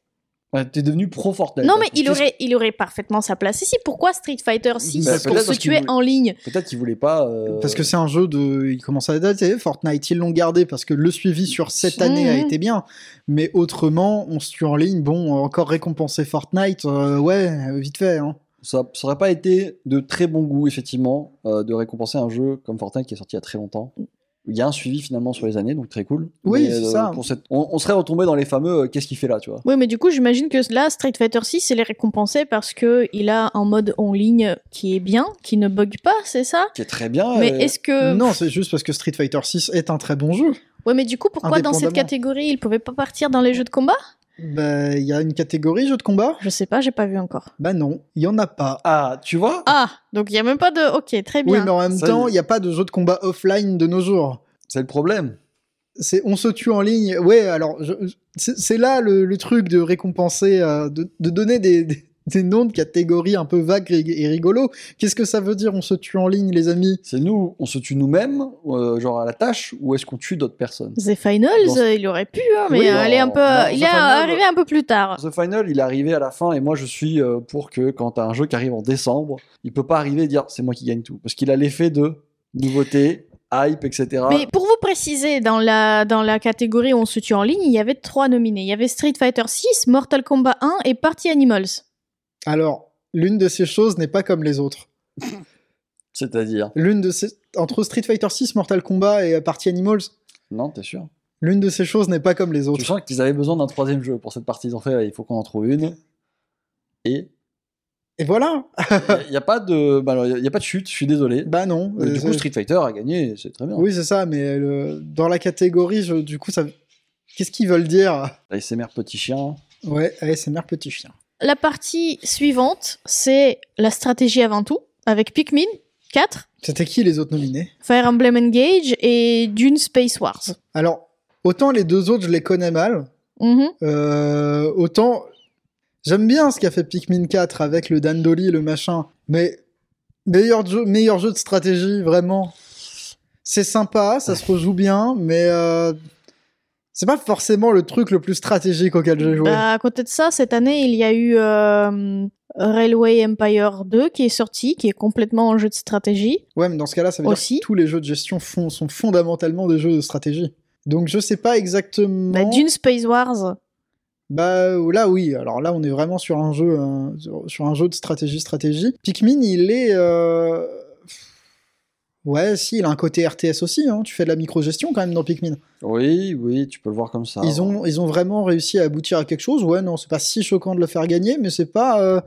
Ouais, T'es devenu pro Fortnite. Non, mais il aurait, il aurait parfaitement sa place ici. Pourquoi Street Fighter 6 Bah, pour se tuer voulait- en ligne Peut-être qu'il voulait pas. euh, Parce que c'est un jeu de. Il commence à dater, Fortnite, ils l'ont gardé parce que le suivi sur cette année a Mhm. été bien. Mais autrement, on se tue en ligne, bon, encore récompenser Fortnite, euh, ouais, vite fait. Hein. Ça, ça aurait pas été de très bon goût, effectivement, euh, de récompenser un jeu comme Fortnite qui est sorti il y a très longtemps. Il y a un suivi finalement sur les années, donc très cool. Oui, c'est euh, ça. pour cette- on, on serait retombé dans les fameux euh, qu'est-ce qu'il fait là, tu vois. Oui, mais du coup, j'imagine que là, Street Fighter 6, il est récompensé parce que il a un mode en ligne qui est bien, qui ne bug pas, c'est ça? Qui est très bien. Mais est-ce que. Non, c'est juste parce que Street Fighter 6 est un très bon jeu. Ouais, mais du coup, pourquoi dans cette catégorie, il pouvait pas partir dans les jeux de combat? Bah, il y a une catégorie jeu de combat? Je sais pas, j'ai pas vu encore. Bah non, il y en a pas. Ah, tu vois? Ah, donc il y a même pas de. Ok, très Oui, bien. mais en même Ça, temps, il- il n'y a pas de jeu de combat offline de nos jours. C'est le problème. C'est on se tue en ligne. Ouais, alors je- je- c'est c'est là le, le truc de récompenser, euh, de, de donner des, des, des noms de catégories un peu vagues et, rigolos. Qu'est-ce que ça veut dire on se tue en ligne, les amis? C'est nous, on se tue nous-mêmes, euh, genre à la tâche, ou est-ce qu'on tue d'autres personnes? The Finals, Dans- il aurait pu, hein, mais Oui, euh, elle est un peu. non, il The est Final- arrivé un peu plus tard. The Final, il est arrivé à la fin, et moi je suis euh, pour que quand t'as un jeu qui arrive en décembre, il peut pas arriver et dire c'est moi qui gagne tout. Parce qu'il a l'effet de nouveauté, hype, etc. Mais pour vous préciser, dans la, dans la catégorie où on se tue en ligne, il y avait trois nominés. Il y avait Street Fighter 6, Mortal Kombat 1 et Party Animals. Alors, l'une de ces choses n'est pas comme les autres. C'est-à-dire L'une de ces entre Street Fighter 6, Mortal Kombat et Party Animals, Non, t'es sûr? L'une de ces choses n'est pas comme les Je autres. sens qu'ils avaient besoin d'un troisième jeu pour cette partie. Ils ont fait, il faut qu'on en trouve une. Et Et voilà. il n'y a, pas de, bah, alors, y a- pas de chute. Je suis désolé. Bah non. Mais euh, du coup, Street Fighter a gagné, c'est très bien. Oui, c'est ça, mais le- dans la catégorie, je- du coup, ça. Qu'est-ce qu'ils veulent dire? ASMR petit chien. Ouais, ASMR petit chien. La partie suivante, c'est la stratégie avant tout, avec Pikmin 4, C'était qui les autres nominés? Fire Emblem Engage et Dune Space Wars. Alors, autant les deux autres, je les connais mal, Mhm. euh, autant j'aime bien ce qu'a fait Pikmin 4 avec le Dandoli, le machin, mais meilleur jeu, meilleur jeu de stratégie, vraiment. C'est sympa, ça se rejoue bien, mais euh, c'est pas forcément le truc le plus stratégique auquel j'ai joué. Bah, à côté de ça, cette année, il y a eu euh, Railway Empire 2 qui est sorti, qui est complètement un jeu de stratégie. Ouais, mais dans ce cas-là, ça veut Aussi. dire que tous les jeux de gestion font- sont fondamentalement des jeux de stratégie. Donc je sais pas exactement. Bah, Dune Space Wars, Bah là oui, alors là on est vraiment sur un jeu euh, sur, sur un jeu de stratégie stratégie. Pikmin il est euh, ouais si il a un côté RTS aussi. Hein. Tu fais de la microgestion quand même dans Pikmin. Oui, oui, tu peux le voir comme ça. Ils ont ils ont vraiment réussi à aboutir à quelque chose. Ouais non c'est pas si choquant de le faire gagner, mais c'est pas. Euh...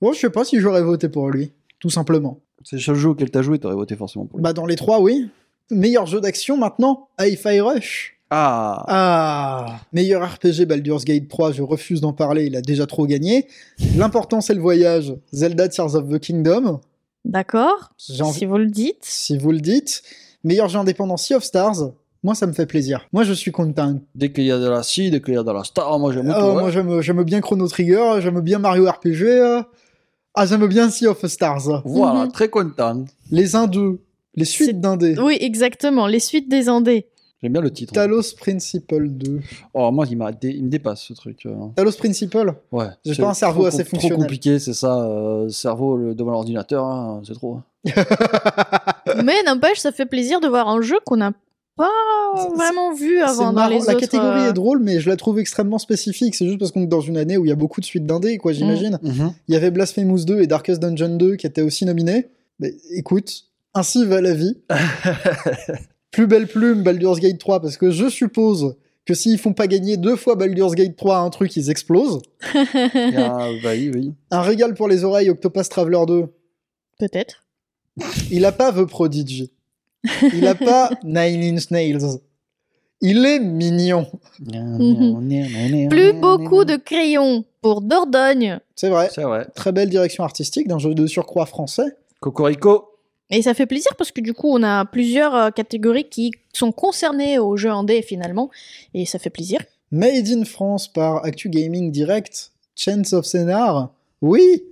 Bon je sais pas si j'aurais voté pour lui tout simplement. C'est le seul jeu auquel t'as joué, t'aurais voté forcément pour lui. Bah dans les trois oui. Meilleur jeu d'action maintenant, Hi-Fi Rush. Ah, Ah Meilleur RPG Baldur's Gate 3, je refuse d'en parler, il a déjà trop gagné. L'important c'est le voyage, Zelda Tears of the Kingdom. D'accord envie- Si vous le dites. Si vous le dites. Meilleur jeu indépendant Sea of Stars. Moi ça me fait plaisir. Moi je suis content. dès qu'il y a de la scie, dès qu'il y a de la star, moi j'aime Oh, tout. moi ouais. j'aime j'aime bien Chrono Trigger, j'aime bien Mario RPG. euh. Ah j'aime bien Sea of Stars. Voilà, Mhm. très content. Les Indeux. Les suites d'Indés. Oui, exactement, les suites des Andés. J'aime bien le titre. Talos Principle 2. Oh, moi, il, m'a dé- il me dépasse ce truc. euh. Talos Principle Ouais. J'ai c'est pas un cerveau trop assez com- fonctionnel. Trop compliqué, c'est ça. euh, cerveau le- devant l'ordinateur, hein, c'est trop. Mais n'empêche, ça fait plaisir de voir un jeu qu'on n'a pas C'est- vraiment vu C'est avant dans marrant, les la autres. catégorie euh, est drôle, mais je la trouve extrêmement spécifique. C'est juste parce qu'on est dans une année où il y a beaucoup de suites d'indés, quoi, j'imagine. Mhm. Il y avait Blasphemous 2 et Darkest Dungeon 2 qui étaient aussi nominés. Mais écoute, ainsi va la vie. Plus belle plume, Baldur's Gate 3, parce que je suppose que s'ils font pas gagner deux fois Baldur's Gate 3 à un truc, ils explosent. Ah, bah oui, oui. Un régal pour les oreilles, Octopus Traveler 2. Peut-être. Il a pas The Prodigy. Il a pas Nine Inch Nails. Il est mignon. Plus beaucoup de crayons pour Dordogne. C'est vrai. C'est vrai. Très belle direction artistique d'un jeu de surcroît français. Cocorico. Et ça fait plaisir parce que du coup, on a plusieurs euh, catégories qui sont concernées aux jeux indés finalement. Et ça fait plaisir. Made in France par Actu Gaming Direct, Chance of Scénar. Oui,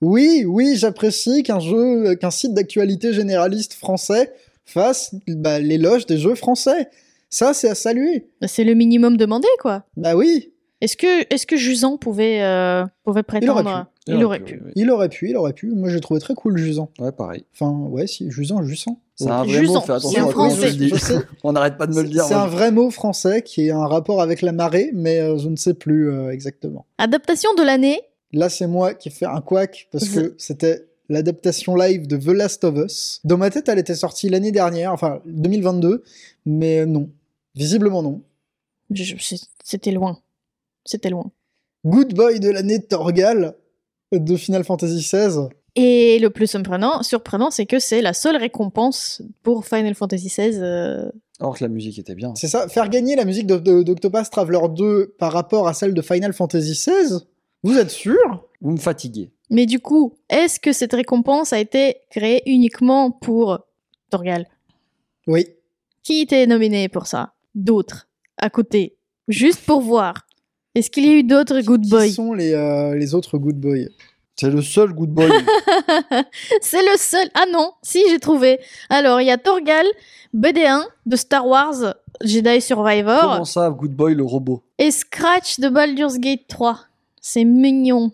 oui, oui, j'apprécie qu'un jeu, qu'un site d'actualité généraliste français fasse bah, l'éloge des jeux français. Ça, c'est à saluer. Bah, C'est le minimum demandé, quoi. Bah oui, Est-ce que, est-ce que Jusant pouvait, euh, pouvait prétendre pu. Il aurait pu. oui, oui. il aurait pu, il aurait pu. Moi, j'ai trouvé très cool Jusant. Ouais, pareil. Enfin, ouais, si, Jusant, Jusant. C'est un vrai Jusant, mot, fais attention à comment je dis. On n'arrête pas de me le dire. C'est un vrai mot français qui a un rapport avec la marée, mais euh, je ne sais plus euh, exactement. Adaptation de l'année. Là, c'est moi qui ai fait un quack parce que c'était l'adaptation live de The Last of Us. Dans ma tête, elle était sortie l'année dernière, enfin 2022, mais non. Visiblement non. C'était loin. C'était loin. Good Boy de l'année de Torgal de Final Fantasy XVI. Et le plus surprenant, surprenant c'est que c'est la seule récompense pour Final Fantasy XVI. euh, Alors que la musique était bien. C'est ça, faire gagner la musique d'Octopath Traveler 2 par rapport à celle de Final Fantasy XVI Vous êtes sûr? Vous me fatiguez. Mais du coup, est-ce que cette récompense a été créée uniquement pour Torgal? Oui. Qui était nominé pour ça? D'autres à côté, juste pour voir. Est-ce qu'il y a eu d'autres Good Qui Boys sont les, euh, les autres Good Boys C'est le seul good boy. C'est le seul. Ah non, si j'ai trouvé. Alors il y a Torgal, BD1 de Star Wars Jedi Survivor Comment ça, good boy le robot et Scratch de Baldur's Gate 3. C'est mignon.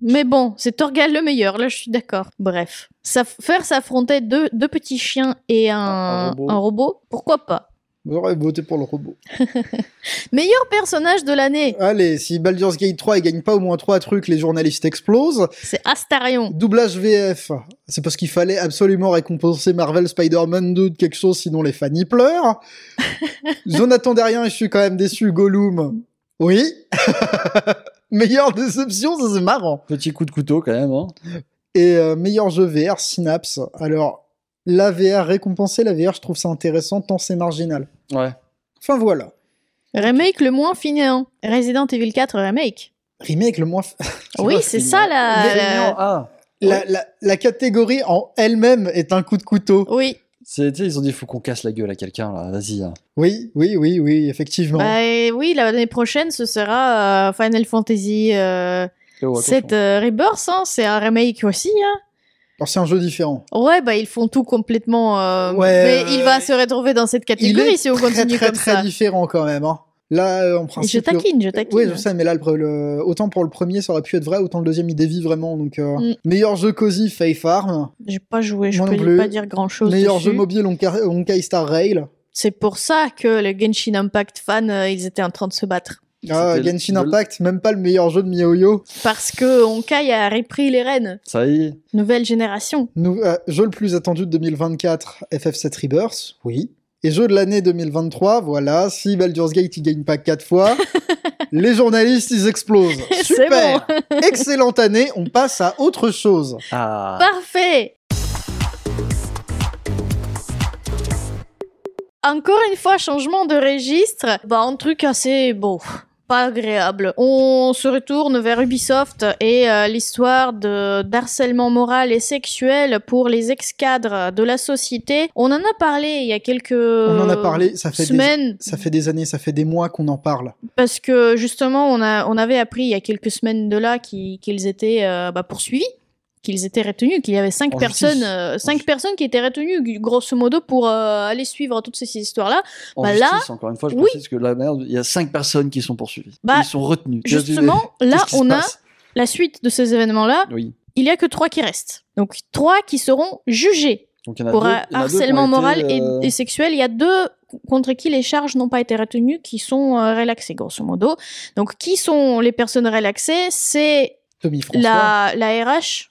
Mais bon, c'est Torgal le meilleur, là je suis d'accord. Bref. Ça, faire s'affronter deux, deux petits chiens et un, Un robot. un robot, pourquoi pas? J'aurais voté pour le robot. Meilleur personnage de l'année, Allez, si Baldur's Gate 3 il gagne pas au moins 3 trucs, les journalistes explosent. c'est Astarion. Doublage VF, c'est parce qu'il fallait absolument récompenser Marvel Spider-Man 2 de quelque chose, sinon les fans y pleurent. je n'attendais rien et je suis quand même déçu, Gollum. Oui. Meilleure déception, ça c'est marrant. Petit coup de couteau quand même. Hein. Et euh, meilleur jeu VR, Synapse. Alors, la VR, récompenser la VR, je trouve ça intéressant tant c'est marginal. Ouais. Enfin voilà. Remake le moins finéant. Resident Evil 4 Remake. Remake le moins... f- Oui, c'est ça la... La- Ah, la, la, la catégorie en elle-même est un coup de couteau. Oui. ils ont dit faut qu'on casse la gueule à quelqu'un là. Vas-y. hein. Oui, oui, oui, oui, effectivement. Bah, et oui, l'année prochaine, ce sera euh, Final Fantasy euh, Oh, attention. 7 euh, Rebirth. hein. C'est un remake aussi. hein. Alors c'est un jeu différent. Ouais, bah ils font tout complètement. euh, Ouais, mais il va se retrouver dans cette catégorie est si on très, continue très, comme très ça. différent quand même. hein. Là, euh, en principe... je le- taquine, je taquine. Oui, je sais, mais là, le, le- autant pour le premier, ça aurait pu être vrai, autant le deuxième, il dévie vraiment. Donc, euh, Mm. meilleur jeu cosy, Faith Farm. J'ai pas joué, je Moi peux pas dire grand chose. Meilleur jeu mobile, Honkai Star Rail. C'est pour ça que les Genshin Impact fans, ils étaient en train de se battre. Ah, le- Genshin Impact, même pas le meilleur jeu de MiHoYo. Parce que Honkai a repris les rênes. Ça y est. Nouvelle génération. Nou- euh, jeu le plus attendu de 2024, FF7 Rebirth, oui. Et jeu de l'année 2023, voilà, si Baldur's Gate il gagne pas quatre fois, les journalistes ils explosent. Super Excellente année, on passe à autre chose. Ah. Parfait Encore une fois, changement de registre. Bah, un truc assez bon. Pas agréable. On se retourne vers Ubisoft et euh, l'histoire de d'harcèlement moral et sexuel pour les ex-cadres de la société. On en a parlé il y a quelques On en a parlé, ça fait des, semaines ça fait des années, ça fait des mois qu'on en parle. parce que justement on a on avait appris il y a quelques semaines de là qu'ils qu'ils étaient euh, bah, poursuivis qu'ils étaient retenus qu'il y avait cinq En personnes euh, cinq personnes qui étaient retenues grosso modo pour euh, aller suivre toutes ces histoires là En Bah là, encore une fois, je oui. précise que la merde, il y a cinq personnes qui sont poursuivies. Bah, Ils sont retenus. justement là on a la suite de ces événements là Oui. il y a que trois qui restent donc trois qui seront jugés Donc pour deux- harcèlement moral et- euh, et, sexuel. Il y a deux contre qui les charges n'ont pas été retenues, qui sont euh, relaxées, grosso modo. Donc, qui sont les personnes relaxées? C'est la, la RH.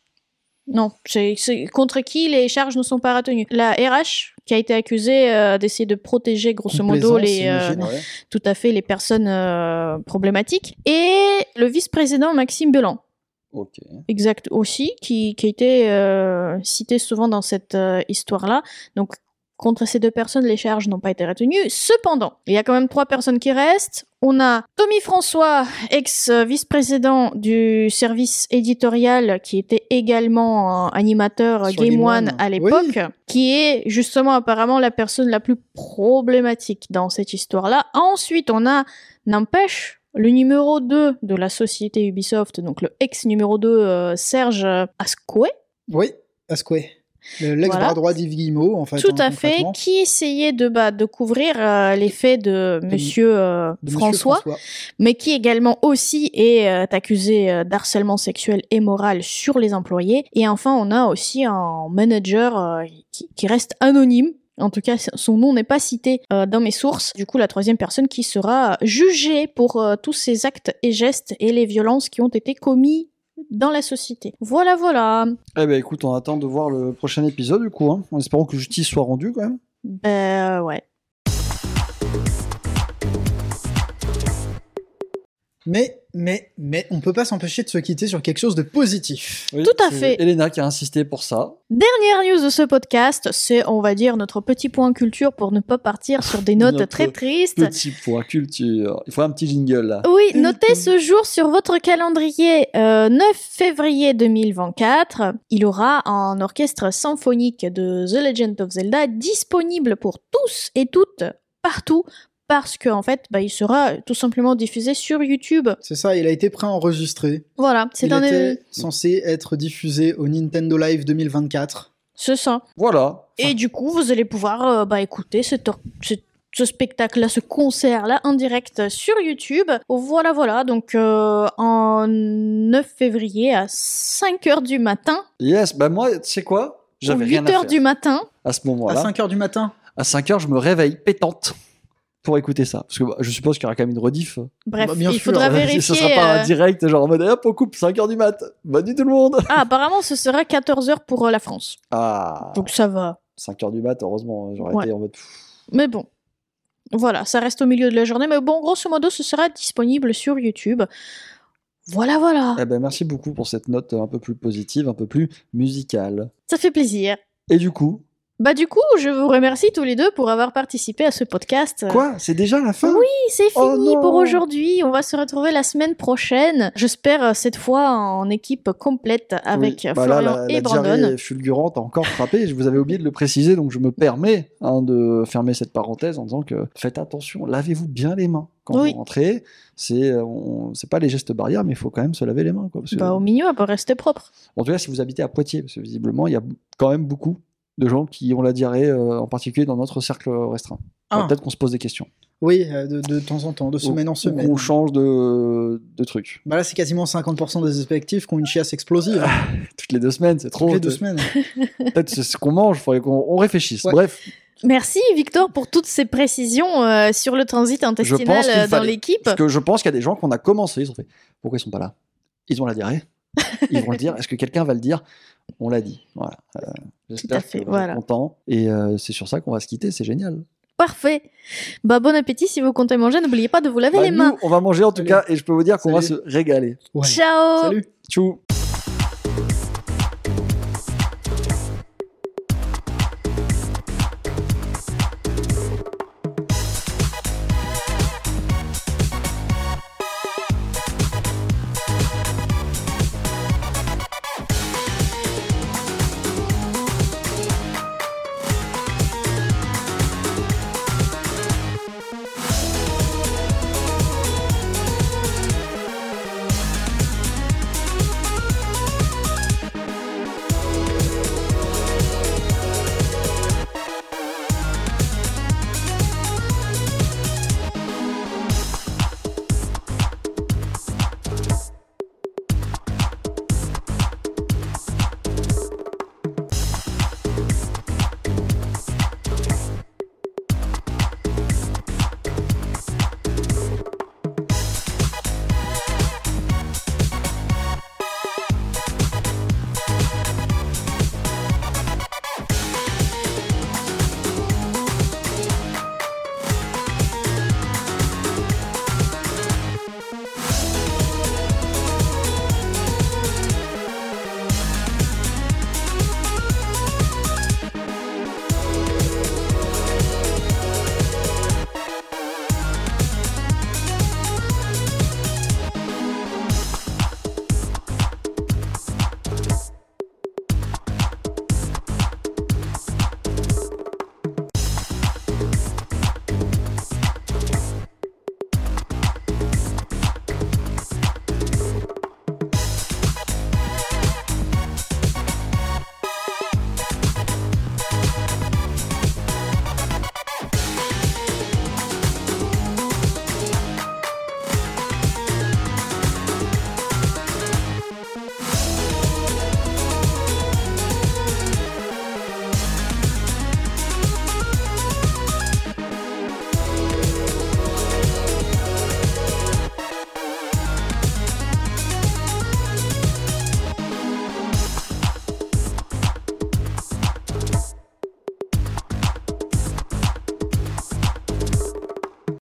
Non, c'est contre qui les charges ne sont pas retenues? La RH qui a été accusée euh, d'essayer de protéger, grosso modo, les, euh, ouais. tout à fait les personnes euh, problématiques. Et le vice-président Maxime Belan. Exact aussi, qui, qui a été cité souvent dans cette histoire-là. Donc, contre ces deux personnes, les charges n'ont pas été retenues. Cependant, il y a quand même trois personnes qui restent. On a Tommy François, ex-vice-président du service éditorial, qui était également euh, animateur Sur Game One à l'époque, qui est justement apparemment la personne la plus problématique dans cette histoire-là. Ensuite, on a, n'empêche, le numéro 2 de la société Ubisoft, donc le ex numéro 2, euh, Serge Ascoué, Oui, Asquay. Le- L'ex-bras Voilà. droit d'Yves Guillemot, en fait. Tout hein, à fait, qui essayait de, bah, de couvrir euh, les faits de Monsieur euh, De Monsieur François, mais qui également aussi est euh, accusé euh, d'harcèlement sexuel et moral sur les employés. Et enfin, on a aussi un manager qui, qui reste anonyme. En tout cas, son nom n'est pas cité euh, dans mes sources. Du coup, la troisième personne qui sera jugée pour euh, tous ces actes et gestes et les violences qui ont été commis dans la société. Voilà, voilà. Eh ben écoute, on attend de voir le prochain épisode du coup, hein, en espérant que justice soit rendue quand même. Ben ouais. Mais, mais, mais, on peut pas s'empêcher de se quitter sur quelque chose de positif. Oui, Tout à c'est fait. Elena qui a insisté pour ça. Dernière news de ce podcast, c'est, on va dire, notre petit point culture pour ne pas partir sur des notes Notre très tristes. Petit point culture. Il faut un petit jingle là. Oui, notez ce jour sur votre calendrier, euh, 9 février 2024. Il aura un orchestre symphonique de The Legend of Zelda disponible pour tous et toutes, partout, parce qu'en fait, bah, il sera tout simplement diffusé sur YouTube. C'est ça, il a été préenregistré. Voilà, c'est Il un était censé être diffusé au Nintendo Live 2024. C'est ça. Voilà. Et du coup, vous allez pouvoir euh, bah, écouter ce, spectacle-là, ce concert-là en direct sur YouTube. Voilà, voilà. Donc, euh, en 9 février à 5h du matin, Yes, bah moi, tu sais quoi? Ou J'avais rien à 8h faire. du matin. À ce À moment-là, 5h du matin. à 5 heures, je me réveille pétante pour écouter ça. Parce que bah, je suppose qu'il y aura quand même une rediff. Bref, Bah, bien il sûr, faudra vérifier. Ce sera pas euh, un direct, genre en mode hop, on coupe 5 heures du mat. Bonne nuit tout le monde. Ah, apparemment, ce sera 14h pour euh, la France. Ah, Donc, ça va. 5 heures du mat, heureusement, j'aurais Ouais. été en mode. pff, Mais bon. Voilà, ça reste au milieu de la journée. Mais bon, grosso modo, ce sera disponible sur YouTube. Voilà, voilà. Eh ben, merci beaucoup pour cette note un peu plus positive, un peu plus musicale. Ça fait plaisir. Et du coup, Bah du coup, je vous remercie tous les deux pour avoir participé à ce podcast. quoi? C'est déjà la fin? Oui, c'est Oh fini pour aujourd'hui. On va se retrouver la semaine prochaine. J'espère euh, cette fois en équipe complète avec Oui. euh, Bah là, Florian la, et la Brandon. fulgurante a encore frappé. Je vous avais oublié de le préciser, donc je me permets hein, de fermer cette parenthèse en disant que faites attention, lavez-vous bien les mains quand Oui. vous rentrez. C'est euh, on- c'est pas les gestes barrières, mais il faut quand même se laver les mains. Quoi, parce que- Bah, au milieu, elle peut rester propre. En tout cas, si vous habitez à Poitiers, parce que visiblement, il y a quand même beaucoup de gens qui ont la diarrhée, euh, en particulier dans notre cercle restreint. Ah. Peut-être qu'on se pose des questions. Oui, euh, de, de temps en temps, de semaine en semaine. qu'on change de, de truc. Bah là, c'est quasiment 50% des effectifs qui ont une chiasse explosive. Toutes les deux semaines, c'est trop. Toutes les deux semaines. Peut-être c'est ce qu'on mange, il faudrait qu'on on réfléchisse. Ouais. Bref, Merci Victor pour toutes ces précisions euh, sur le transit intestinal dans l'équipe. parce que je pense qu'il y a des gens qu'on a commencé, ils ont fait pourquoi ils sont pas là? Ils ont la diarrhée? Ils vont le dire. Est-ce que quelqu'un va le dire? On l'a dit. Voilà. Euh, J'espère que vous voilà. êtes contents. Et euh, c'est sur ça qu'on va se quitter. C'est génial. Parfait. Bah bon appétit si vous comptez manger. N'oubliez pas de vous laver Bah, les nous, mains. on va manger en tout Salut. cas, et je peux vous dire qu'on va se régaler. Ouais. Ciao. Salut. Tchou